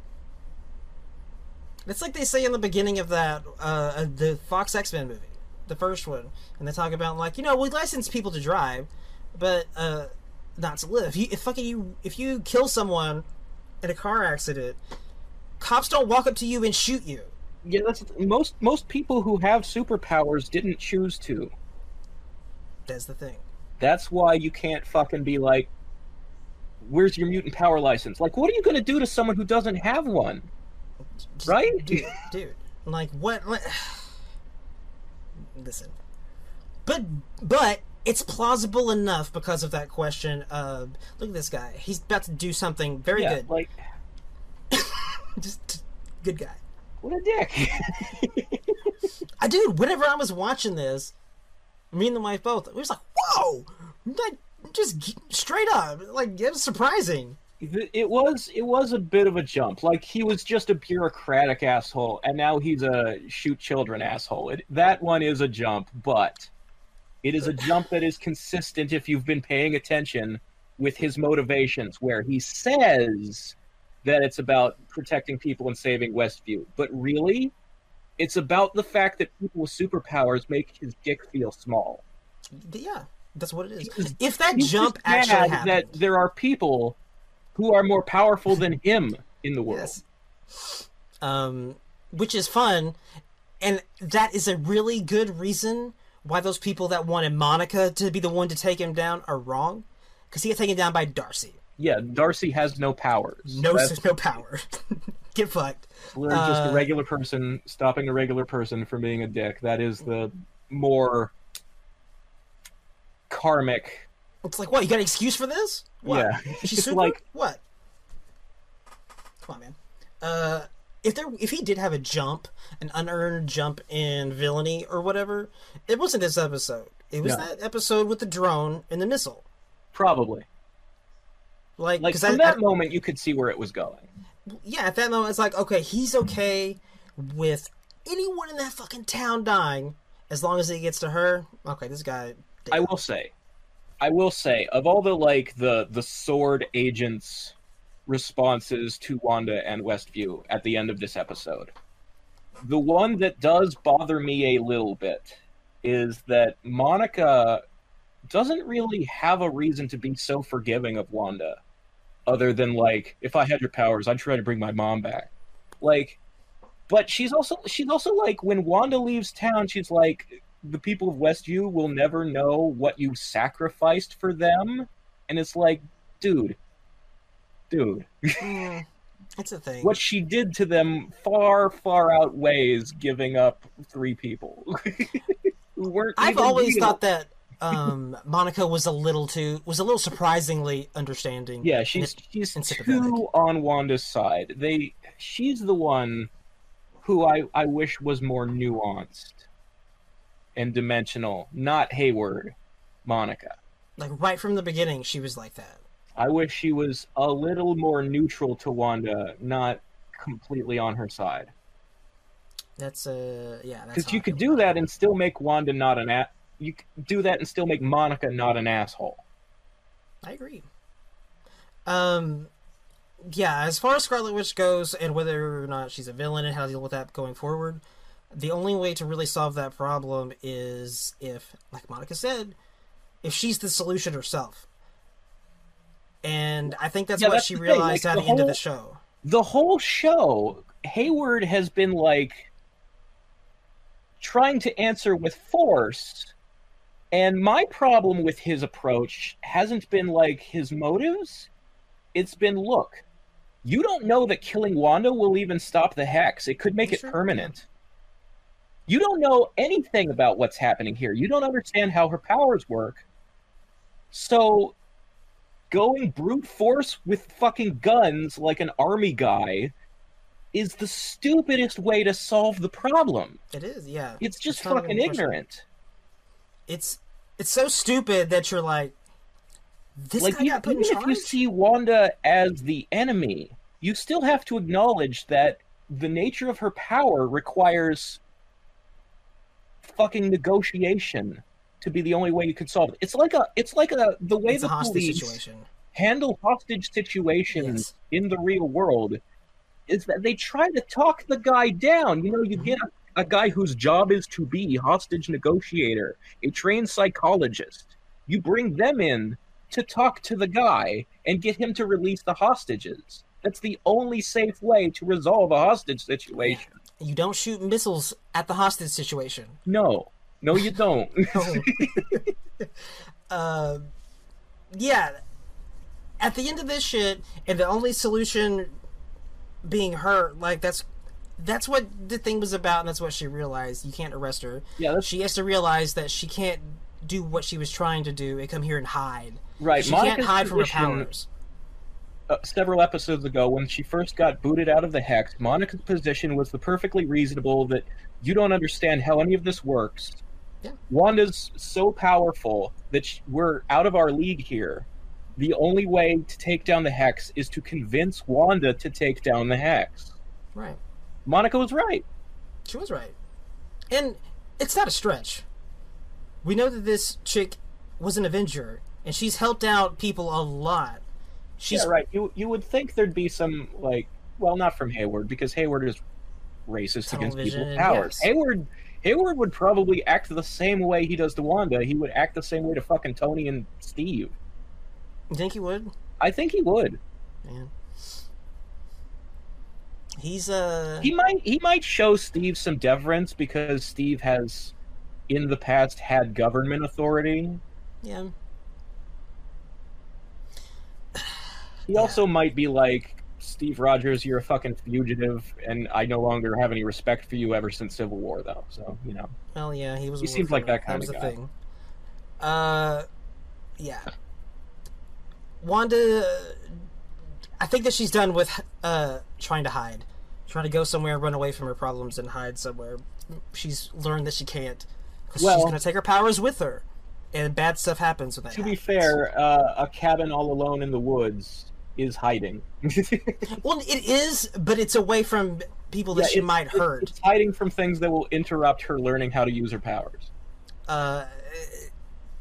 It's like they say in the beginning of that uh, uh, the Fox X Men movie, the first one, and they talk about like you know we license people to drive, but uh, not to live. You, if fucking you if you kill someone in a car accident, cops don't walk up to you and shoot you. yeah, that's most most people who have superpowers didn't choose to. That's the thing. That's why you can't fucking be like, "Where's your mutant power license?" Like, what are you gonna do to someone who doesn't have one? Just- Right? dude? Dude, like what? what Listen, but but it's plausible enough because of that question. Of look at this guy. He's about to do something very yeah, good. like, Just good guy. what a dick. I dude. Whenever I was watching this, me and the wife both, we was like, whoa, like just straight up, like it was surprising. It was it was a bit of a jump. Like he was just a bureaucratic asshole, and now he's a shoot children asshole. It, that one is a jump, but it is a jump that is consistent if you've been paying attention with his motivations, where he says that it's about protecting people and saving Westview, but really, it's about the fact that people with superpowers make his dick feel small. Yeah, that's what it is. If that jump actually happened, that there are people who are more powerful than him in the world. Yes. Um, which is fun, and that is a really good reason why those people that wanted Monica to be the one to take him down are wrong, because he got taken down by Darcy. Yeah, Darcy has no powers. No, That's no power. Get fucked. we're just a uh, regular person stopping a regular person from being a dick. That is the more karmic. It's like, what? You got an excuse for this? What? Yeah, She's It's super? like what? Come on, man. Uh, if there, if he did have a jump, an unearned jump in villainy or whatever, it wasn't this episode. It was No. that episode with the drone and the missile. probably Like, like from I- that I- moment you could see where it was going. yeah, at that moment, it's like, okay, he's okay with anyone in that fucking town dying as long as he gets to her. Okay, this guy. I will say, I will say, of all the like the the sword agents' responses to Wanda and Westview at the end of this episode, the one that does bother me a little bit is that Monica doesn't really have a reason to be so forgiving of Wanda, other than like, if I had your powers, I'd try to bring my mom back. Like, but she's also she's also like when Wanda leaves town, she's like, the people of Westview will never know what you sacrificed for them, and it's like, dude, dude, Mm, that's a thing. what she did to them far far outweighs giving up three people who weren't. I've always real. thought that um, Monica was a little too was a little surprisingly understanding. Yeah, she's she's and too on Wanda's side. They she's the one who I I wish was more nuanced and dimensional, not Hayward, Monica. like right from the beginning, she was like that. I wish she was a little more neutral to Wanda, not completely on her side. That's uh, yeah. Because you could do that and still make Wanda not an a- you could do that and still make Monica not an asshole. I agree. Um, yeah. As far as Scarlet Witch goes, and whether or not she's a villain and how to deal with that going forward, the only way to really solve that problem is if, like Monica said, if she's the solution herself. And I think that's Yeah, what that's she realized like, at the the end of the show. the whole show, Hayward has been like trying to answer with force. And my problem with his approach hasn't been like his motives. It's been look, you don't know that killing Wanda will even stop the hex. It could make it Sure, permanent. You don't know anything about what's happening here. You don't understand how her powers work. So going brute force with fucking guns like an army guy is the stupidest way to solve the problem. It is, yeah. It's just even fucking ignorant. It's it's so stupid that you're like, this like guy you, got put in even if you see Wanda as the enemy, you still have to acknowledge that the nature of her power requires fucking negotiation to be the only way you could solve it. It's like a it's like a the way it's the hostage police situation. handle hostage situations Yes. in the real world is that they try to talk the guy down. You know, you mm-hmm. get a, a guy whose job is to be hostage negotiator, a trained psychologist. You bring them in to talk to the guy and get him to release the hostages. That's the only safe way to resolve a hostage situation. You don't shoot missiles at the hostage situation. No. No, you don't. uh, yeah. At the end of this shit, and the only solution being her, like that's that's what the thing was about, and that's what she realized. You can't arrest her. yeah, that's She has to realize that she can't do what she was trying to do and come here and hide. right. She can't hide from her powers. Uh, several episodes ago when she first got booted out of the hex, Monica's position was the perfectly reasonable that you don't understand how any of this works. Yeah. Wanda's so powerful that sh- we're out of our league here. The only way to take down the hex is to convince Wanda to take down the hex. Right. Monica was right. She was right. And it's not a stretch. We know that this chick was an Avenger, and she's helped out people a lot. She's yeah, right. You you would think there'd be some like, well, not from Hayward because Hayward is racist against people Television, powers. yes. Hayward Hayward would probably act the same way he does to Wanda. He would act the same way to fucking Tony and Steve. You think he would? I think he would. Man. He's uh He might he might show Steve some deference because Steve has in the past had government authority. yeah. He also might be like Steve Rogers, you're a fucking fugitive, and I no longer have any respect for you ever since Civil War, though. So you know, Well, yeah, he was. He seems like that criminal. kinda was guy. thing. Uh, yeah. Wanda, I think that she's done with uh, trying to hide, trying to go somewhere, run away from her problems, and hide somewhere. She's learned that she can't because Well- she's going to take her powers with her, and bad stuff happens when that. To be fair, uh, a cabin all alone in the woods is hiding. well, it is, but it's away from people that Yeah, she it's- might it's- hurt. It's hiding from things that will interrupt her learning how to use her powers. uh,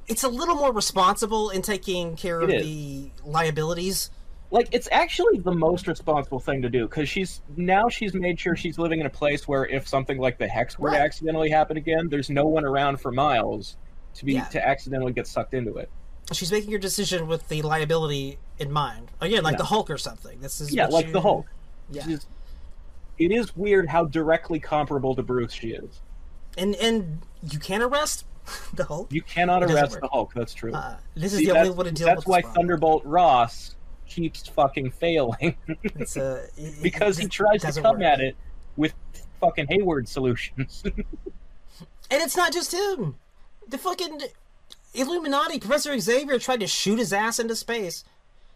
it's a little more responsible in taking care of It is. the liabilities. Like it's actually the most responsible thing to do because she's now she's made sure she's living in a place where if something like the hex were Right. to accidentally happen again, there's no one around for miles to be Yeah. to accidentally get sucked into it. She's making her decision with the liability in mind. Again, like Yeah. the Hulk or something. This is Yeah, like you- the Hulk. Yeah, it is weird how directly comparable to Bruce she is. and and you can't arrest the Hulk. You cannot arrest the Hulk. That's true. Uh, this is See, the only way to deal that's why. Thunderbolt Ross keeps fucking failing It's, uh, it- it because he tries to come work. at it with fucking Hayward solutions. And it's not just him. The fucking Illuminati, Professor Xavier tried to shoot his ass into space.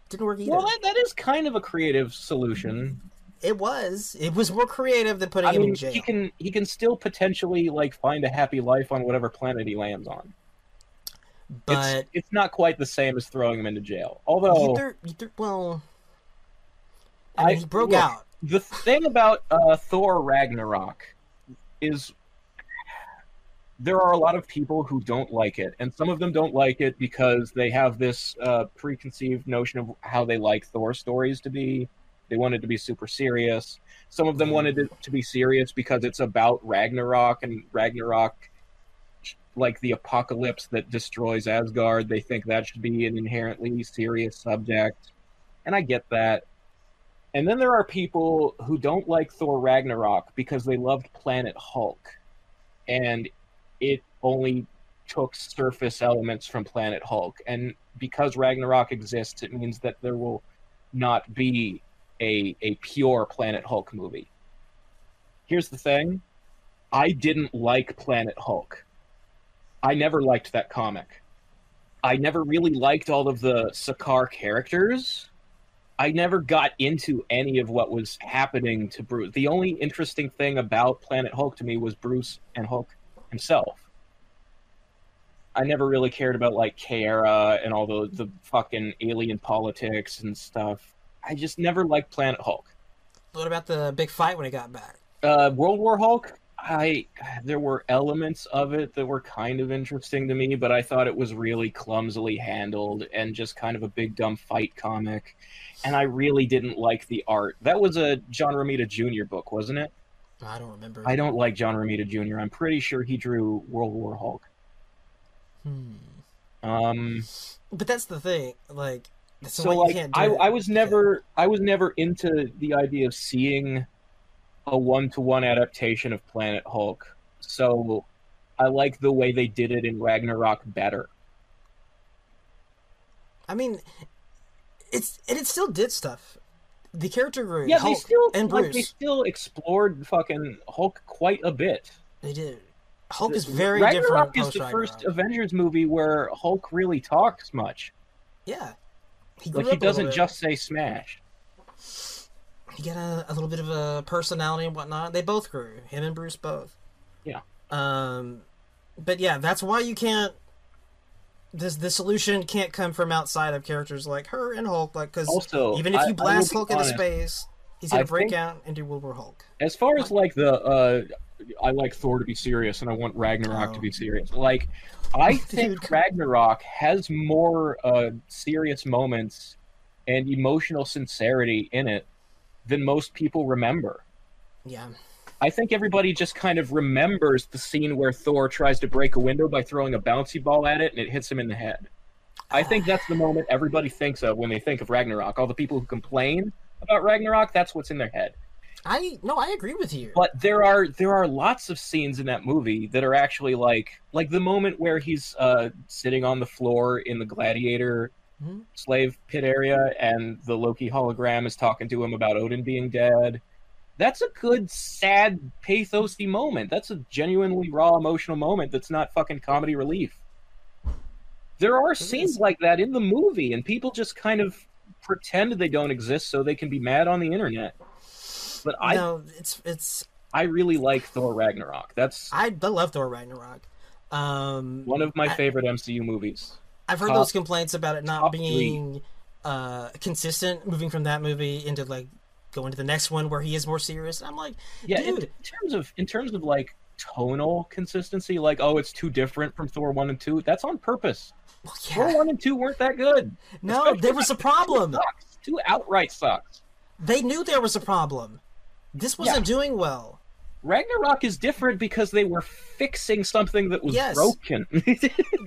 Didn't work either. well, that, that is kind of a creative solution. It was. It was more creative than putting I him mean, in jail. he can he can still potentially like find a happy life on whatever planet he lands on. but it's, it's not quite the same as throwing him into jail. Although either, either, well, I mean, I- he broke look, out. the thing about uh, Thor Ragnarok is there are a lot of people who don't like it, and some of them don't like it because they have this uh, preconceived notion of how they like Thor stories to be. They wanted to be super serious. Some of them wanted it to be serious because it's about Ragnarok and Ragnarok, like the apocalypse that destroys Asgard. They think that should be an inherently serious subject, and I get that. And then there are people who don't like Thor Ragnarok because they loved Planet Hulk. And it only took surface elements from Planet Hulk. And because Ragnarok exists, it means that there will not be a, a pure Planet Hulk movie. Here's the thing I didn't like Planet Hulk. I never liked that comic. I never really liked all of the Sakaar characters. I never got into any of what was happening to Bruce. The only interesting thing about Planet Hulk to me was Bruce and Hulk himself. I never really cared about like Kara and all the the fucking alien politics and stuff. I just never liked Planet Hulk. What about the big fight when he got back? Uh, World War Hulk. I there were elements of it that were kind of interesting to me, but I thought it was really clumsily handled and just kind of a big dumb fight comic. And I really didn't like the art. That was a John Romita Jr. book, wasn't it? I don't remember. I don't like John Romita Jr. I'm pretty sure he drew World War Hulk. Hmm. Um, But that's the thing. Like, that's so like I. I was never I was never into the idea of seeing a one to one adaptation of Planet Hulk. So I like the way they did it in Ragnarok better. I mean, it's and it still did stuff. The character grew. Yeah, Hulk they still and like Bruce. they still explored fucking Hulk quite a bit. They did. Hulk is very Ragnarok different. is the first Avengers movie where Hulk really talks much. Yeah. He Like he up a little doesn't just say smash. He got a, a little bit of a personality and whatnot. They both grew. Him and Bruce both. Yeah. Um, but yeah, that's why you can't. This the solution can't come from outside of characters like her and Hulk, like because even if you blast Hulk into space, he's gonna I break out and do World War Hulk. As far as like the uh I like Thor to be serious and I want Ragnarok Oh. to be serious. Like I think Dude. Ragnarok has more uh serious moments and emotional sincerity in it than most people remember. Yeah. I think everybody just kind of remembers the scene where Thor tries to break a window by throwing a bouncy ball at it and it hits him in the head. I think that's the moment everybody thinks of when they think of Ragnarok. All the people who complain about Ragnarok, that's what's in their head. I no, I agree with you. But there are there are lots of scenes in that movie that are actually like like the moment where he's uh, sitting on the floor in the gladiator Mhm. slave pit area and the Loki hologram is talking to him about Odin being dead. That's a good sad pathosy moment. That's a genuinely raw emotional moment that's not fucking comedy relief. There are scenes like that in the movie, and people just kind of pretend they don't exist so they can be mad on the internet. But I, no, it's it's I really like Thor Ragnarok. That's I, I love Thor Ragnarok. Um, one of my I- favorite MCU movies. I've heard top- those complaints about it not top three. being uh, consistent, moving from that movie into like going to the next one where he is more serious. I'm like, Yeah, in, dude, in terms of in terms of like tonal consistency, like oh, it's too different from Thor one and two. That's on purpose. well, Thor one and two weren't that good. no, Especially there was a problem. Sucks. Two outright sucks. They knew there was a problem. This wasn't doing well. Ragnarok is different because they were fixing something that was Yes. broken.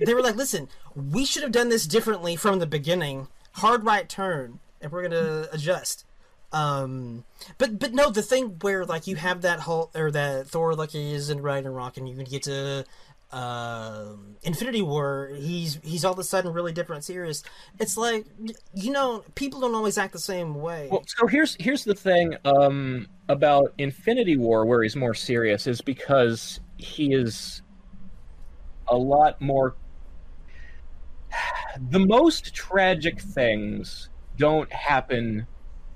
They were like, listen, we should have done this differently from the beginning. Hard right turn, and we're gonna adjust. Um, but but no, the thing where like you have that whole or that Thor like is in Ragnarok, and you can get to um Infinity War, he's he's all of a sudden really different, serious. It's like you know, people don't always act the same way. Well, so here's here's the thing um, about Infinity War, where he's more serious, is because he is a lot more. The most tragic things don't happen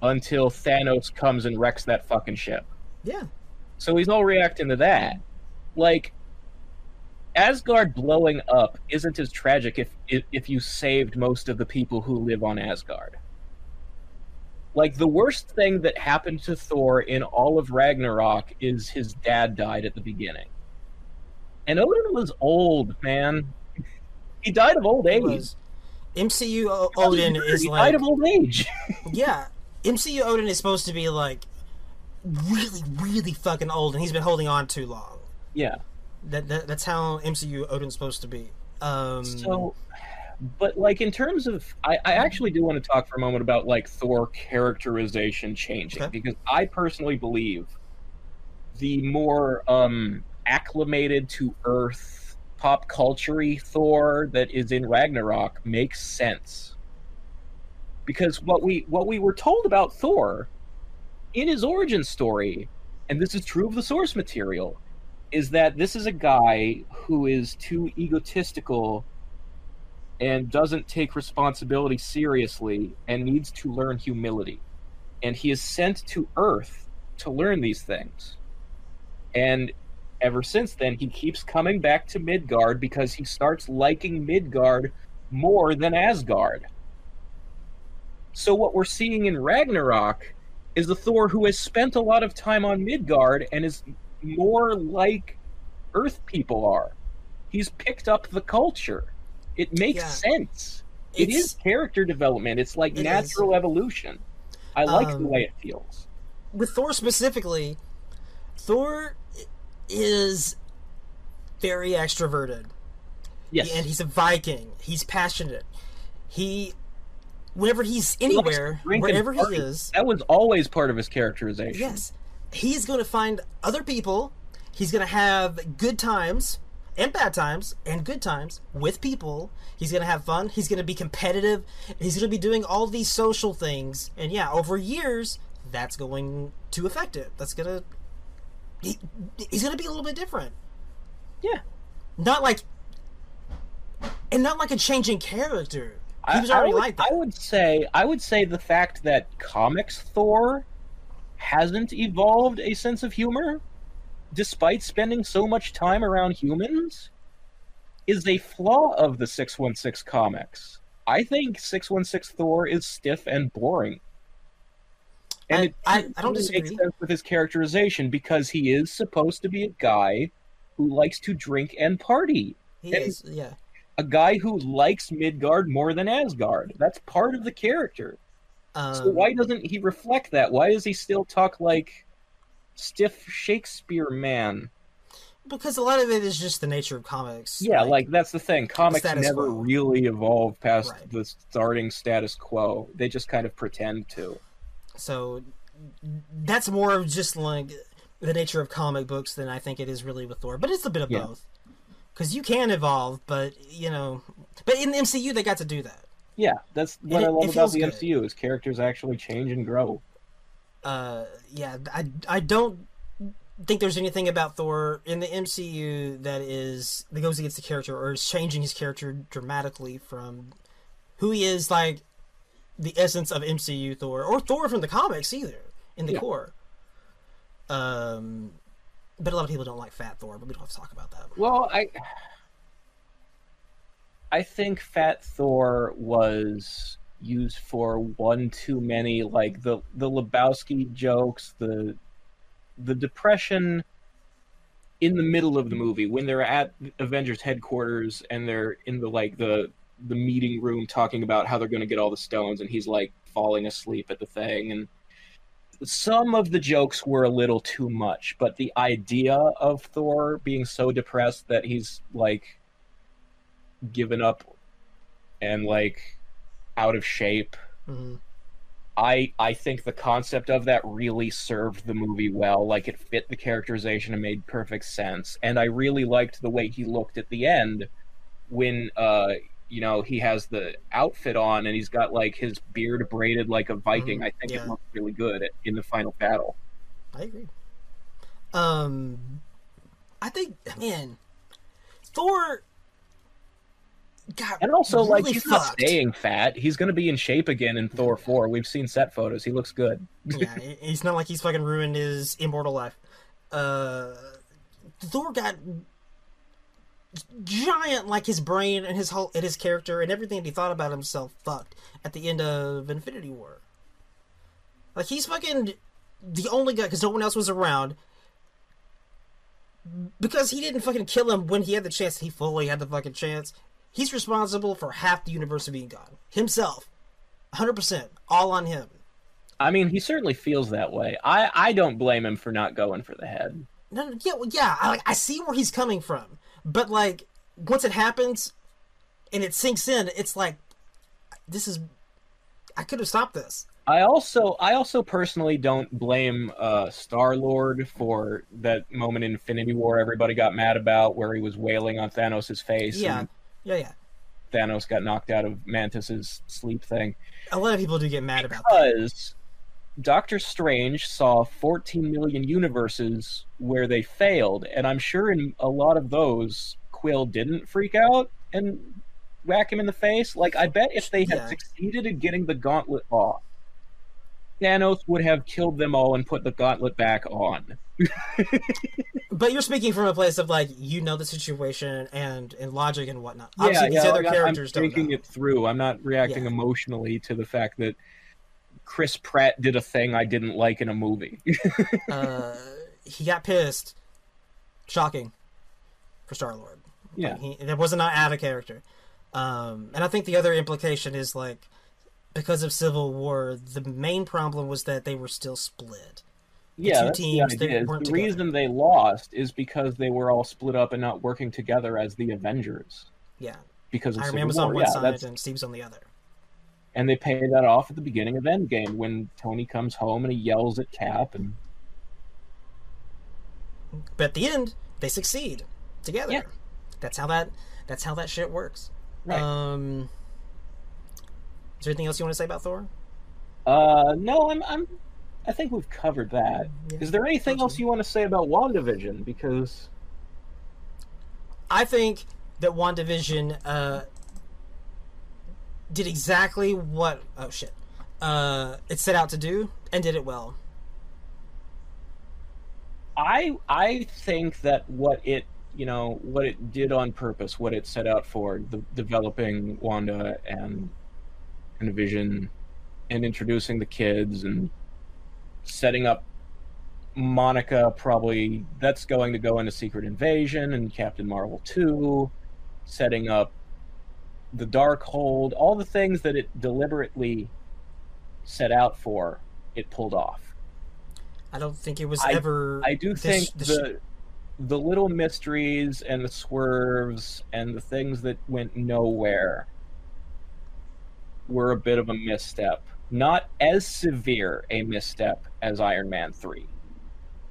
until Thanos comes and wrecks that fucking ship. yeah, So he's all reacting to that. Like Asgard blowing up isn't as tragic if if, if you saved most of the people who live on Asgard. Like the worst thing that happened to Thor in all of Ragnarok is his dad died at the beginning. And Odin was old, man. He died of old age. MCU O- Odin is he like died of old age. Yeah, MCU Odin is supposed to be like really, really fucking old, and he's been holding on too long. yeah. That, that that's how MCU Odin's supposed to be. Um, So, but like in terms of, I, I actually do want to talk for a moment about like Thor characterization changing Okay. because I personally believe the more um acclimated to Earth pop culture Thor that is in Ragnarok makes sense because what we what we were told about Thor in his origin story, and this is true of the source material, is that this is a guy who is too egotistical and doesn't take responsibility seriously and needs to learn humility. And he is sent to Earth to learn these things. And ever since then, he keeps coming back to Midgard because he starts liking Midgard more than Asgard. So, what we're seeing in Ragnarok is the Thor who has spent a lot of time on Midgard and is more like Earth people are. He's picked up the culture. It makes Yeah. sense. It It's- character development. It's like It natural evolution. I like the Um, way it feels. with Thor specifically, Thor is very extroverted. Yes. and he's a Viking. He's passionate. He, whenever he's anywhere, and wherever he is, that was always part of his characterization. Yes. He's going to find other people. He's going to have good times and bad times and good times with people. He's going to have fun. He's going to be competitive. He's going to be doing all these social things. And yeah, over years, that's going to affect it. That's going to. He, he's going to be a little bit different. Yeah. Not like. And not like a changing character. He I- I would- like that. I would say I would say the fact that comics Thor hasn't evolved a sense of humor, despite spending so much time around humans, is a flaw of the six one six comics. I think six one six Thor is stiff and boring. And I- it I- I don't disagree. sense with his characterization because he is supposed to be a guy who likes to drink and party he and- is, yeah. A guy who likes Midgard more than Asgard. That's part of the character. Um, So why doesn't he reflect that? Why does he still talk like stiff Shakespeare man? because a lot of it is just the nature of comics. Yeah, like, that's the thing. Comics never quo. really evolve past Right. the starting status quo. They just kind of pretend to. So that's more of just like the nature of comic books than I think it is really with Thor. But it's a bit of Yeah. both. Because you can evolve, but you know, but in the MCU they got to do that. Yeah, that's what it- I love about the good. MCU is characters actually change and grow. Uh, yeah, I I don't think there's anything about Thor in the MCU that is that goes against the character or is changing his character dramatically from who he is, like the essence of MCU Thor or Thor from the comics either in the Yeah. core. Um, but a lot of people don't like Fat Thor, but we don't have to talk about that. Well, I I think Fat Thor was used for one too many like the the Lebowski jokes, the the depression in the middle of the movie when they're at Avengers headquarters and they're in the like the the meeting room talking about how they're going to get all the stones and he's like falling asleep at the thing and some of the jokes were a little too much, but the idea of Thor being so depressed that he's like given up and like out of shape, hmm I I think the concept of that really served the movie well. Like it fit the characterization and made perfect sense. And I really liked the way he looked at the end when uh you know he has the outfit on and he's got like his beard braided like a Viking. Mhm, I think yeah. it looks really good in the final battle. I agree. Um, I think, man, Thor got And also, like, really he's not staying fat. He's going to be in shape again in Thor 4. We've seen set photos. He looks good. yeah, it- it's not like he's fucking ruined his immortal life. Uh, Thor got giant, like his brain and his whole and his character and everything that he thought about himself fucked at the end of Infinity War. Like he's fucking the only guy because no one else was around. Because he didn't fucking kill him when he had the chance, he fully had the fucking chance. He's responsible for half the universe being gone himself, hundred percent, all on him. I mean, he certainly feels that way. I, I don't blame him for not going for the head. No, no, yeah, well, yeah. I like I see where he's coming from, but like once it happens, and it sinks in, it's like this is. I could have stopped this. I also I also personally don't blame uh, Star Lord for that moment in Infinity War everybody got mad about where he was wailing on Thanos' face Yeah, and yeah, yeah. Thanos got knocked out of Mantis's sleep thing. A lot of people do get mad about that. because Doctor Strange saw 14 million universes where they failed, and I'm sure in a lot of those, Quill didn't freak out and whack him in the face. Like, I bet if they had Yeah. succeeded in getting the gauntlet off, Thanos would have killed them all and put the gauntlet back on. But you're speaking from a place of like you know the situation and and logic and whatnot. Obviously, these yeah, other like, characters I'm thinking it through. I'm not reacting Yeah. emotionally to the fact that Chris Pratt did a thing I didn't like in a movie. uh, he got pissed. Shocking for Star Lord. yeah. He, that wasn't not out of character. Um, and I think the other implication is like because of Civil War, the main problem was that they were still split. yeah, two that's teams, the idea. The reason they lost is because they were all split up and not working together as the Avengers Yeah, because of Iron Man was on one yeah, side that's, and Steve's on the other. And they pay that off at the beginning of Endgame when Tony comes home and he yells at Cap and But at the end, they succeed together. Yeah. That's how that. That's how that shit works. Right. Um, is there anything else you want to say about Thor? uh no, I'm I'm I think we've covered that. Is Yeah, there anything else you want to say about WandaVision? Because I think that WandaVision uh, did exactly what oh shit uh, it set out to do and did it well. I I think that what it you know what it did on purpose, what it set out for, the developing Wanda and and Vision, and introducing the kids and setting up Monica. Probably that's going to go into Secret Invasion and Captain Marvel two, setting up the Darkhold, all the things that it deliberately set out for, it pulled off. I don't think it was I- ever. I do this- think this- the the little mysteries and the swerves and the things that went nowhere were a bit of a misstep. Not as severe a misstep as Iron Man 3.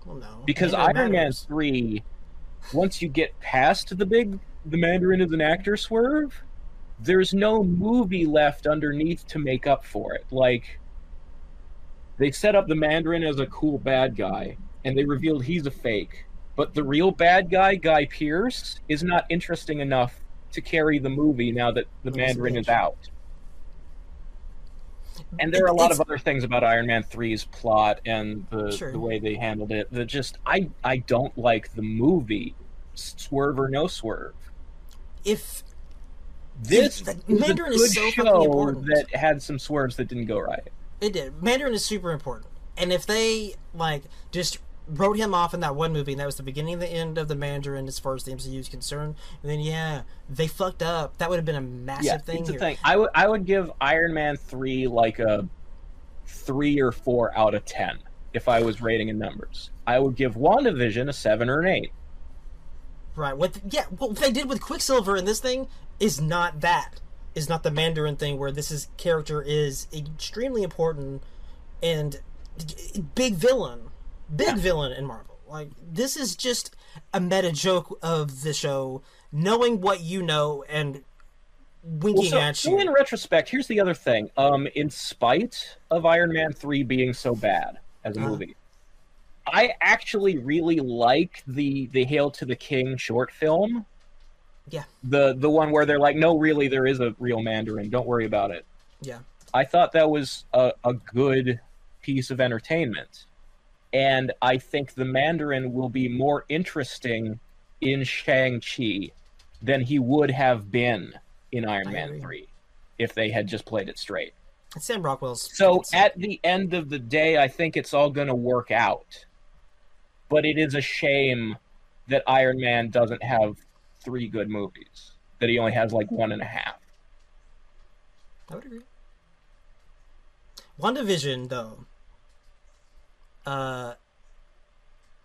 well, no, Because Iron Man 3 once you get past the big the Mandarin is an actor swerve, there's no movie left underneath to make up for it. Like they set up the Mandarin as a cool bad guy, and they revealed he's a fake. But the real bad guy, Guy Pearce, is not interesting enough to carry the movie now that the Mandarin is out. And there are a lot It's- of other things about Iron Man 3's plot and the, Sure. the way they handled it that just I I don't like the movie, swerve or no swerve. If This the is Mandarin is so fucking important. that had some swerves that didn't go right. It did. Mandarin is super important. And if they like just wrote him off in that one movie and that was the beginning and the end of the Mandarin as far as the MCU is concerned, then yeah, they fucked up. That would have been a massive Yeah, thing it's thing. I would I would give Iron Man three like a three or four out of ten if I was rating in numbers. I would give WandaVision a seven or an eight. Right. What yeah, what they did with Quicksilver in this thing is not that. Is not the Mandarin thing where this is character is extremely important and big villain. Big Yeah. villain in Marvel. Like this is just a meta joke of the show, knowing what you know and winking Well, so, at so you. in retrospect, here's the other thing. Um, in spite of Iron Man three being so bad as a Uh-huh. movie, I actually really like the the Hail to the King short film. Yeah. The the one where they're like, no, really, there is a real Mandarin. Don't worry about it. Yeah. I thought that was a, a good piece of entertainment. And I think the Mandarin will be more interesting in Shang-Chi than he would have been in Iron I Man agree. 3 if they had just played it straight. It's Sam Rockwell's So at the end of the day, I think it's all going to work out. But it is a shame that Iron Man doesn't have three good movies, that he only has like one and a half. I would agree. WandaVision, though, uh,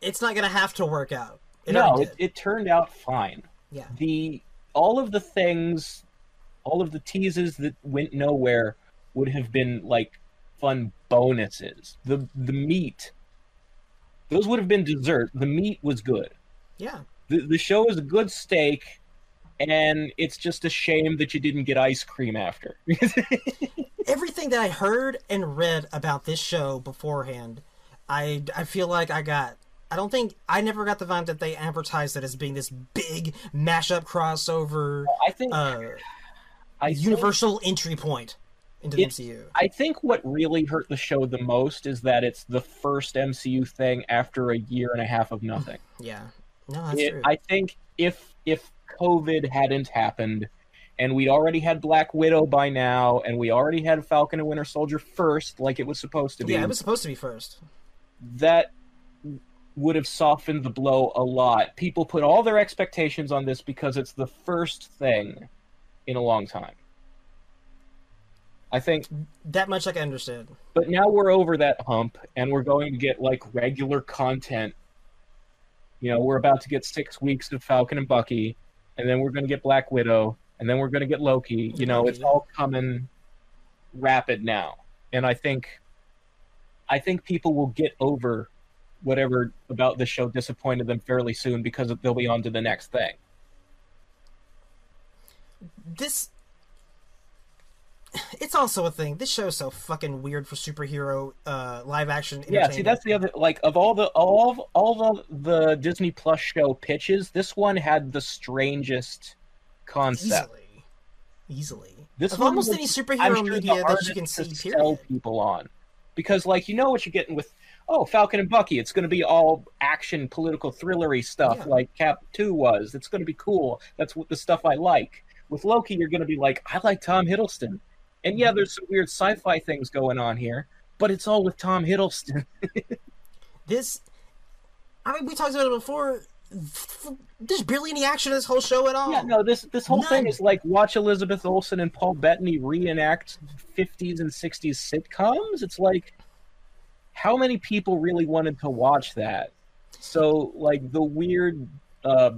it's not gonna have to work out. It no, it, it turned out fine. yeah, the all of the things all of the teases that went nowhere would have been like fun bonuses the the meat those would have been dessert the meat was good yeah. The, the show is a good steak and it's just a shame that you didn't get ice cream after Everything that I heard and read about this show beforehand, I I feel like I got. I don't think I never got the vibe that they advertised it as being this big mashup crossover, i think uh, I think- universal entry point into the MCU. I think what really hurt the show the most is that it's the first MCU thing after a year and a half of nothing. Yeah, no, that's It- true. I think if if COVID hadn't happened, and we already had Black Widow by now, and we already had Falcon and Winter Soldier first, like it was supposed to be, yeah, it was supposed to be first. that would have softened the blow a lot. People put all their expectations on this because it's the first thing in a long time. I think That much, I can understand. but now we're over that hump and we're going to get like regular content. You know, we're about to get six weeks of Falcon and Bucky, and then we're going to get Black Widow, and then we're going to get Loki. You know, it's all coming rapid now, and I think, I think people will get over whatever about the show disappointed them fairly soon because they'll be on to the next thing. this it's also a thing. This show is so fucking weird for superhero uh live action Yeah, see, that's the other like of all the all of all the the Disney Plus show pitches, this one had the strangest concept. easily. Easily. This of almost was- any superhero sure media that you can see, sell people on, because like you know what you're getting with oh Falcon and Bucky, it's going to be all action, political, thrillery stuff Yeah. like Cap Two was. It's going to be cool. That's what the stuff I like. With Loki, you're going to be like, I like Tom Hiddleston, and yeah, there's some weird sci-fi things going on here, but it's all with Tom Hiddleston. This I mean we talked about it before. There's barely any action in this whole show at all. Yeah, no, this this whole thing is like watch Elizabeth Olsen and Paul Bettany reenact 50s and 60s sitcoms. It's like how many people really wanted to watch that? So like the weird uh,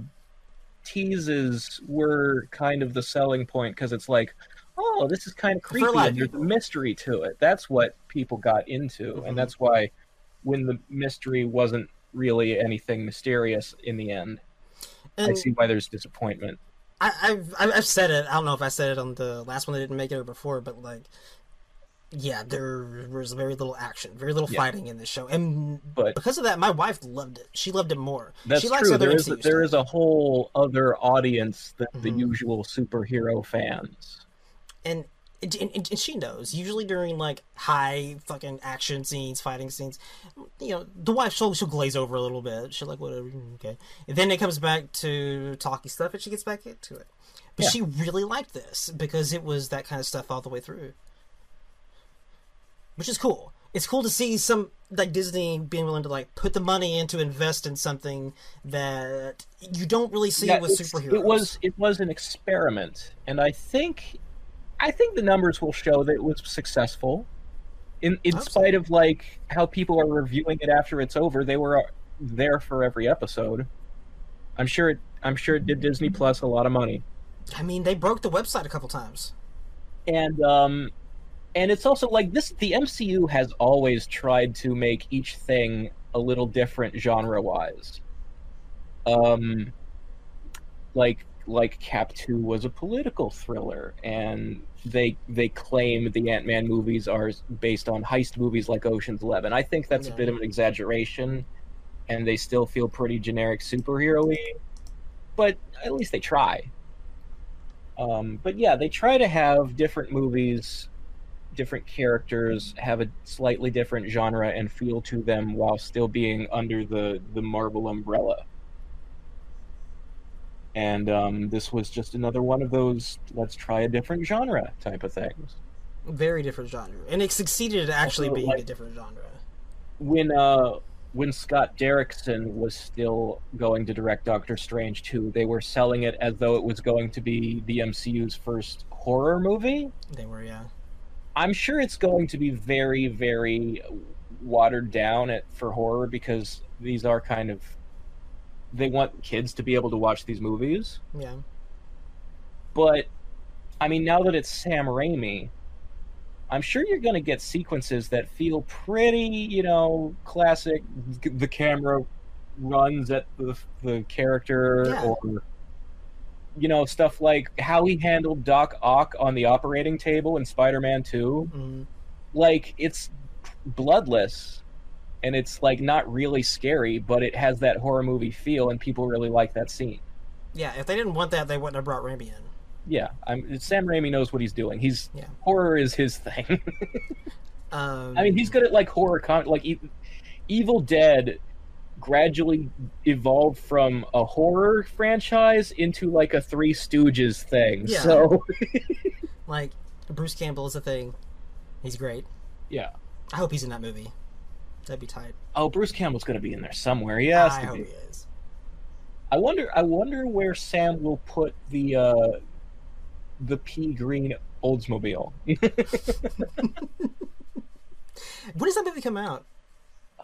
teases were kind of the selling point because it's like, oh, this is kind of creepy and there's a mystery to it. That's what people got into, Mhm. and that's why when the mystery wasn't really anything mysterious in the end, I see why there's disappointment. I, have I've said it. I don't know if I said it on the last one that didn't make it or before, but like, yeah, there was very little action, very little Yeah. fighting in this show, and But- because of that, my wife loved it. She loved it more. That's she likes true. other There is MCU there is a whole other audience than the Mhm. usual superhero fans. And, and, and and she knows. Usually during like high fucking action scenes, fighting scenes, you know, the wife she'll she'll glaze over a little bit. She'll like whatever, mm, okay. And then it comes back to talky stuff, and she gets back into it. But Yeah. she really liked this because it was that kind of stuff all the way through, which is cool. It's cool to see some like Disney being willing to like put the money in to invest in something that you don't really see Yeah, with superheroes. It was it was an experiment, and I think I think the numbers will show that it was successful. In in spite of like how people are reviewing it after it's over, they were uh, there for every episode. I'm sure it, I'm sure it did Disney Plus a lot of money. I mean, they broke the website a couple times. and um and it's also like this the mcu has always tried to make each thing a little different genre wise um like like cap 2 was a political thriller and they they claim the ant-man movies are based on heist movies like oceans 11 i think that's Yeah. a bit of an exaggeration and they still feel pretty generic superhero-y but at least they try um, but yeah, they try to have different movies, different characters, have a slightly different genre and feel to them while still being under the the Marvel umbrella. And um, this was just another one of those let's try a different genre type of things. Very different genre, and it succeeded at actually Also, being like- a different genre. When uh, when Scott Derrickson was still going to direct Doctor Strange 2, they were selling it as though it was going to be the MCU's first horror movie. They were, yeah. I'm sure it's going to be very, very watered down at, for horror because these are kind of they want kids to be able to watch these movies. Yeah. But I mean, now that it's Sam Raimi, I'm sure you're going to get sequences that feel pretty, you know, classic. The camera runs at the the character, Yeah. or you know, stuff like how he handled Doc Ock on the operating table in Spider-Man Two. Mm. like it's bloodless and it's like not really scary but it has that horror movie feel and people really like that scene Yeah, if they didn't want that, they wouldn't have brought Raimi in. yeah i'm sam raimi knows what he's doing he's Yeah. horror is his thing Um, i mean he's good at like horror con- like e- evil dead gradually evolved from a horror franchise into like a three stooges thing Yeah. so like Bruce Campbell is a thing. He's great. yeah I hope he's in that movie. That'd be tight. oh bruce campbell's gonna be in there somewhere he has I to hope be he is. I wonder. I wonder where Sam will put the uh, the pea green Oldsmobile. When does that movie come out?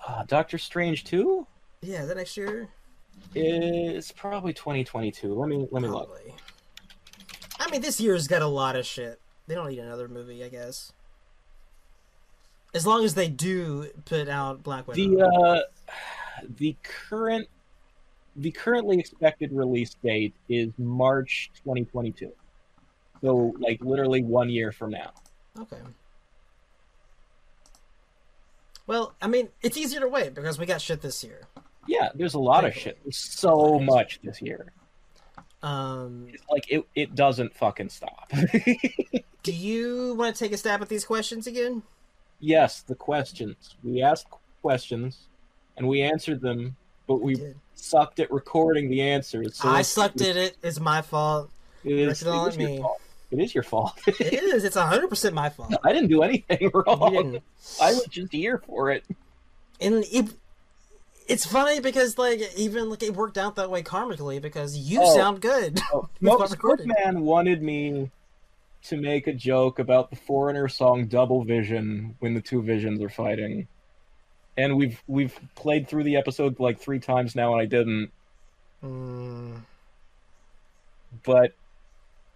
uh, Doctor Strange two Yeah, is that next year? It's probably 2022. Let me let me look. I mean, this year's got a lot of shit. They don't need another movie, I guess. As long as they do put out Black Widow. The uh, the current the currently expected release date is March 2022. So like literally one year from now. Okay. Well, I mean, it's easier to wait because we got shit this year. Yeah, there's a lot of shit. There's so much this year. Um, It's like it it doesn't fucking stop. do you want to take a stab at these questions again? Yes, the questions. We asked questions and we answered them, but we sucked at recording the answers. So I sucked at it. It's my fault. It is, it is your me. fault. It is your fault. It is. It's hundred percent my fault. I didn't do anything wrong. I was just here for it. And it, it's funny because like even like it worked out that way karmically because you Oh. sound good. Oh, With no, my. Man wanted me to make a joke about the Foreigner song "Double Vision" when the two visions are fighting, and we've we've played through the episode like three times now, and I didn't. Mm, But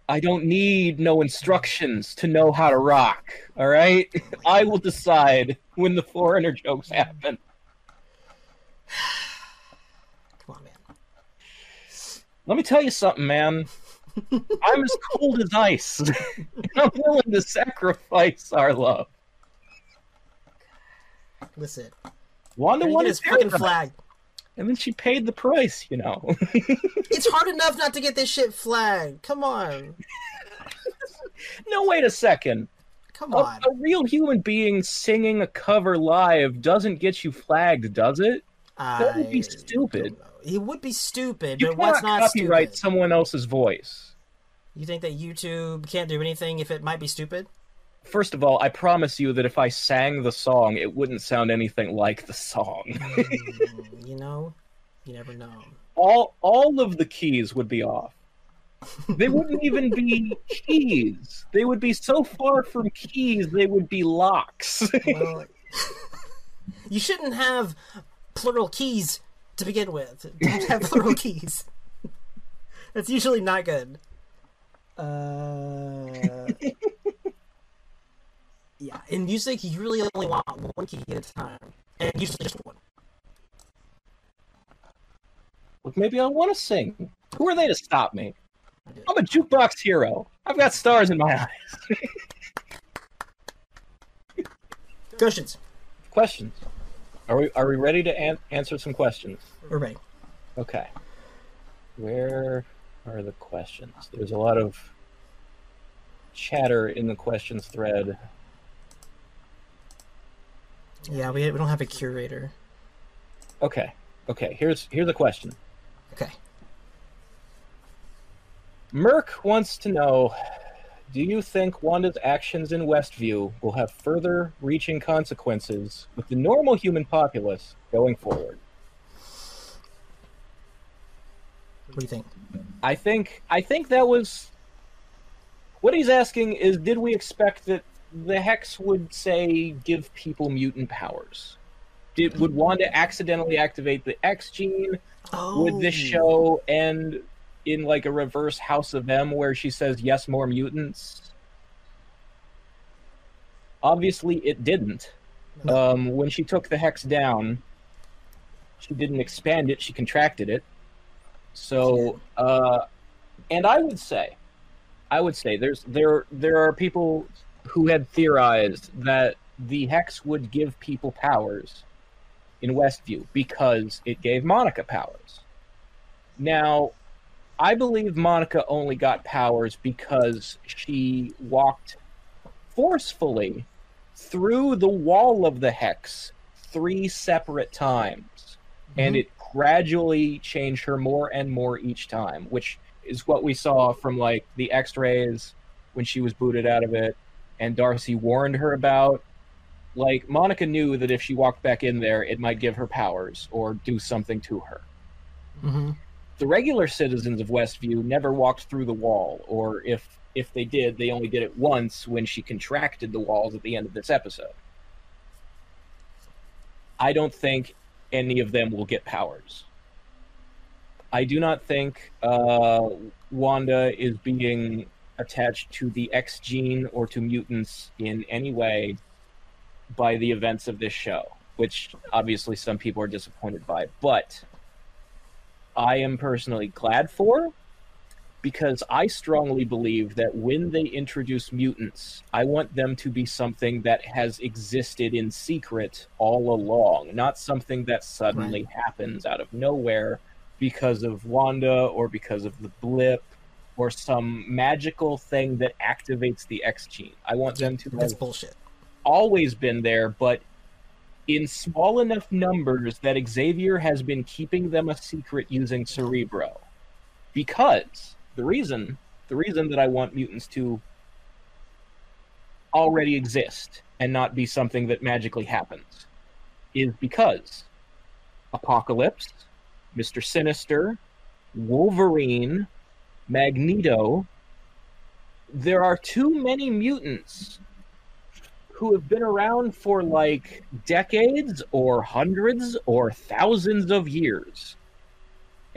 I don't need no instructions to know how to rock. All right, I will decide when the Foreigner jokes happen. come on, man. Let me tell you something, man. I'm as cold as ice. I'm willing to sacrifice our love. Listen, Wanda wanted his fucking flag. and then she paid the price. You know. It's hard enough not to get this shit flagged. Come on, no, wait a second. come A, on. a real human being singing a cover live doesn't get you flagged, does it? that would be stupid. It would be stupid, You but what's not copyright stupid? someone else's voice. You think that YouTube can't do anything if it might be stupid? First of all, I promise you that if I sang the song, it wouldn't sound anything like the song. Mm, you know, you never know. all all of the keys would be off. They wouldn't even be keys. They would be so far from keys they would be locks. Well, you shouldn't have plural keys to begin with. Don't have plural keys. That's usually not good. Uh, yeah, in music, you really only want one key at a time, and usually just one. Look, maybe I want to sing. Who are they to stop me? I'm a jukebox hero. I've got stars in my eyes. Questions. questions. Are we are we ready to an- answer some questions? We're ready. Okay. Where are the questions? There's a lot of chatter in the questions thread. Yeah, we, we don't have a curator. Okay. Okay. Here's here's a question. Okay. Merck wants to know Do you think Wanda's actions in Westview will have further reaching consequences with the normal human populace going forward? What do you think? I think I think that was what he's asking is did we expect that the hex would say give people mutant powers? Did would Wanda accidentally activate the X gene? Oh, Would this show end in like a reverse House of M where she says yes more mutants? Obviously it didn't. Um, when she took the hex down, she didn't expand it, she contracted it. So uh and I would say I would say there's there there are people who had theorized that the hex would give people powers in Westview because it gave Monica powers. Now, I believe Monica only got powers because she walked forcefully through the wall of the hex three separate times, and Mhm. it gradually change her more and more each time, which is what we saw from like the X-rays when she was booted out of it, and Darcy warned her about. Like Monica knew that if she walked back in there, it might give her powers or do something to her hmm the regular citizens of Westview never walked through the wall, or if if they did, they only did it once when she contracted the walls at the end of this episode. I don't think any of them will get powers. I do not think uh, Wanda is being attached to the X gene or to mutants in any way by the events of this show, which obviously some people are disappointed by. But I am personally glad for because I strongly believe that when they introduce mutants, I want them to be something that has existed in secret all along, not something that suddenly happens out of nowhere because of Wanda or because of the blip or some magical thing that activates the X gene. I want them to That's have bullshit. always been there, but in small enough numbers that Xavier has been keeping them a secret using Cerebro. Because the reason the reason that I want mutants to already exist and not be something that magically happens is because Apocalypse, Mr. Sinister, Wolverine, Magneto, there are too many mutants who have been around for like decades or hundreds or thousands of years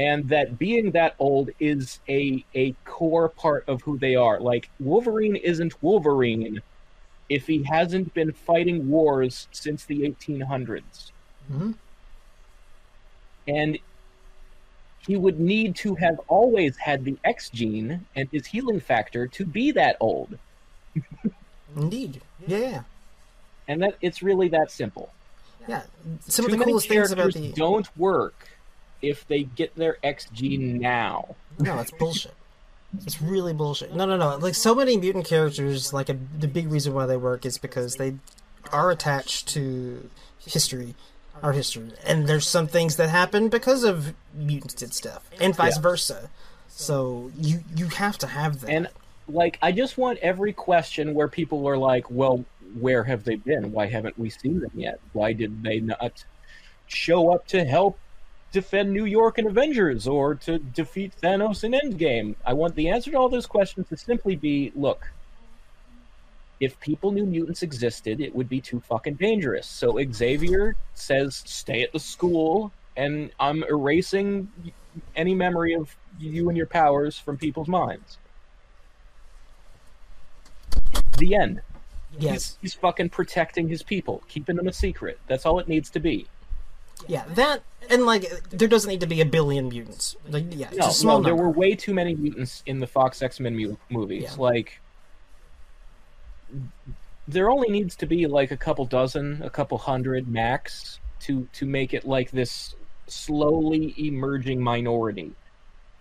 and that being that old is a a core part of who they are. Like wolverine isn't wolverine if he hasn't been fighting wars since the 1800s Mhm. and he would need to have always had the x gene and his healing factor to be that old. Indeed. Yeah, and that it's really that simple. Yeah, some Too of the many coolest things about the don't work if they get their X gene now. no, it's bullshit. It's really bullshit. No, no, no. Like so many mutant characters, like a, the big reason why they work is because they are attached to history, our history, and there's some things that happen because of mutants did stuff, and vice Yeah. versa. So you you have to have that. And like, I just want every question where people are like, "Well, where have they been? Why haven't we seen them yet? Why did they not show up to help defend New York in Avengers or to defeat Thanos in Endgame?" I want the answer to all those questions to simply be, "Look." If people knew mutants existed, it would be too fucking dangerous. So Xavier says, "Stay at the school," and I'm erasing any memory of you and your powers from people's minds. The end. yes, He's, he's fucking protecting his people, keeping them a secret. That's all it needs to be. Yeah, that and like there doesn't need to be a billion mutants. Like yeah, it's No, a small no, there number. were way too many mutants in the Fox X Men mu- movies. Yeah. Like, there only needs to be like a couple dozen, a couple hundred max to to make it like this slowly emerging minority.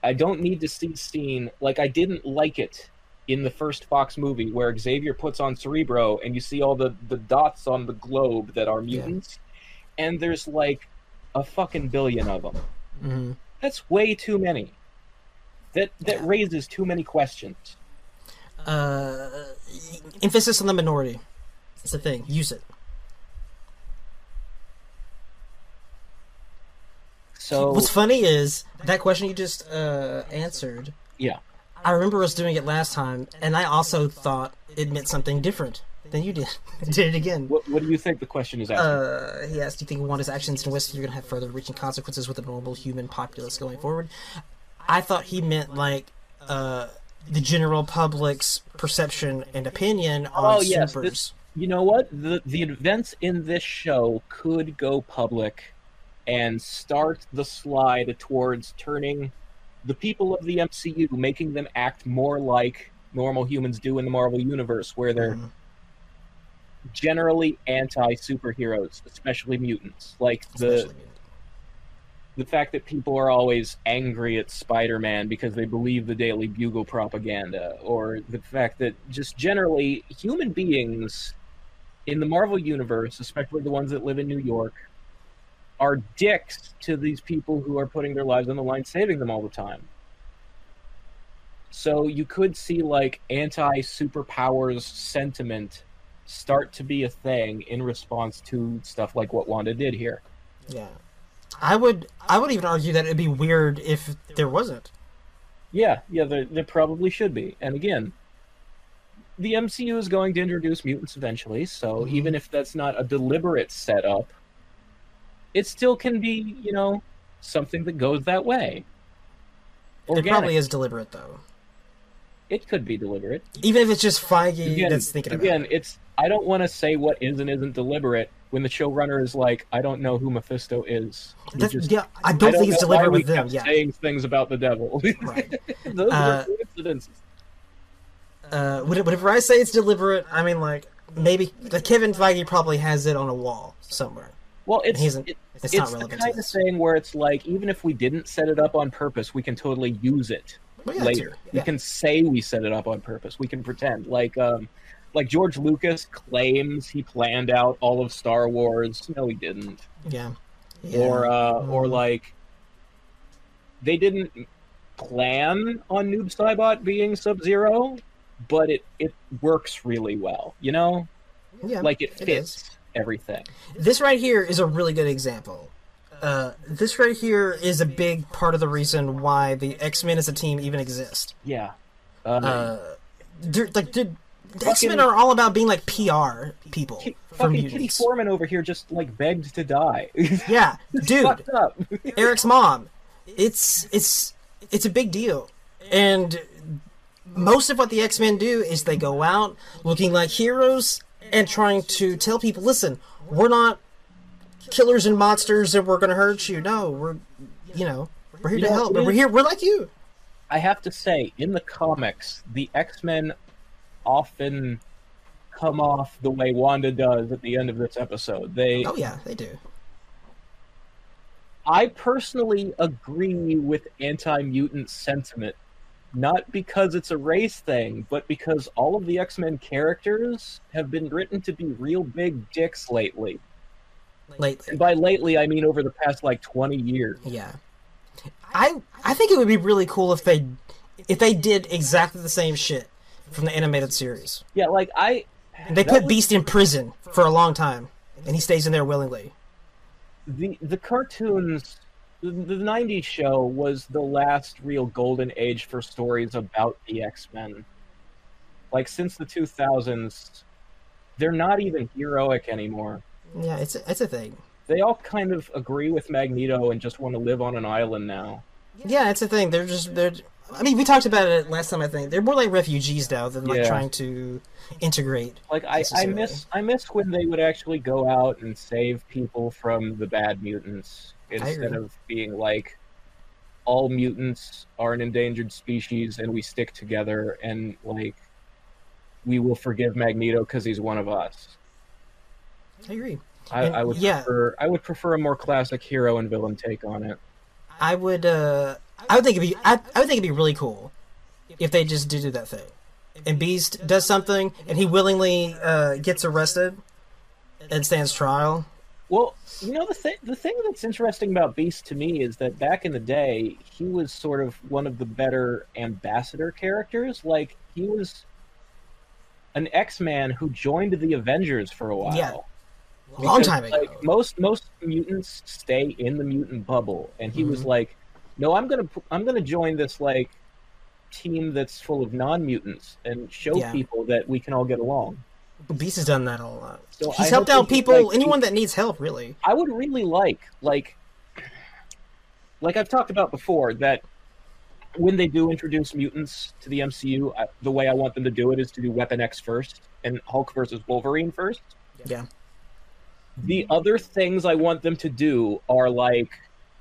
I don't need to see scene like I didn't like it in the first Fox movie where Xavier puts on Cerebro and you see all the the dots on the globe that are mutants, and there's like a fucking billion of them. Mhm. That's way too many. That that raises too many questions. Uh, emphasis on the minority. It's the thing. Use it. So What's funny is that question you just uh, answered. yeah, I remember us doing it last time, and I also thought it meant something different than you did. did it again. what what do you think the question is asking? Uh, he asked, "Do you think Wanda's actions in West are going to have further-reaching consequences with the normal human populace going forward?" I thought he meant like uh, the general public's perception and opinion on Oh, yes, supers. this- you know what? The the events in this show could go public and start the slide towards turning the people of the MCU, making them act more like normal humans do in the Marvel universe, where they're Mhm. Generally anti superheroes, especially mutants. Like the the fact that people are always angry at Spider-Man because they believe the Daily Bugle propaganda, or the fact that just generally human beings in the Marvel universe, especially the ones that live in New York, are dicks to these people who are putting their lives on the line, saving them all the time. So you could see like anti-superpowers sentiment start to be a thing in response to stuff like what Wanda did here. Yeah, I would. I would even argue that it'd be weird if there wasn't. Yeah, yeah, there, there probably should be. And again, the MCU is going to introduce mutants eventually, so Mhm. even if that's not a deliberate setup, it still can be, you know, something that goes that way. It probably is deliberate though. It could be deliberate. Even if it's just Feige Again, that's thinking about again, it. it's I don't want to say what is and isn't deliberate when the showrunner is like, I don't know who Mephisto is. That- just- yeah, I don't, I think it's deliberate with them. Yeah, saying things about the devil. right. Those Uh, are coincidences. Uh, whenever I say it's deliberate, I mean like maybe like Kevin Feige probably has it on a wall somewhere. Well, it's it- it's it's, not the relevant to kind of thing where it's like even if we didn't set it up on purpose, we can totally use it yeah, later. too. We can say we set it up on purpose. We can pretend like um like George Lucas claims he planned out all of Star Wars. No, he didn't. Yeah. yeah. Or uh or Mhm. like they didn't plan on Noob Saibot being Sub Zero, but it it works really well. You know, yeah, like it it fits everything. This right here is a really good example. Uh, this right here is a big part of the reason why the X Men as a team even exist. Yeah. Um, Uh, like, the X Men are all about being like PR people for fucking Kitty mutants. Foreman over here just like begged to die. Yeah, dude. Eric's mom. It's it's it's a big deal, and most of what the X Men do is they go out looking like heroes and trying to tell people, listen, we're not killers and monsters and we're going to hurt you. No, we're you know we're here You to know, help. But we're here. We're like you. I have to say, in the comics, the X Men often come off the way Wanda does at the end of this episode. They Oh yeah, they do. I personally agree with anti mutant sentiment, not because it's a race thing, but because all of the X Men characters have been written to be real big dicks lately. Lately, And by lately, I mean over the past like 20 years. yeah. I I think it would be really cool if they if they did exactly the same shit from the animated series. Yeah, like I. They put was- Beast in prison for a long time, and he stays in there willingly. the the cartoons the, the 90s show was the last real golden age for stories about the x-men like since the 2000s they're not even heroic anymore Yeah, it's a, it's a thing. they all kind of agree with magneto and just want to live on an island now Yeah, it's a thing. They're just they're. I mean, we talked about it last time. I think they're more like refugees now than like Yeah. trying to integrate. like I, I miss i miss when they would actually go out and save people from the bad mutants instead of being like all mutants are an endangered species and we stick together and like we will forgive magneto because he's one of us I agree. I, And- I would yeah. prefer i would prefer a more classic hero and villain take on it I would. uh I would think it'd be. I, I would think it'd be really cool if they just did do that thing, and Beast does something, and he willingly uh, gets arrested and stands trial. Well, you know the thing the thing that's interesting about Beast to me is that back in the day, he was sort of one of the better ambassador characters. Like he was an X-Man who joined the Avengers for a while. Yeah. Long Because, time ago. Like most most mutants stay in the mutant bubble, and he was Mhm. like, "No, I'm gonna I'm gonna join this like team that's full of non mutants and show Yeah. people that we can all get along." Beast has done that a lot. So He's I helped out people, like, anyone that needs help, really. I would really like, like, like I've talked about before, that when they do introduce mutants to the MCU, I, the way I want them to do it is to do Weapon X first and Hulk versus Wolverine first. Yeah. The other things I want them to do are like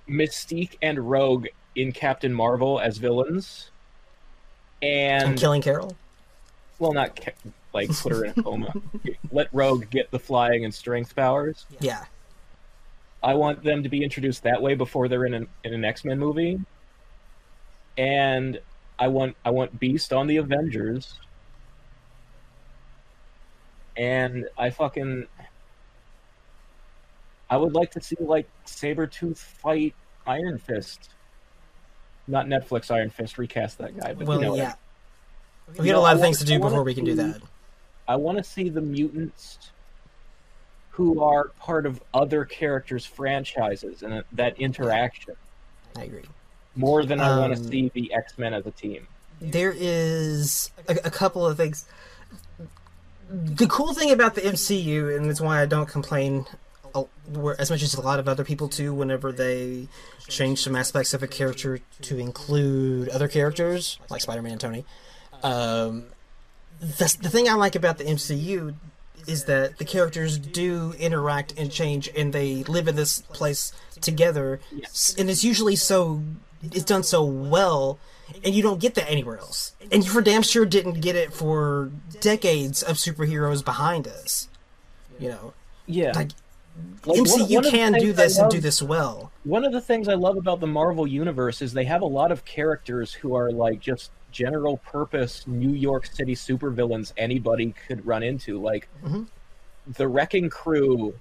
Mystique and Rogue in Captain Marvel as villains, And and killing Carol. well, not ca- like put her in a coma. Let Rogue get the flying and strength powers. Yeah. I want them to be introduced that way before they're in an in an X Men movie, and I want I want Beast on the Avengers, and I fucking I would like to see like Sabretooth fight Iron Fist. Not Netflix Iron Fist, recast that guy. But Well, you know what yeah. We got a lot of things to do before we can do that. I want to see the mutants who are part of other characters' franchises and that interaction I agree. more than I want to Um, see the X Men as a team. there is a, a couple of things. The cool thing about the MCU, and it's why I don't complain as much as a lot of other people do whenever they change some aspects of a character to include other characters, like Spider Man and Tony. Um, the, the thing I like about the MCU is that the characters do interact and change, and they live in this place together, S- and it's usually so it's done so well, and you don't get that anywhere else. And you for damn sure didn't get it for decades of superheroes behind us. You know, Yeah, like Like, one- MCU one can do this and do this well. One of the things I love about the Marvel universe is they have a lot of characters who are like just general purpose New York City supervillains anybody could run into. Like Mhm. the Wrecking Crew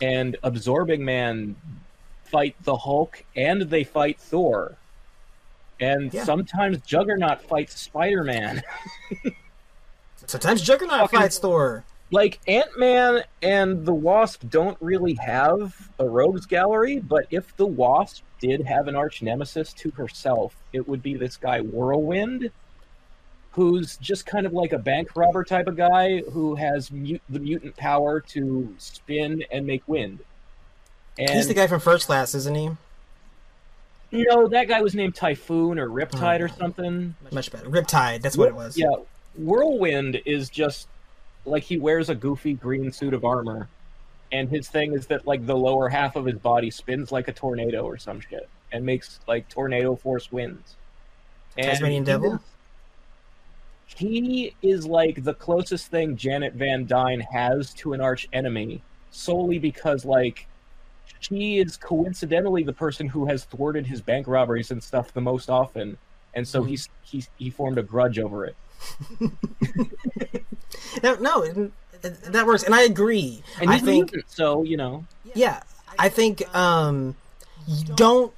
and Absorbing Man fight the Hulk and they fight Thor. And Yeah. sometimes Juggernaut fights Spider Man. Sometimes Juggernaut Fucking- fights Thor. Like Ant Man and the Wasp don't really have a rogues gallery, but if the Wasp did have an arch nemesis to herself, it would be this guy Whirlwind, who's just kind of like a bank robber type of guy who has mut- the mutant power to spin and make wind. And He's the guy from First Class, isn't he? no, that guy was named Typhoon or Riptide or Oh. something. Much better. Riptide, that's what it was. Yeah, Whirlwind is just like he wears a goofy green suit of armor, and his thing is that like the lower half of his body spins like a tornado or some shit, and makes like tornado force winds. And Tasmanian Devil? he is like the closest thing Janet Van Dyne has to an arch enemy, solely because like she is coincidentally the person who has thwarted his bank robberies and stuff the most often, and so Mhm. he's he's he formed a grudge over it. No, no, it- it- that works, and I agree. And I think, so you know. yeah, I think um, you don't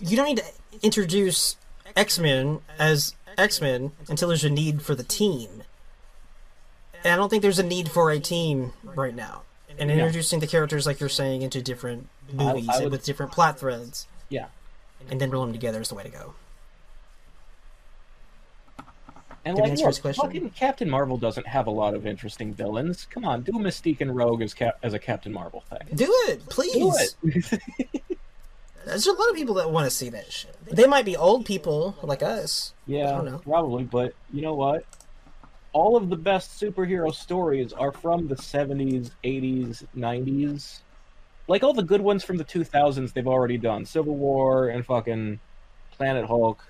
you don't need to introduce X Men as X Men until there's a need for the team, and I don't think there's a need for a team right now. And Yeah. introducing the characters, like you're saying, into different movies I would- with different plot threads, Yeah. and then roll them together is the way to go. And Did like, answer look, his question? fucking Captain Marvel doesn't have a lot of interesting villains. Come on, do Mystique and Rogue as Cap- as a Captain Marvel thing. Do it, please. Do it. There's a lot of people that want to see that shit. They might be old people like us. I yeah, don't know. probably. But you know what? All of the best superhero stories are from the 70s, 80s, 90s. Like all the good ones from the 2000s, they've already done. Civil War and fucking Planet Hulk.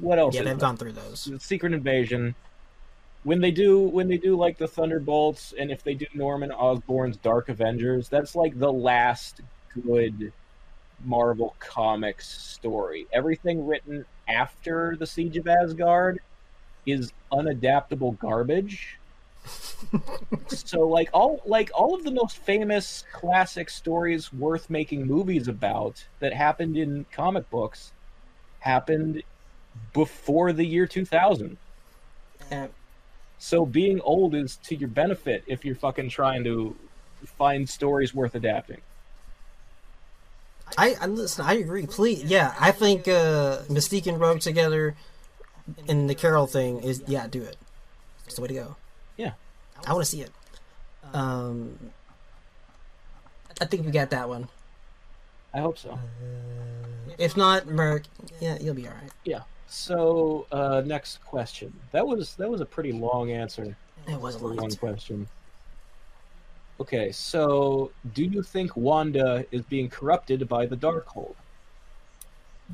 What else? Yeah, is they've there? gone through those. Secret Invasion. When they do when they do like the Thunderbolts and if they do Norman Osborn's Dark Avengers, that's like the last good Marvel Comics story. Everything written after the Siege of Asgard is unadaptable garbage. so like all like all of the most famous classic stories worth making movies about that happened in comic books happened before the year 2000. Uh, So being old is to your benefit if you're fucking trying to find stories worth adapting. I, I listen. I agree. Please, yeah. I think uh, Mystique and Rogue together in the Carol thing is yeah. Do it. It's the way to go. Yeah. I want to see it. Um, I think we got that one. I hope so. If not, Merc, yeah, you'll be all right. Yeah. So uh, next question. That was that was a pretty long answer It was a long, lot. question. Okay, so do you think Wanda is being corrupted by the Darkhold?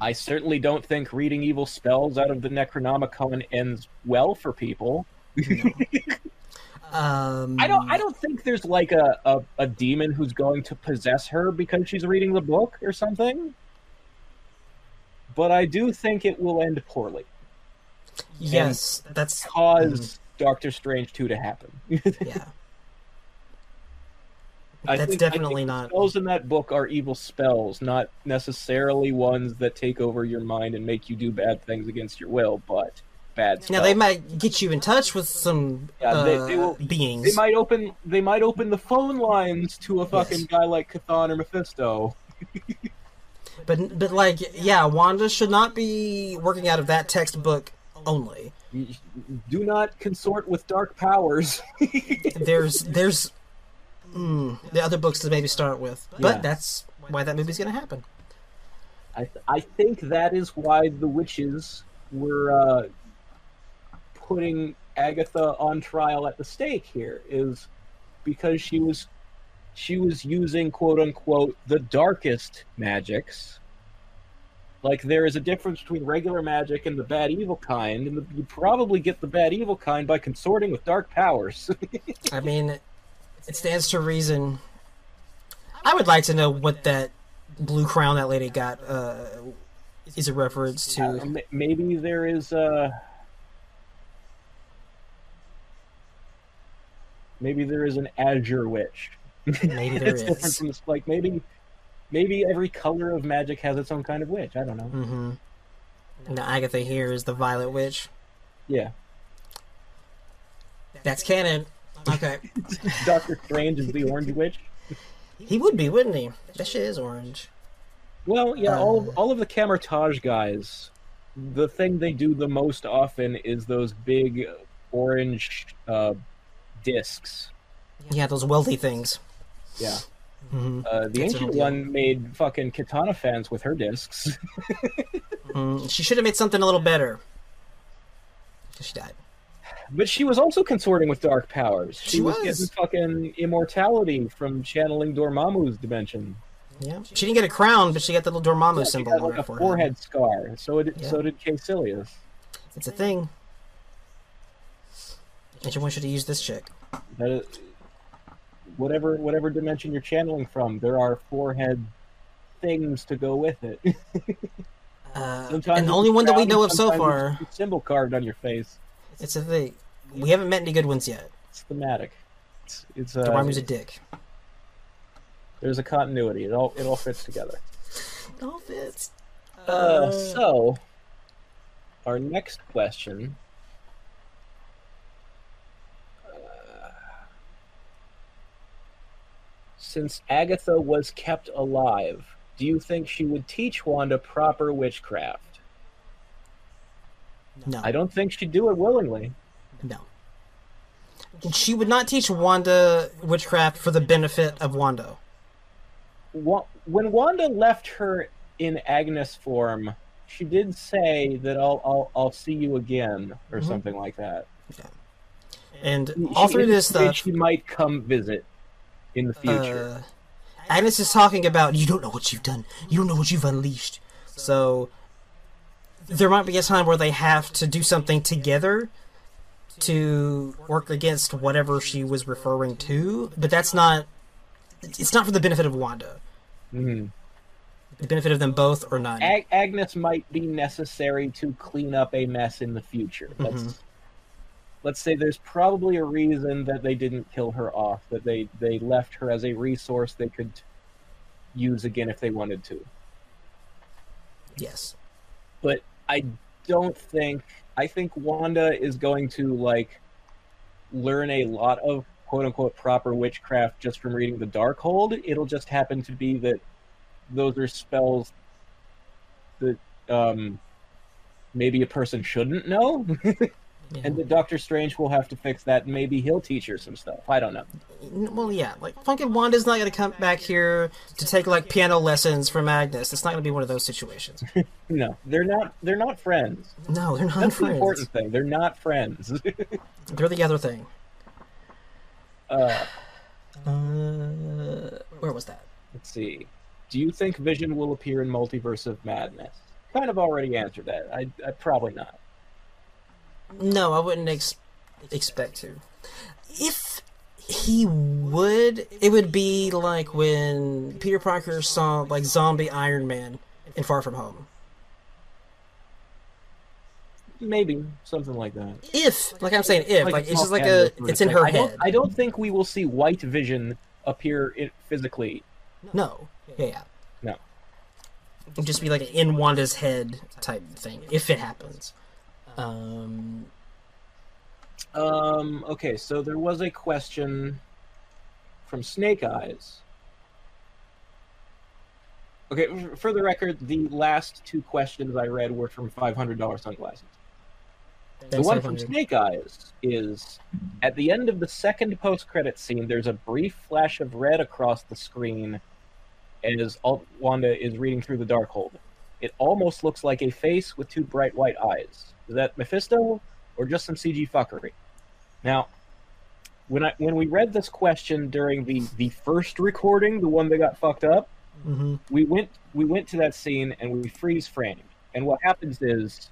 I certainly don't think reading evil spells out of the Necronomicon ends well for people. Um, I don't. I don't think there's like a, a, a demon who's going to possess her because she's reading the book or something. But I do think it will end poorly, Yes, that's cause Doctor Strange two to happen. yeah. I That's think- definitely not. Spells in that book are evil spells, not necessarily ones that take over your mind and make you do bad things against your will, but bad. Spells. Now they might get you in touch with some Yeah, uh, they will- beings. They might open. They might open the phone lines to a fucking Yes. guy like Chthon or Mephisto. But but like yeah, Wanda should not be working out of that textbook only. Do not consort with dark powers. There's there's mm, the other books to maybe start with, but Yeah. that's why that movie's gonna happen. I, th- I think that is why the witches were uh, putting Agatha on trial at the stake here is because she was she was using quote unquote the darkest magics. Like there is a difference between regular magic and the bad evil kind, and the, you probably get the bad evil kind by consorting with dark powers. I mean, it stands to reason. I would like to know what that blue crown that lady got uh, is a reference to. Uh, maybe there is uh maybe there is an azure witch Maybe there it's different from like maybe maybe every color of magic has its own kind of witch i don't know Mm-hmm. Now Agatha here is the Violet Witch. yeah That's canon. Okay. doctor strange is the orange witch He would be, wouldn't he? That shit is orange. well yeah all Uh. of, all of the Kamar-Taj guys the thing they do the most often is those big orange uh discs Yeah, those wealthy things. Yeah hmm uh, the That's ancient one made fucking katana fans with her discs Mm, she should have made something a little better. She died. But she was also consorting with dark powers. She, She was, was. getting fucking immortality from channeling Dormammu's dimension. Yeah. She didn't get a crown, but she got the little Dormammu She symbol had on like her a forehead. forehead scar. So did Yeah. so did Kaecilius. It's a thing. And she wants you to use this chick. That is, whatever whatever dimension you're channeling from, there are forehead things to go with it. Uh, and the only one that we know of so far, symbol carved on your face. it's a thing. We haven't met any good ones yet. It's thematic. It's, it's uh, Dormammu's a dick. there's a continuity. It all it all fits together. It all fits. Uh, so, our next question. Since Agatha was kept alive, do you think she would teach Wanda proper witchcraft? no, I don't think she'd do it willingly. no. She would not teach Wanda witchcraft for the benefit of Wanda. When Wanda left her in Agnes form, she did say that I'll I'll, I'll see you again or Mhm. something like that. Yeah. And She all through this stuff, she might come visit in the future. uh, Agnes is talking about you don't know what you've done. You don't know what you've unleashed. So there might be a time where they have to do something together to work against whatever she was referring to, but that's not. It's not for the benefit of Wanda. Mhm. The benefit of them both or none. Ag- Agnes might be necessary to clean up a mess in the future. Let's Mhm. Let's say there's probably a reason that they didn't kill her off. That they they left her as a resource they could use again if they wanted to. yes. But I don't think I think Wanda is going to like learn a lot of quote unquote proper witchcraft just from reading the Darkhold. It'll just happen to be that those are spells that um maybe a person shouldn't know. Yeah. and that Doctor Strange will have to fix that. and Maybe he'll teach her some stuff. I don't know. Well, yeah, like fucking Wanda's not gonna come back here to take like piano lessons from Agnes. It's not gonna be one of those situations. No, they're not. They're not friends. No, they're not That's the important thing. They're not friends. They're the other thing. uh, Uh, where was that? let's see. Do you think Vision will appear in Multiverse of Madness? Kind of already answered that. I, I probably not. No, I wouldn't ex- expect to. If he would, it would be like when Peter Parker saw like zombie Iron Man in Far From Home. Maybe something like that. If, like I'm saying, if, like, it's just like a, it's in her I don't, head. I don't think we will see White Vision appear in, physically. No, yeah, yeah. No. It'd just be like an in Wanda's head type thing, if it happens. Um, Um. Okay. So there was a question from Snake Eyes. Okay. For the record, the last two questions I read were from five hundred dollars sunglasses. The one from Snake Eyes is at the end of the second post-credit scene. There's a brief flash of red across the screen as Alt Wanda is reading through the Darkhold. It almost looks like a face with two bright white eyes. Is that Mephisto or just some CG fuckery? Now, when I when we read this question during the the first recording, the one that got fucked up, Mhm. we went we went to that scene and we freeze framed. And what happens is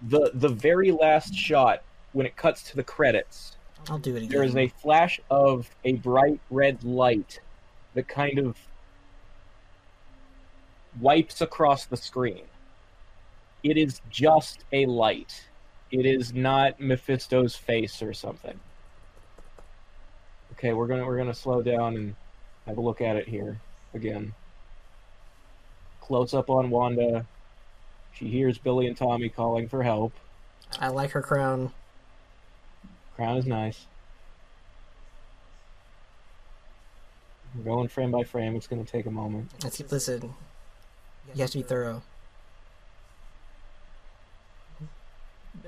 the the very last shot when it cuts to the credits, I'll do it again. there is a flash of a bright red light that kind of wipes across the screen. It is just a light. It is not Mephisto's face or something. Okay, we're gonna we're gonna slow down and have a look at it here again. Close up on Wanda. She hears Billy and Tommy calling for help. I like her crown. Crown is nice. We're going frame by frame. It's going to take a moment. Let's keep in. You have to be thorough.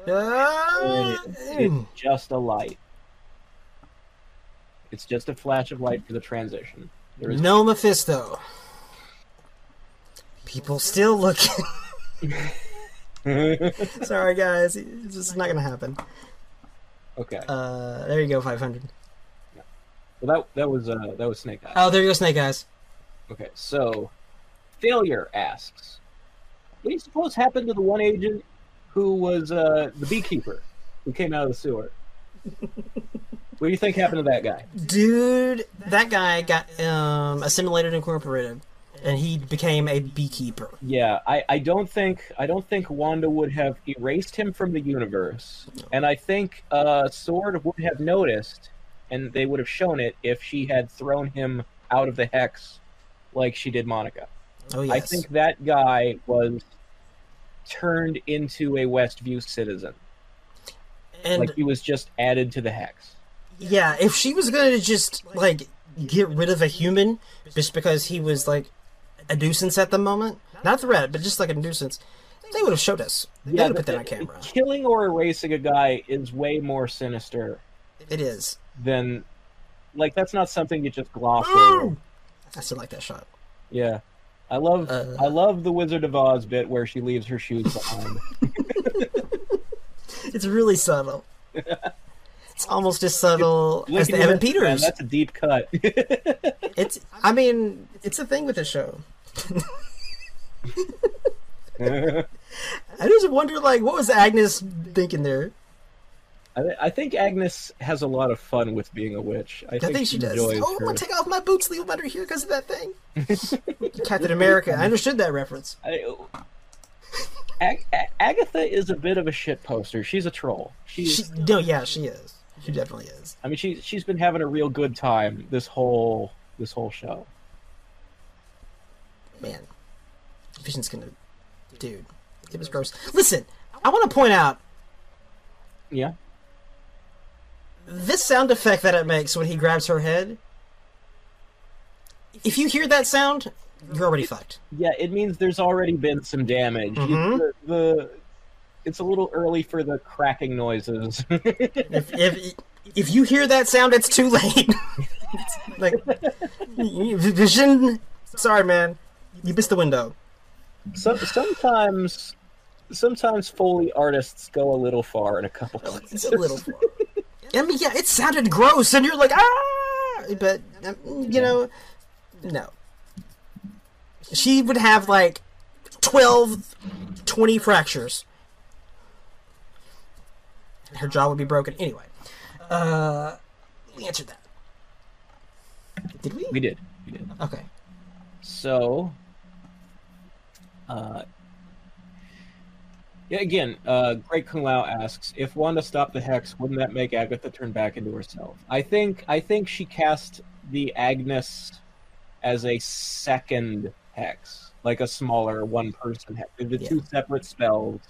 Ah, It's just a light. It's just a flash of light for the transition. There is no Mephisto. People still looking. Sorry, guys. It's just not gonna happen. okay. Uh, there you go, 500. Well, that that was uh, that was Snake Eyes. Oh, there you go, Snake Eyes. Okay, so failure asks, "What do you suppose happened to the one agent who was uh, the beekeeper who came out of the sewer. what do you think happened to that guy? Dude, that guy got um, assimilated incorporated, and he became a beekeeper. Yeah, I, I don't think I don't think Wanda would have erased him from the universe, and I think uh, Sword would have noticed, and they would have shown it if she had thrown him out of the hex, like she did Monica. Oh yes. I think that guy was turned into a Westview citizen, and like he was just added to the hex. yeah, if she was gonna just like get rid of a human just because he was like a nuisance at the moment, not threat, but just like a nuisance, they would have showed us. They would have put that on camera. Killing or erasing a guy is way more sinister It is. than like that's not something you just gloss over. I still like that shot. Yeah. I love Uh. I love the Wizard of Oz bit where she leaves her shoes behind. It's really subtle. It's almost as subtle as the Evan you, man, Peters. That's a deep cut. It's. I mean, it's a thing with the show. I just wonder, like, what was Agnes thinking there? I, I think Agnes has a lot of fun with being a witch. I, I think she does. Oh, I'm her. take off my boots, leave them under here because of that thing. Captain America. I understood that reference. I- Ag- A- Agatha is a bit of a shit poster. She's a troll. She's, She, no, yeah, she is. She definitely is. I mean, she she's been having a real good time this whole this whole show. Man, Vision's gonna, dude, it was gross. Listen, I want to point out Yeah. This sound effect that it makes when he grabs her head. If you hear that sound, you're already fucked. Yeah, it means there's already been some damage. Mhm. the, the it's a little early for the cracking noises. If if if you hear that sound, it's too late. like Vision, sorry, man, you missed the window. so, sometimes sometimes foley artists go a little far in a couple It's a little. far. I mean, yeah, it sounded gross, and you're like, ah, but um, you know, no. She would have like 12, 20 fractures. Her jaw would be broken anyway. Uh, we answered that. Did we? We did. We did. Okay. So, uh, yeah, again, uh, Great Kung Lao asks if Wanda stopped the hex, wouldn't that make Agatha turn back into herself? I think I think she cast the Agnes as a second hex, like a smaller one-person hex. The Yeah. two separate spells.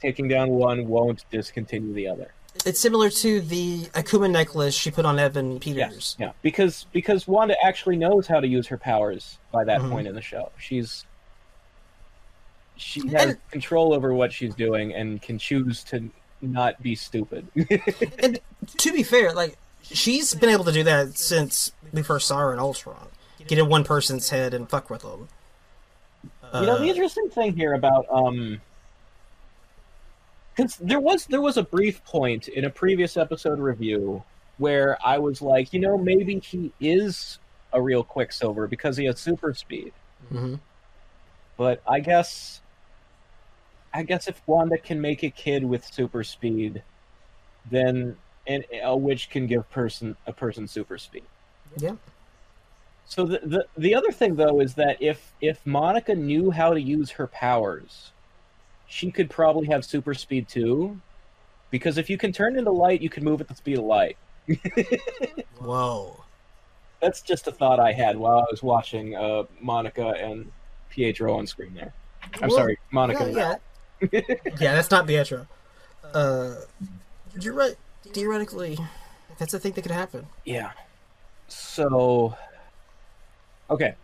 Taking down one won't discontinue the other. It's similar to the Akuma necklace she put on Evan Peters. Yeah, because because Wanda actually knows how to use her powers by that Mhm. point in the show. She's she has And- control over what she's doing and can choose to not be stupid. And to be fair, like she's been able to do that since we first saw her in Ultron. Get in one person's head and fuck with them. you know, Uh, the interesting thing here about um because there was there was a brief point in a previous episode review where I was like, you know, maybe he is a real Quicksilver because he has super speed. mhm. But I guess, I guess if Wanda can make a kid with super speed, then and a witch can give person a person super speed. Yeah. So the, the the other thing though is that if if Monica knew how to use her powers, she could probably have super speed too, because if you can turn into light, you can move at the speed of light. Whoa. That's just a thought I had while I was watching uh, Monica and Pietro on screen there. I'm Well, sorry, Monica. Yeah, yeah. Yeah, that's not Pietro. Uh, you're right. Theoretically, that's a thing that could happen. Yeah. So, okay.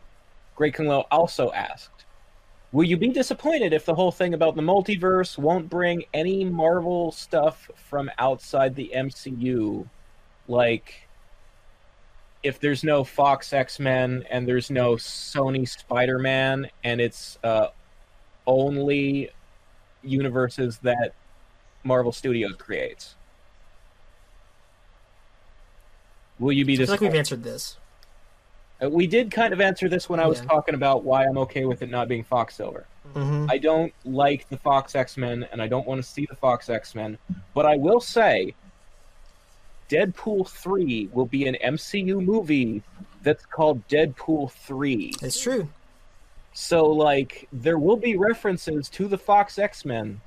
Great Kung Lao also asked, "Will you be disappointed if the whole thing about the multiverse won't bring any Marvel stuff from outside the MCU, like?" If there's no Fox X Men and there's no Sony Spider Man and it's uh, only universes that Marvel Studios creates, will you be I feel like we've answered this. Uh, we did kind of answer this when I was Yeah. talking about why I'm okay with it not being Fox Silver. hmm I don't like the Fox X Men, and I don't want to see the Fox X Men. But I will say, Deadpool 3 will be an MCU movie that's called Deadpool 3. It's true. So, like, there will be references to the Fox X Men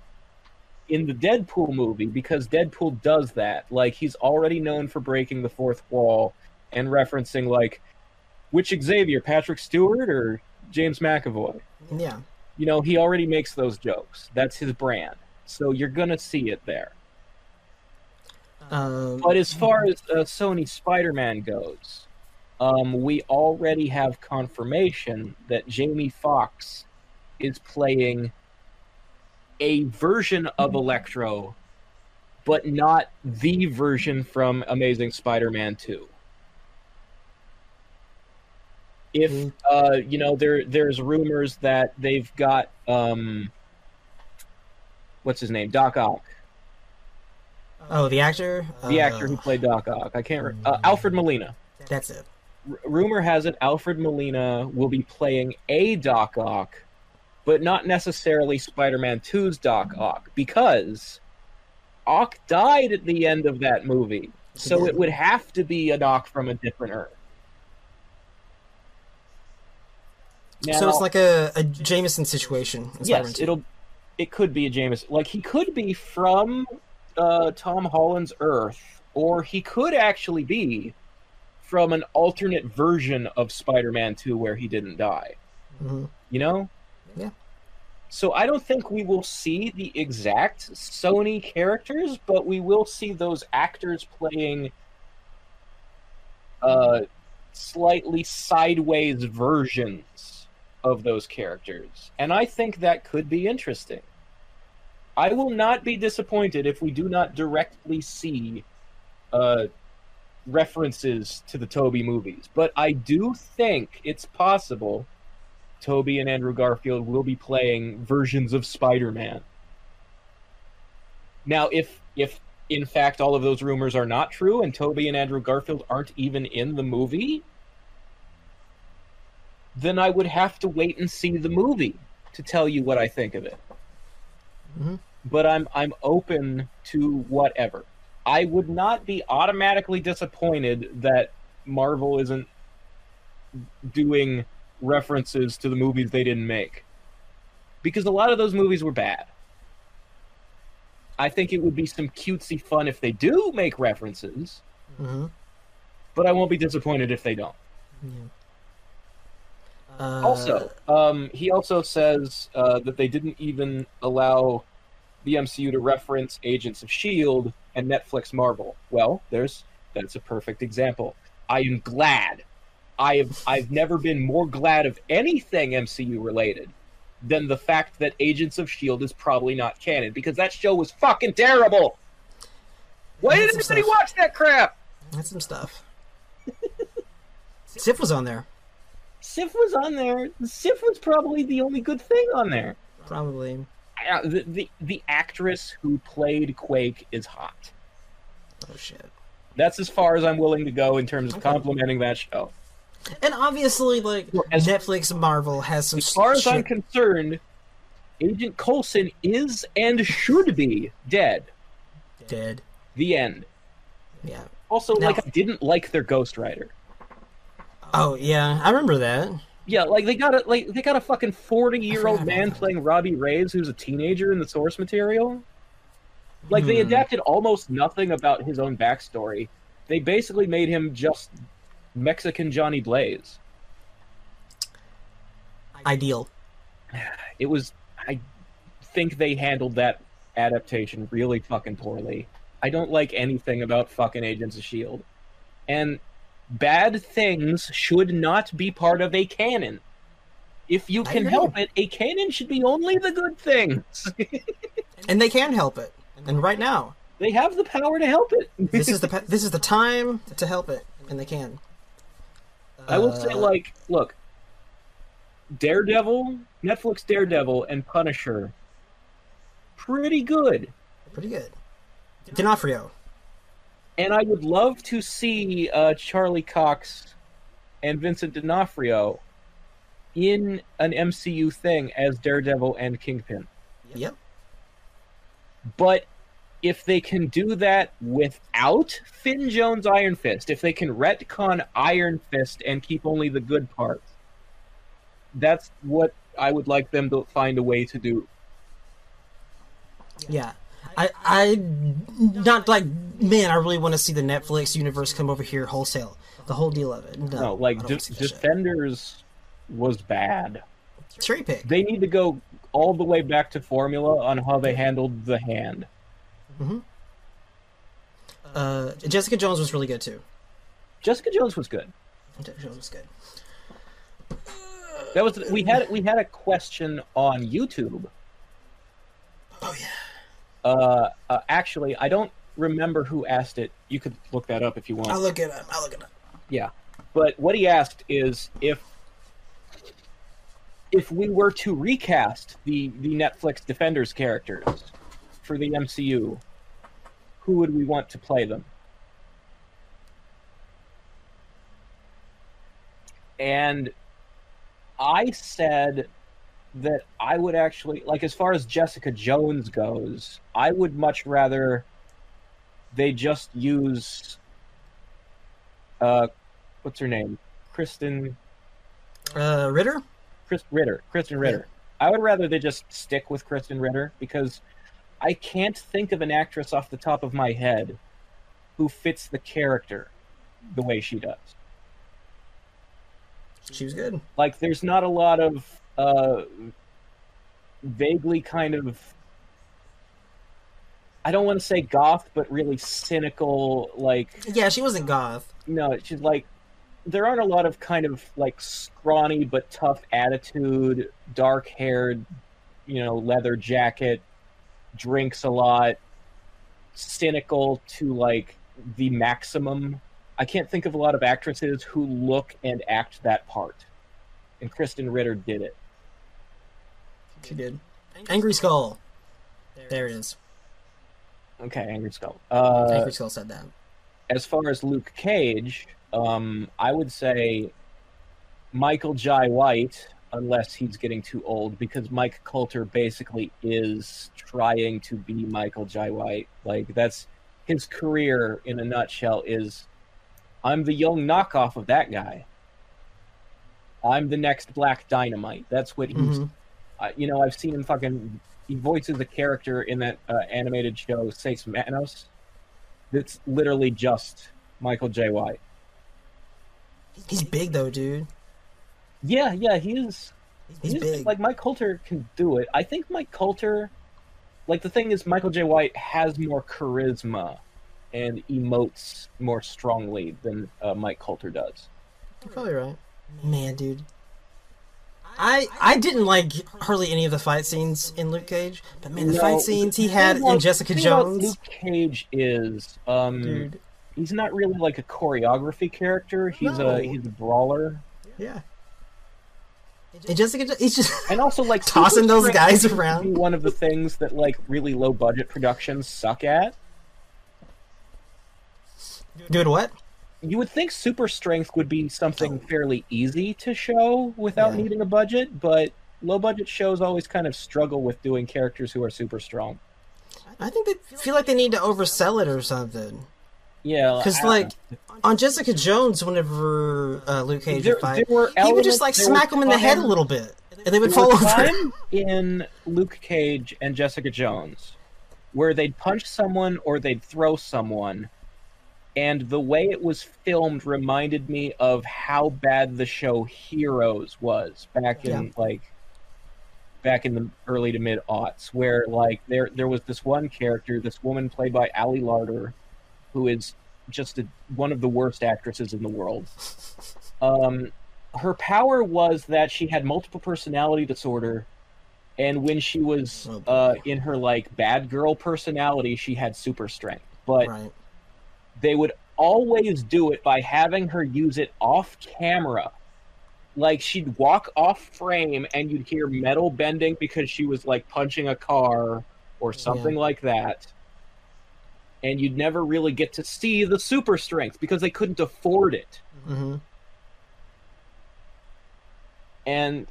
in the Deadpool movie because Deadpool does that. Like, he's already known for breaking the fourth wall and referencing, like, which Xavier, Patrick Stewart or James McAvoy? Yeah. You know, he already makes those jokes. That's his brand. So you're going to see it there. Um, But as far as uh, Sony Spider Man goes, um, we already have confirmation that Jamie Foxx is playing a version of Electro, but not the version from Amazing Spider Man 2. If Mm. uh, you know, there there's rumors that they've got um, what's his name, Doc Ock, oh, the actor. the Uh, actor who played Doc Ock. I can't. Re- uh, Alfred Molina. That's it. R- rumor has it Alfred Molina will be playing a Doc Ock, but not necessarily Spider-Man 2's Doc Ock because Ock died at the end of that movie. So it would have to be a Doc from a different Earth. so it's like a, a Jameson situation. yes, it'll it could be a Jameson. Like he could be from uh, Tom Holland's Earth, or he could actually be from an alternate version of Spider-Man 2 where he didn't die. Mhm. You know? Yeah. So I don't think we will see the exact Sony characters, but we will see those actors playing uh slightly sideways versions of those characters. And I think that could be interesting. I will not be disappointed if we do not directly see uh references to the Tobey movies, but I do think it's possible Tobey and Andrew Garfield will be playing versions of Spider-Man. Now, if if in fact all of those rumors are not true and Tobey and Andrew Garfield aren't even in the movie, then I would have to wait and see the movie to tell you what I think of it. Mhm. But I'm I'm open to whatever. I would not be automatically disappointed that Marvel isn't doing references to the movies they didn't make. Because a lot of those movies were bad. I think it would be some cutesy fun if they do make references, Mhm. but I won't be disappointed if they don't. Uh, Also, um, he also says uh, that they didn't even allow the MCU to reference Agents of Shield and Netflix Marvel. Well, there's that's a perfect example. I am glad. I have I've never been more glad of anything MCU related than the fact that Agents of Shield is probably not canon because that show was fucking terrible. Why did anybody stuff. watch that crap? That's some stuff. Sif was on there, Sif was on there. Sif was probably the only good thing on there. probably. Uh, the, the the actress who played Quake is hot. Oh shit. That's as far as I'm willing to go in terms of complimenting that show. And obviously, like as- Netflix, and Marvel has some. As far as I'm concerned, Agent Coulson is and should be dead. dead. The end. Yeah. Also, Now- like I didn't like their Ghost Rider. Oh yeah, I remember that. Yeah, like they got a like they got a fucking forty year old man playing Robbie Reyes who's a teenager in the source material. Like they Hmm. adapted almost nothing about his own backstory. They basically made him just Mexican Johnny Blaze. Ideal. It was I think they handled that adaptation really fucking poorly. I don't like anything about fucking Agents of Shield. And bad things should not be part of a canon. If you can help it, a canon should be only the good things. And they can help it. And right now, they have the power to help it. this is the this is the time to help it, and they can. I will say, Uh, like, look, Daredevil, Netflix Daredevil, and Punisher, pretty good. pretty good. D'Onofrio. And I would love to see uh, Charlie Cox and Vincent D'Onofrio in an MCU thing as Daredevil and Kingpin. Yep. But if they can do that without Finn Jones Iron Fist, if they can retcon Iron Fist and keep only the good parts, that's what I would like them to find a way to do. Yeah. I I not like man, I really want to see the Netflix universe come over here wholesale. The whole deal of it. No, No, like De- wanna see that shit. Defenders was bad. cherry pick. They need to go all the way back to formula on how they handled the hand. Hmm. Uh, Jessica Jones was really good too. Jessica Jones was good. Jessica Jones was good. That was we had we had a question on YouTube. Oh yeah. Uh, uh, actually, I don't remember who asked it. You could look that up if you want. I'll look it up. I'll look it up. Yeah, but what he asked is if if we were to recast the the Netflix Defenders characters for the MCU, who would we want to play them? And I said that I would actually like as far as Jessica Jones goes, I would much rather they just use uh what's her name? Krysten Uh, Ritter. Chris Ritter. Krysten Ritter. I would rather they just stick with Krysten Ritter because I can't think of an actress off the top of my head who fits the character the way she does. She was good. Like there's not a lot of uh vaguely kind of I don't want to say goth, but really cynical like Yeah, she wasn't goth. no, she's like there aren't a lot of kind of like scrawny but tough attitude, dark haired, you know, leather jacket, drinks a lot, cynical to like the maximum. I can't think of a lot of actresses who look and act that part. And Krysten Ritter did it. She did. Angry Skull. There it is. Okay, Angry Skull. Uh, Angry Skull said that. as far as Luke Cage, um, I would say Michael Jai White, unless he's getting too old, because Mike Colter basically is trying to be Michael Jai White. Like that's his career in a nutshell. Is I'm the young knockoff of that guy. I'm the next Black Dynamite. That's what he's. Mhm. Uh, you know, I've seen him fucking. He voices a character in that uh, animated show, Seis Manos. That's literally just Michael Jai White. He's big though, dude. Yeah, yeah, he is. He's big. Like Mike Colter can do it. I think Mike Colter. Like the thing is, Michael Jai White has more charisma and emotes more strongly than uh, Mike Colter does. You're probably right. Man, dude. I I didn't like hardly any of the fight scenes in Luke Cage, but man, the No, fight scenes he had in Jessica the thing about Jones, Luke Cage is, um, dude. he's not really like a choreography character. He's No. a he's a brawler, Yeah. And Jessica, he's just and also like Tossing those guys around. One of the things that like really low budget productions suck at. doing what? You would think super strength would be something fairly easy to show without Oh. Yeah. needing a budget, but low budget shows always kind of struggle with doing characters who are super strong. I think they feel like they need to oversell it or something. Yeah, Because like on Jessica Jones, whenever uh, Luke Cage There- would fight, he would just like smack him in the head a little bit, and they would fall over. time in Luke Cage and Jessica Jones where they'd punch someone or they'd throw someone, and the way it was filmed reminded me of how bad the show Heroes was back in Yeah. like back in the early to mid aughts, where like there there was this one character, this woman played by Ali Larter, who is just a, one of the worst actresses in the world. Um, her power was that she had multiple personality disorder, and when she was Oh, uh, in her like bad girl personality, she had super strength. But Right. They would always do it by having her use it off camera. Like she'd walk off frame and you'd hear metal bending because she was like punching a car or something like that. And you'd never really get to see the super strength because they couldn't afford it. hmm and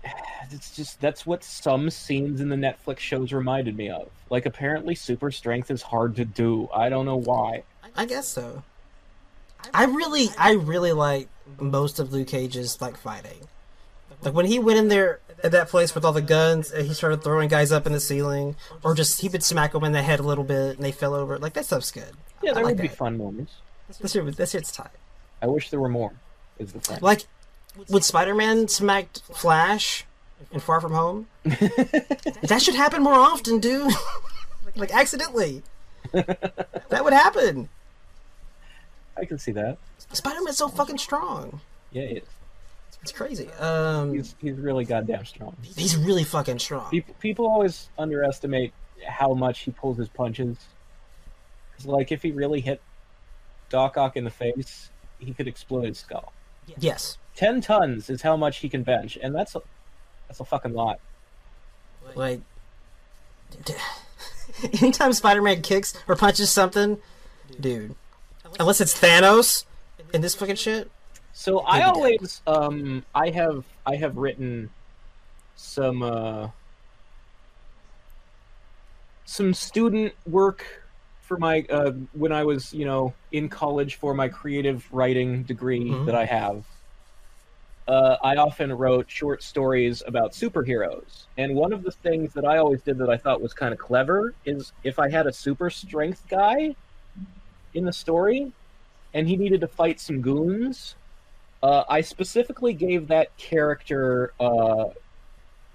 it's just that's what some scenes in the Netflix shows reminded me of. Like apparently super strength is hard to do. I don't know why. I guess so. I really, I really like most of Luke Cage's like fighting. Like when he went in there at that place with all the guns and he started throwing guys up in the ceiling, or just he would smack them in the head a little bit and they fell over. Like that stuff's good. Yeah, there like would be fun moments. This shit, this shit's tight. I wish there were more. Is the thing. Like when Spider-Man smacked Flash in Far From Home, that should happen more often, dude. like accidentally, that would happen. I can see that. Spider-Man's so fucking strong. Yeah, it, It's crazy. Um, he's he's really goddamn strong. he's really fucking strong. People people always underestimate how much he pulls his punches. 'Cause, like if he really hit Doc Ock in the face, he could explode his skull. Yes. Ten tons is how much he can bench, and that's a that's a fucking lot. Like, anytime Spider-Man kicks or punches something, dude, unless it's Thanos in this fucking shit, So I always um I have I have written some uh some student work for my uh when I was, you know, in college for my creative writing degree Mhm. that I have. Uh, I often wrote short stories about superheroes. And one of the things that I always did that I thought was kind of clever is if I had a super strength guy in the story and he needed to fight some goons, uh, I specifically gave that character. Uh,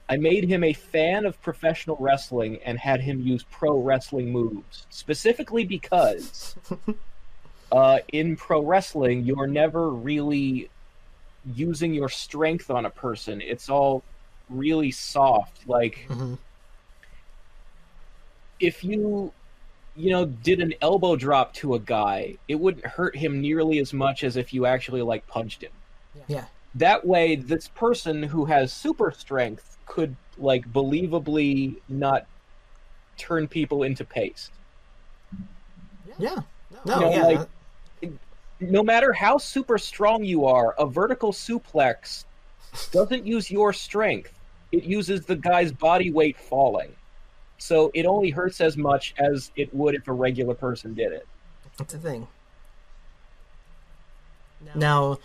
I made him a fan of professional wrestling and had him use pro wrestling moves, specifically because uh, in pro wrestling you're never really using your strength on a person. It's all really soft. Like Mhm. if you you know did an elbow drop to a guy, it wouldn't hurt him nearly as much as if you actually like punched him. yeah, That way this person who has super strength could like believably not turn people into paste. yeah, no, You know, yeah, like- No matter how super strong you are, a vertical suplex doesn't use your strength. It uses the guy's body weight falling. So it only hurts as much as it would if a regular person did it. that's the thing. Now,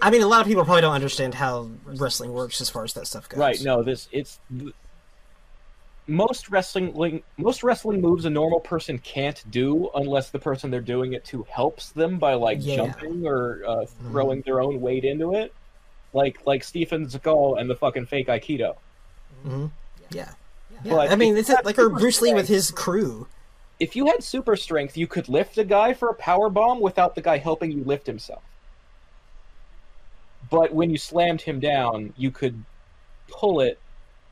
I mean, a lot of people probably don't understand how wrestling works as far as that stuff goes. Right. No, this it's most wrestling most wrestling moves a normal person can't do unless the person they're doing it to helps them by like Yeah. jumping or uh, throwing their own weight into it. Like like Steven Seagal and the fucking fake Aikido. Hmm Yeah. Yeah, But I mean, it's like or super Bruce Lee with his crew. If you had super strength, you could lift a guy for a power bomb without the guy helping you lift himself. But when you slammed him down, you could pull it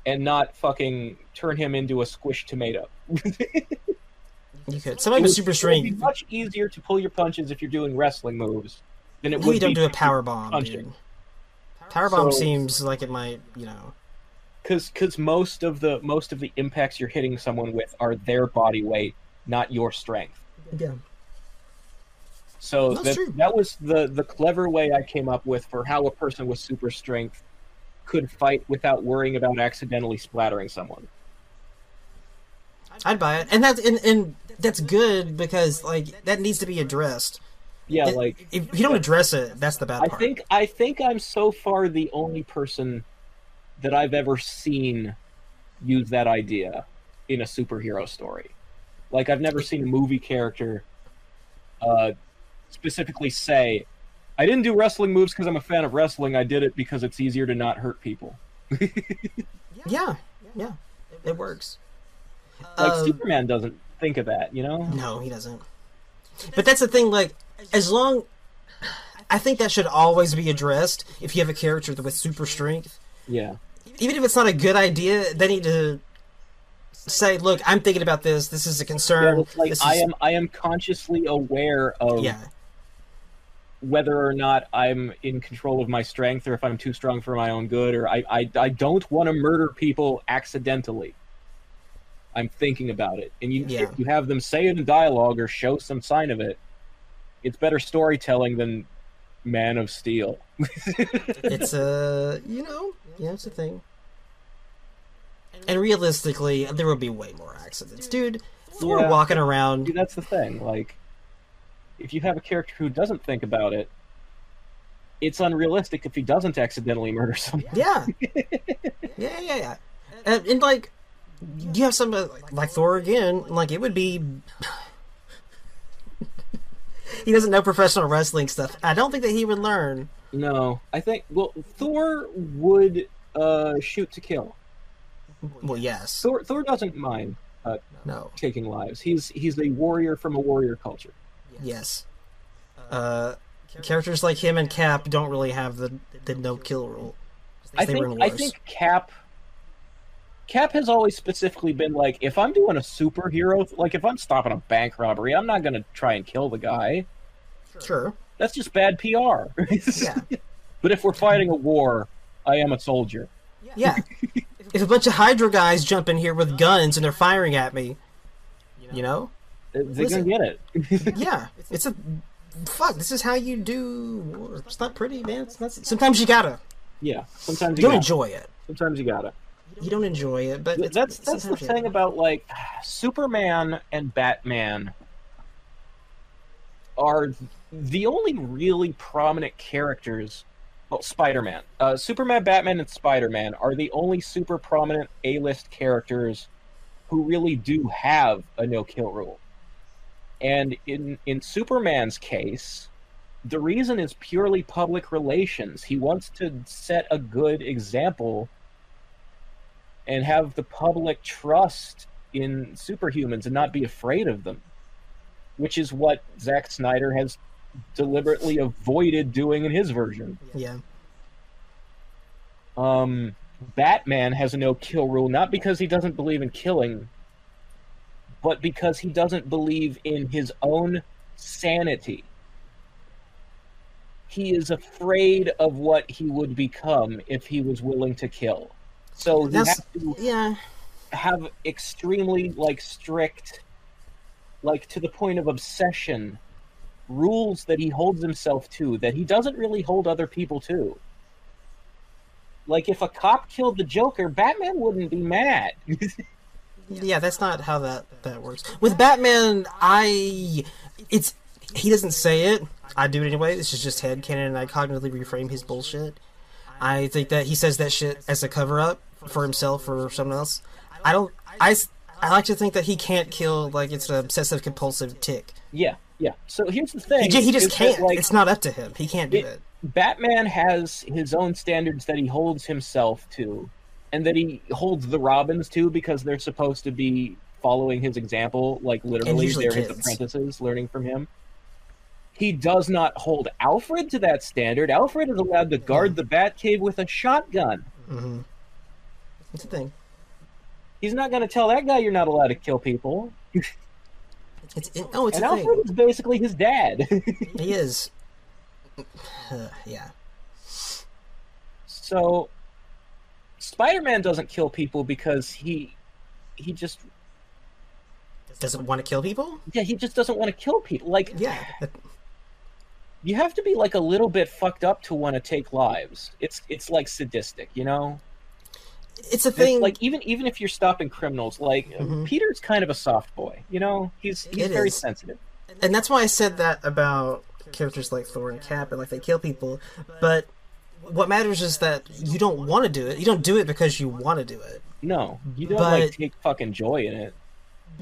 and not fucking turn him into a squished tomato. You could. Somebody with super It would strength. be much easier to pull your punches if you're doing wrestling moves than it No, would you don't do a power bomb, punching. dude. Power bomb So- seems like it might, you know. Because because most of the most of the impacts you're hitting someone with are their body weight, not your strength. Yeah. So that, that was the the clever way I came up with for how a person with super strength could fight without worrying about accidentally splattering someone. I'd buy it, and that's and, and that's good because like that needs to be addressed. Yeah, It- like if you don't address it, that's the bad I part. think I think I'm so far the only person that I've ever seen use that idea in a superhero story. Like I've never seen a movie character uh, specifically say, "I didn't do wrestling moves because I'm a fan of wrestling. I did it because it's easier to not hurt people." Yeah, yeah, it works. Like Um, Superman doesn't think of that, you know? No, he doesn't. But that's the thing. Like, as long, I think that should always be addressed. If you have a character with super strength, Yeah. Even if it's not a good idea, they need to say, "Look, I'm thinking about this. This is a concern. it's like this I is- am I am consciously aware of Yeah, whether or not I'm in control of my strength or if I'm too strong for my own good or I, I, I don't want to murder people accidentally. I'm thinking about it. And you Yeah. if you have them say it in dialogue or show some sign of it, it's better storytelling than Man of Steel. it's a you know yeah it's a thing. And realistically, there will be way more accidents, dude. Thor Yeah. walking around. See, that's the thing. Like, if you have a character who doesn't think about it, it's unrealistic if he doesn't accidentally murder someone. Yeah, yeah, yeah, yeah. And, and like, you have somebody like Thor again. Like, it would be. He doesn't know professional wrestling stuff. I don't think that he would learn. No, I think well, Thor would uh, shoot to kill. Well, yes, Thor Thor doesn't mind uh, no, taking lives. He's he's a warrior from a warrior culture. yes. Uh, characters like him and Cap don't really have the the no kill rule. I They were in think I think Cap Cap has always specifically been like, if I'm doing a superhero, like if I'm stopping a bank robbery, I'm not gonna try and kill the guy. Sure. That's just bad PR. Yeah. but if we're fighting a war, I am a soldier. Yeah. if a bunch of Hydra guys jump in here with guns and they're firing at me, you know? They're gonna get it. Yeah. It's a fuck. This is how you do. war. It's not pretty, man. It's not, sometimes you gotta. yeah. Sometimes You you don't gotta. enjoy it. Sometimes you gotta. You don't enjoy it, but it's, that's that's the sometimes you- thing about like Superman and Batman are the only really prominent characters. Well, Spider-Man, uh, Superman, Batman, and Spider-Man are the only super prominent A-list characters who really do have a no-kill rule. And in in Superman's case, the reason is purely public relations. He wants to set a good example and have the public trust in superhumans and not be afraid of them, which is what Zack Snyder has deliberately avoided doing in his version. Yeah. Um, Batman has a no kill rule not because he doesn't believe in killing, but because he doesn't believe in his own sanity. He is afraid of what he would become if he was willing to kill. So he has to Yeah. have extremely like strict like to the point of obsession rules that he holds himself to that he doesn't really hold other people to like if a cop killed the joker batman wouldn't be mad Yeah, that's not how that that works. With Batman, I it's he doesn't say it. I do it anyway. This is just head headcanon and I cognitively reframe his bullshit. I think that he says that shit as a cover up for himself or someone else. I don't I I like to think that he can't kill like it's an obsessive compulsive tick. yeah yeah so here's the thing He, ju- he just can't. like it's not up to him. He can't do It- it. batman has his own standards that he holds himself to and that he holds the robins to because they're supposed to be following his example like literally they're his apprentices learning from him he does not hold alfred to that standard alfred is allowed to guard the batcave with a shotgun hmm It's a thing. he's not going to tell that guy you're not allowed to kill people It's it, oh, it's and a alfred thing. is basically his dad He is. Uh, yeah. so spider-man doesn't kill people because he he just Doesn't want to kill people. yeah he just doesn't want to kill people like Yeah. you have to be like a little bit fucked up to want to take lives it's it's like sadistic you know It's a It's thing. like even even if you're stopping criminals like Mhm. peter's kind of a soft boy you know he's he's It very is. sensitive and that's why I said that about characters like Thor and Cap, and like they kill people. But what matters is that you don't want to do it. You don't do it because you want to do it. no you don't But- like take fucking joy in it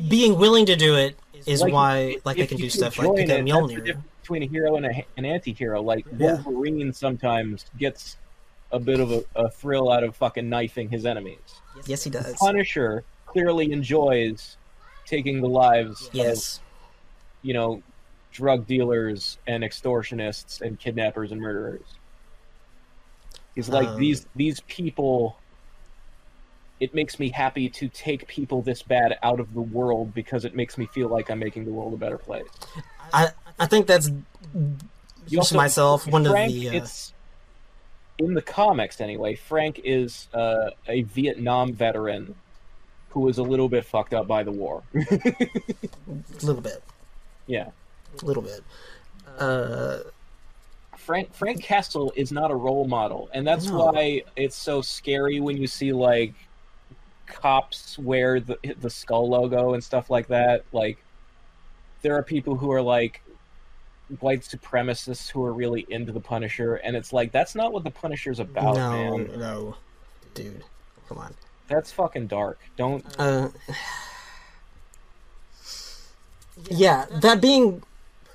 Being willing to do it is Like, why, like, they can do stuff like joy pick up it, that's the Mjolnir. difference between a hero and a, an anti-hero like Yeah. wolverine sometimes gets a bit of a, a thrill out of fucking knifing his enemies Yes, he does. punisher clearly enjoys taking the lives of you know, drug dealers and extortionists and kidnappers and murderers. He's like Um, these these people. It makes me happy to take people this bad out of the world because it makes me feel like I'm making the world a better place. I I think that's You just also- myself one Frank, of the. Uh, it's in the comics anyway. Frank is uh, a Vietnam veteran who was a little bit fucked up by the war. a little bit, yeah, a little bit. Uh, Frank Frank Castle is not a role model, and that's No. why it's so scary when you see like cops wear the the skull logo and stuff like that. Like, there are people who are like white supremacists who are really into the Punisher, and it's like that's not what the Punisher's about, no, man. no, dude, come on. That's fucking dark. Don't. Uh, yeah, that being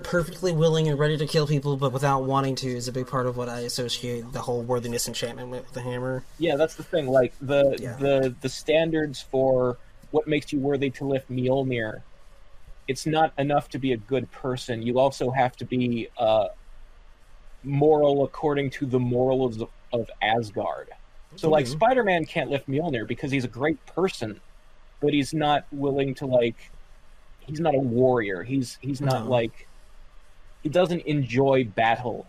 perfectly willing and ready to kill people, but without wanting to, is a big part of what I associate the whole worthiness enchantment with the hammer. Yeah, that's the thing. Like the Yeah. the the standards for what makes you worthy to lift Mjolnir. It's not enough to be a good person. You also have to be uh, moral according to the morals of, of Asgard. So, like, Mhm. Spider-Man can't lift Mjolnir because he's a great person, but he's not willing to like. He's not a warrior. He's he's not No. like. He doesn't enjoy battle.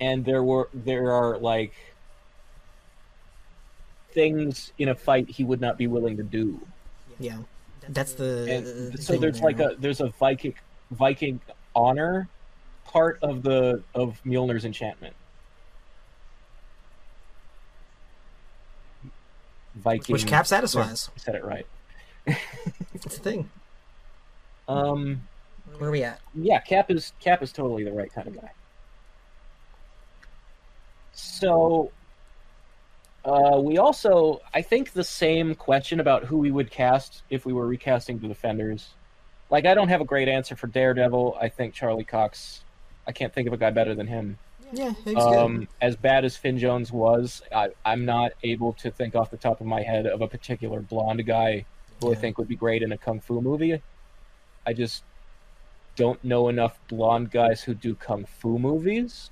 And there were there are like things in a fight he would not be willing to do. Yeah, that's the. And so there's like a there's a Viking Viking honor part of the of Mjolnir's enchantment. Viking, which Cap satisfies. I said it right. It's the thing. Um, Where are we at? yeah, Cap is Cap is totally the right kind of guy. So, uh, we also, I think, the same question about who we would cast if we were recasting the Defenders. Like, I don't have a great answer for Daredevil. I think Charlie Cox. I can't think of a guy better than him. Yeah, Um, as bad as Finn Jones was, I, I'm not able to think off the top of my head of a particular blonde guy who I think would be great in a kung fu movie. I just don't know enough blonde guys who do kung fu movies.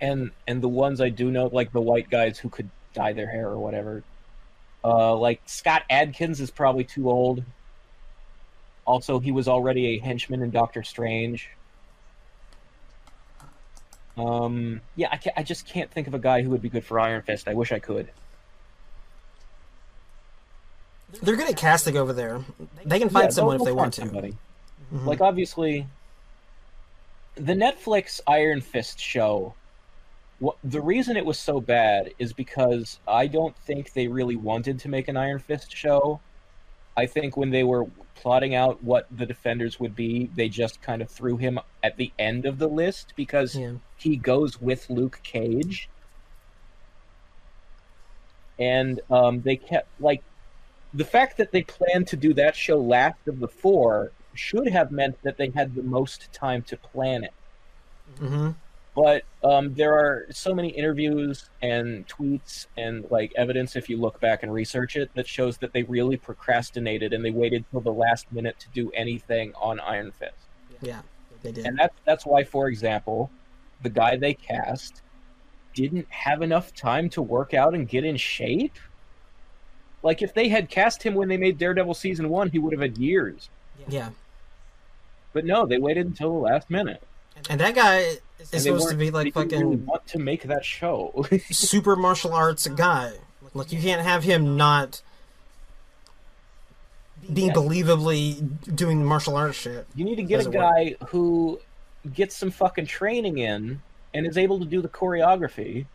And and the ones I do know, like the white guys who could dye their hair or whatever. Uh, like Scott Adkins is probably too old. Also, he was already a henchman in Doctor Strange. Um, yeah, I, ca I just can't think of a guy who would be good for Iron Fist. I wish I could. They're good at casting over there. They can find Yeah, someone if they want to. somebody. Mhm. Like obviously, the Netflix Iron Fist show. What the reason it was so bad is because I don't think they really wanted to make an Iron Fist show. I think when they were plotting out what the defenders would be, they just kind of threw him at the end of the list because yeah. he goes with Luke Cage. And um, they kept like the fact that they planned to do that show last of the four should have meant that they had the most time to plan it. hmm But um, there are so many interviews and tweets and like evidence, if you look back and research it, that shows that they really procrastinated and they waited till the last minute to do anything on Iron Fist. Yeah, they did. And that's that's why, for example, the guy they cast didn't have enough time to work out and get in shape. Like if they had cast him when they made Daredevil season one, he would have had years. yeah, But no, they waited until the last minute. and that guy is supposed to be like didn't really fucking want to make that show. super martial arts guy. Like you can't have him not being Yeah. believably doing martial arts shit. you need to get a Doesn't work. guy who gets some fucking training in and is able to do the choreography.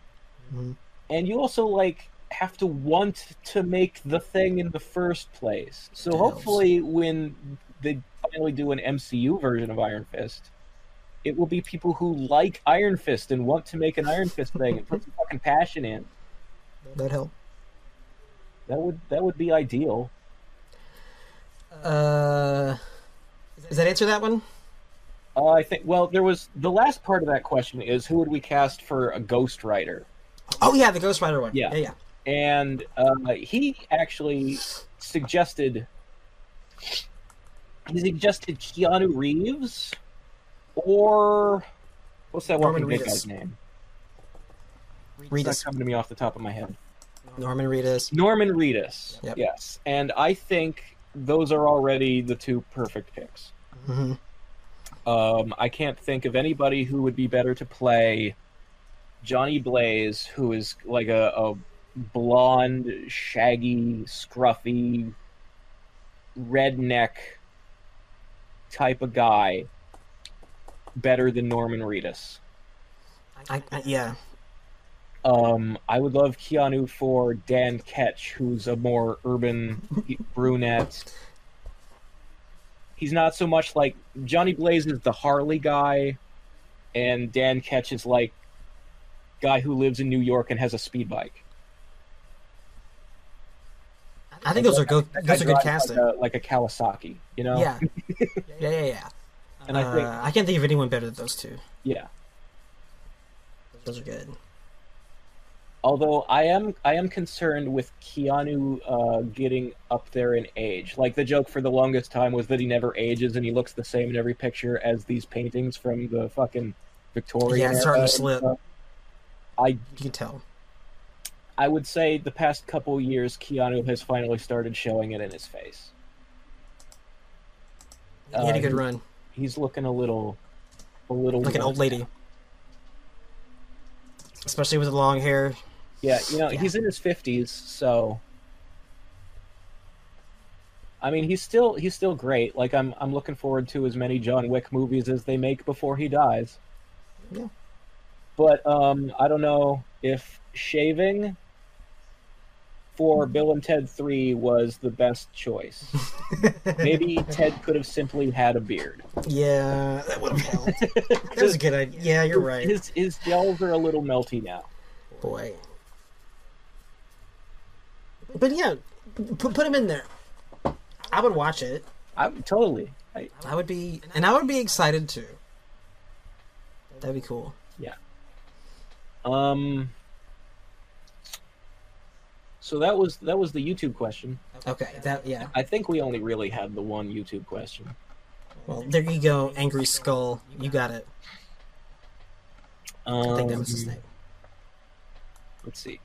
Mhm. And you also like have to want to make the thing in the first place. So hopefully when they finally do an MCU version of Iron Fist, it will be people who like Iron Fist and want to make an Iron Fist thing and put some fucking passion in. That help. That would that would be ideal. Uh, does that answer that one? Uh, I think well there was the last part of that question is who would we cast for a Ghost Rider? Oh yeah, the Ghost Rider one. Yeah. yeah, yeah. and uh, he actually suggested he suggested Keanu Reeves or what's that Norman walking Reedus. guy's name? It's not Reedus. coming to me off the top of my head. Norman Reedus. Norman Reedus. Yep. Yes, and I think those are already the two perfect picks. hmm Um, I can't think of anybody who would be better to play Johnny Blaze, who is like a, a blonde, shaggy, scruffy, redneck type of guy. Better than Norman Reedus. I, I, yeah. Um, I would love Keanu for Dan Ketch, who's a more urban brunette. He's not so much like Johnny Blaze is the Harley guy, and Dan Ketch is like guy who lives in New York and has a speed bike. I think those are good. Those are good casting. Like a, like a Kawasaki, you know? Yeah. yeah, yeah, yeah. And I think, Uh, I can't think of anyone better than those two. yeah. Those are good. Although I am I am concerned with Keanu uh, getting up there in age. Like the joke for the longest time was that he never ages and he looks the same in every picture as these paintings from the fucking Victorian. Yeah, it's starting to slip. I You can tell. I would say the past couple years Keanu has finally started showing it in his face. He had a Uh, good run, He's looking a little a little like an old lady, especially with the long hair. Yeah, you know, Yeah. he's in his fifties, so I mean he's still he's still great. Like I'm I'm looking forward to as many John Wick movies as they make before he dies. Yeah. But um I don't know if shaving for Bill and Ted 3 was the best choice. Maybe Ted could have simply had a beard. Yeah, that would have helped. That was a good idea. Yeah, you're right. His his gels are a little melty now. Boy. But yeah, put put him in there. I would watch it. I'm totally. I, I would be, and I would be excited too. That'd be cool. Yeah. Um. So that was that was the YouTube question. Okay, that yeah. I think we only really had the one YouTube question. Well, there you go, Angry Skull. You got it. Um, I think that was his name. Let's see.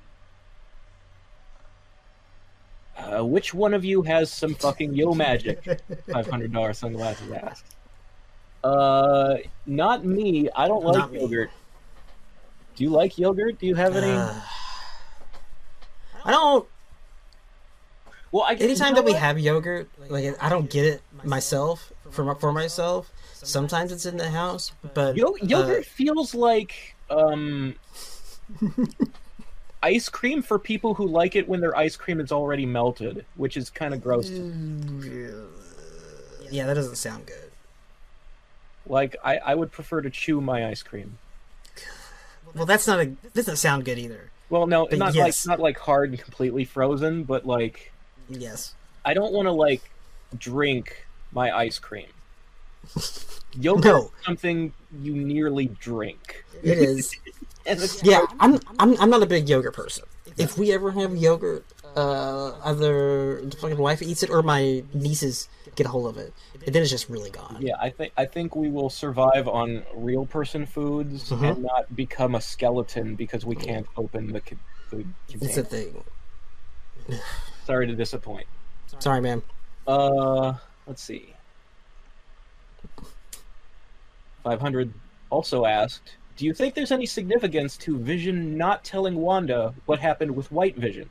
Uh, which one of you has some fucking yo magic? Five hundred dollar sunglasses asked. Uh, not me. I don't like Not me. yogurt. Do you like yogurt? Do you have any? Uh, I don't. well, I Anytime you know that we what? have yogurt, like I don't get it myself for for myself. Sometimes it's in the house, but Yo- uh, yogurt feels like um ice cream for people who like it when their ice cream is already melted, which is kind of gross. yeah, that doesn't sound good. Like I, I would prefer to chew my ice cream. Well, that's not a. That doesn't sound good either. Well, no, But not yes. like not like hard and completely frozen, but like Yes. I don't want to like drink my ice cream. Yogurt No. is something you nearly drink. It is. Yeah, I'm I'm I'm not a big yogurt person. If we ever have yogurt, uh, either the fucking wife eats it or my nieces get a hold of it, and then it's just really gone. Yeah, I think I think we will survive on real person foods Mhm. and not become a skeleton because we can't open the, the It's a thing. Sorry to disappoint. Sorry, man. Uh, let's see. Five hundred also asked, "Do you think there's any significance to Vision not telling Wanda what happened with White Vision?"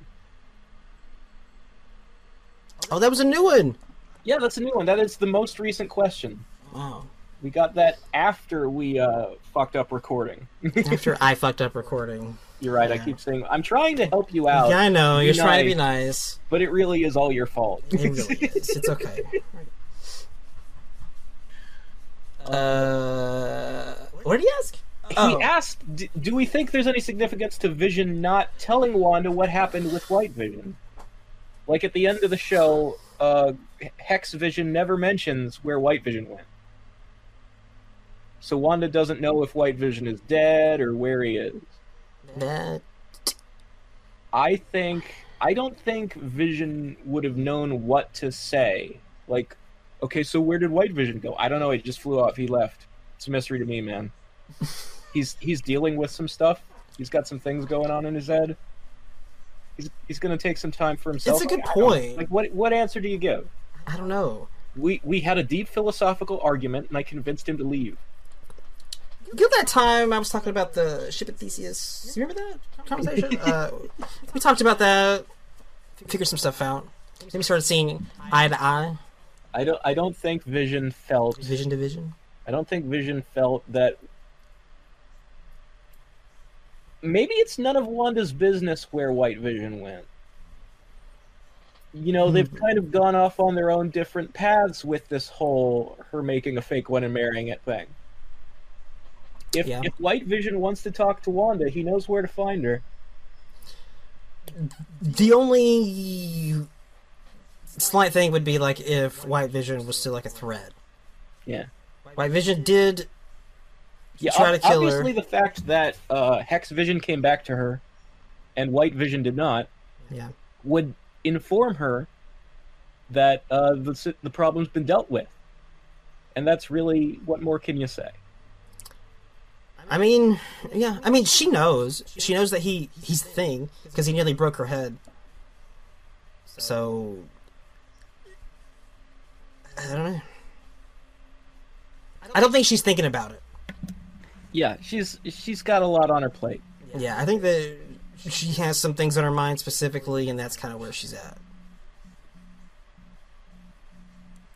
Oh, that was a new one. Yeah, that's a new one. That is the most recent question. Wow. We got that after we uh, fucked up recording. After I fucked up recording. You're right. I keep saying I'm trying to help you out. yeah, I know. be You're trying to be nice. nice. but it really is all your fault. It really is. It's okay. Uh, what did he ask? he Oh. asked, "D- "Do we think there's any significance to Vision not telling Wanda what happened with White Vision?" Like at the end of the show, uh, Hex Vision never mentions where White Vision went, so Wanda doesn't know if White Vision is dead or where he is. That I think I don't think Vision would have known what to say. Like, okay, so where did White Vision go? I don't know. He just flew off. He left. It's a mystery to me, man. he's he's dealing with some stuff. He's got some things going on in his head. He's he's gonna take some time for himself. It's a good don't- point. Like, what what answer do you give? I don't know. We we had a deep philosophical argument, and I convinced him to leave. You know that time I was talking about the ship at Theseus? You remember that conversation? uh, we talked about that, figured some stuff out. Then we started seeing eye to eye, I don't I don't think Vision felt vision to vision. I don't think Vision felt that. Maybe it's none of Wanda's business where White Vision went. You know, they've Hmm. kind of gone off on their own different paths with this whole her making a fake one and marrying it thing. If, Yeah. if White Vision wants to talk to Wanda, he knows where to find her. The only slight thing would be like if White Vision was still like a threat. Yeah. White Vision did Yeah, Try to kill her. obviously the fact that uh, Hex Vision came back to her, and White Vision did not, Yeah. would inform her that uh, the the problem's been dealt with, and that's really what more can you say? I mean, yeah. I mean, she knows. She knows that he he's the thing because he nearly broke her head. So I don't know. I don't think she's thinking about it. Yeah, she's she's got a lot on her plate. Yeah, I think that she has some things on her mind specifically, and that's kind of where she's at.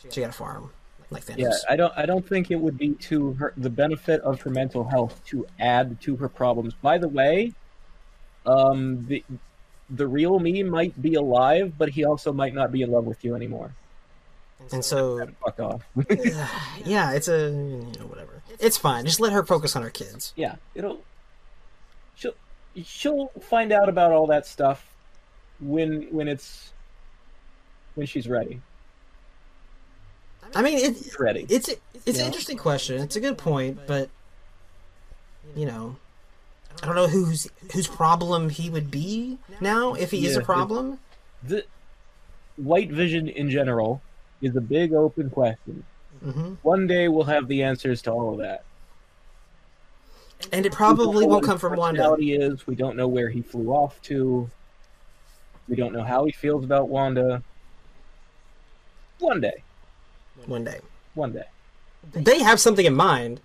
She got a farm, like Thanos. Yeah, I don't I don't think it would be to her the benefit of her mental health to add to her problems. By the way, um, the the real me might be alive, but he also might not be in love with you anymore. and so, Fuck off. yeah, it's a you know whatever. It's fine. Just let her focus on her kids. yeah, it'll she'll she'll find out about all that stuff when when it's when she's ready. I mean, it, She's ready. it's it's Yeah. an interesting question. It's a good point, but you know, I don't know whose whose problem he would be now if he is a problem. The white vision in general is a big open question. Hmm One day we'll have the answers to all of that. And it probably won't come from Wanda. personality Is we don't know where he flew off to. We don't know how he feels about Wanda. One day, One day, one day, they have something in mind,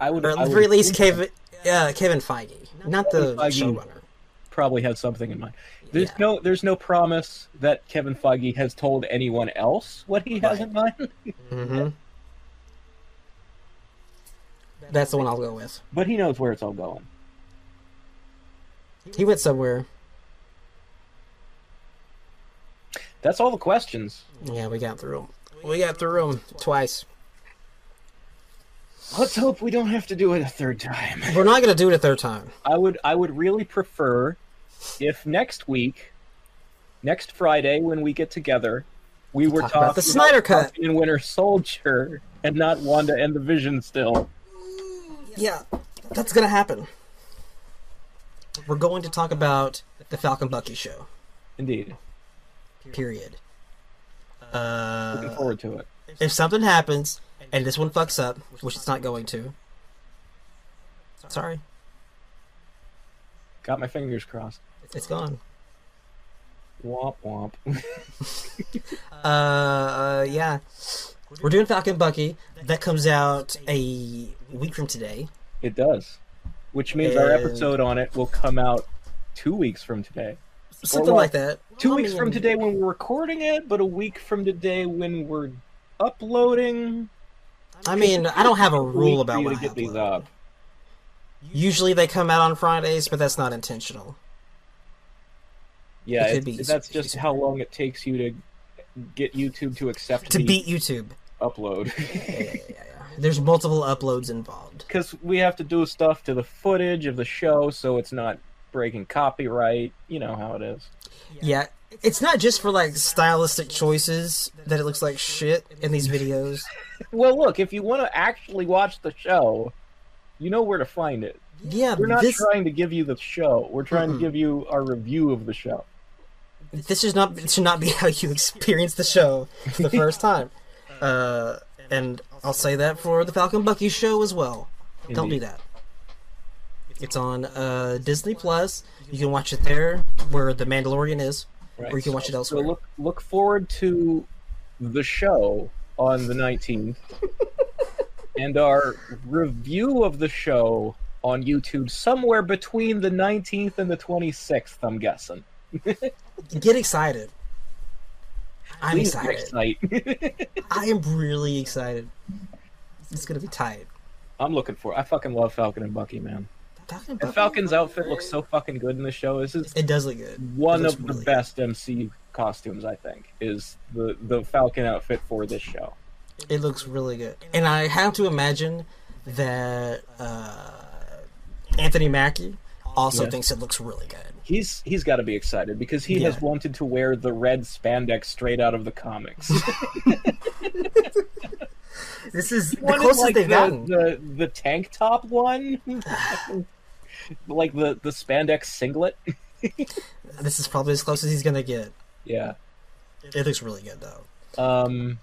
I would. or at I the would very least, Kevin, uh, Kevin Feige, not the Feige. showrunner. probably have something in mind. There's Yeah. no there's no promise that Kevin Feige has told anyone else what he has Right. in mind, hmm That's the one I'll go with. but he knows where it's all going. He went somewhere. That's all the questions. Yeah, we got through 'em. We got through them twice. Let's hope we don't have to do it a third time. We're not gonna do it a third time. I would I would really prefer if next week, next Friday when we get together, we were Talk talking about the Snyder Cut. Falcon and Winter Soldier and not Wanda and the Vision still. Yeah, that's gonna happen. We're going to talk about the Falcon Bucky show. Indeed. Period. Looking Uh, forward to it. if something happens and this one fucks up, which it's not going to, sorry, Got my fingers crossed. It's gone. Womp womp. Uh, uh, yeah, we're doing Falcon Bucky. That comes out a week from today. it does. Which means our episode on it will come out two weeks from today. Something like that. Two I weeks mean, from today when we're recording it, but a week from today when we're uploading. I mean, I don't have a rule about what to get these up. Usually they come out on Fridays, but that's not intentional. Yeah, It it- that's it could just how long it takes you to get YouTube to accept To the beat YouTube. upload. Yeah, yeah, yeah, yeah. There's multiple uploads involved. Because we have to do stuff to the footage of the show so it's not breaking copyright. You know how it is. Yeah, it's not just for like stylistic choices that it looks like shit in these videos. Well, look, if you want to actually watch the show, you know where to find it. Yeah, We're not this trying to give you the show. We're trying Mm-mm. to give you our review of the show. This is not it should not be how you experience the show for the first time. Uh, and I'll say that for the Falcon Bucky show as well. Don't do that. It's on uh, Disney Plus. You can watch it there, where the Mandalorian is, Right. or you can watch it So elsewhere. look look forward to the show on the 19th and our review of the show on YouTube somewhere between the 19th and the 26th, I'm guessing. Get excited. I'm Please excited. excite. I am really excited. It's gonna be tight. I'm looking for. I fucking love Falcon and Bucky, man. Falcon And Bucky? Falcon's outfit looks so fucking good in the show. This is It does look good. one of the really best MC costumes. I think is the the Falcon outfit for this show. It looks really good, and I have to imagine that uh, Anthony Mackie also Yes. thinks it looks really good. He's he's got to be excited because he Yeah. has wanted to wear the red spandex straight out of the comics. This is the Wanted, closest like, they've the, gotten. the the tank top one, like the the spandex singlet. This is probably as close as he's gonna get. Yeah. It looks really good though. Um,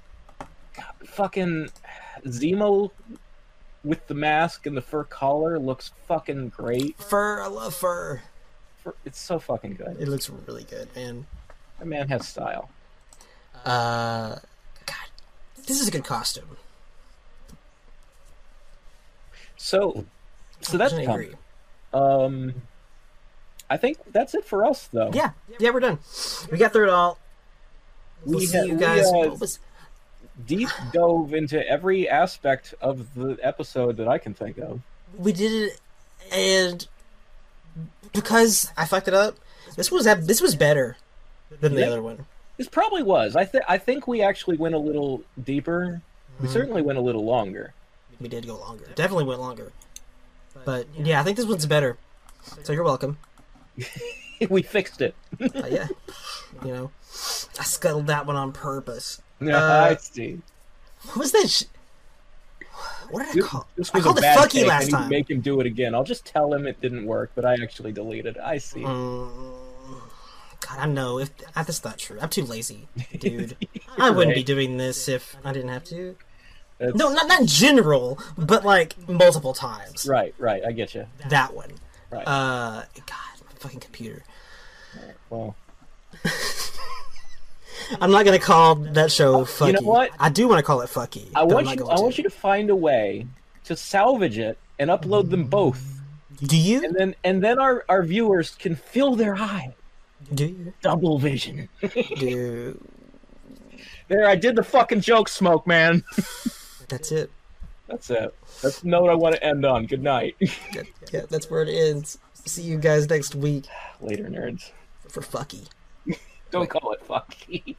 God, fucking Zemo with the mask and the fur collar looks fucking great. Fur, I love fur. It's so fucking good. It looks really good, man. That man has style. Uh, God, this is a good costume. So, so that's 100% coming. Um, I think that's it for us, though. Yeah, yeah, we're done. We got through it all. We'll We see ha- you guys. uh, was- Deep dove into every aspect of the episode that I can think of. we did it, and because I fucked it up, this was this was better than the Yeah. other one. This probably was. I think. I think we actually went a little deeper. We Mhm. certainly went a little longer. We did go longer. Definitely went longer. But yeah, I think this one's better. So you're welcome. we fixed it. Uh, yeah, you know, I scuttled that one on purpose. Yeah, Uh, I see. What was that? Sh- what did I call? this I was called a it bad fucky. I last time. make him do it again. I'll just tell him it didn't work, but I actually deleted it. I see. Mm, God, I know. If that's not true, I'm too lazy, dude. I wouldn't be doing this if I didn't have to. That's- No, not not in general, but like multiple times. Right, right. I get you. That one. Right. Uh, God, my fucking computer. well, I'm not gonna call that show fucky. You know what? I do want to call it fucky. I want you. I to. want you to find a way to salvage it and upload them both, Do you? and then and then our our viewers can fill their eye. Do you? Double vision. Do. There, I did the fucking joke, smoke man. That's it. That's it. That's the note I want to end on. Good night. Yeah, that's where it ends. See you guys next week Later, nerds. for fucky. Don't call it fucky.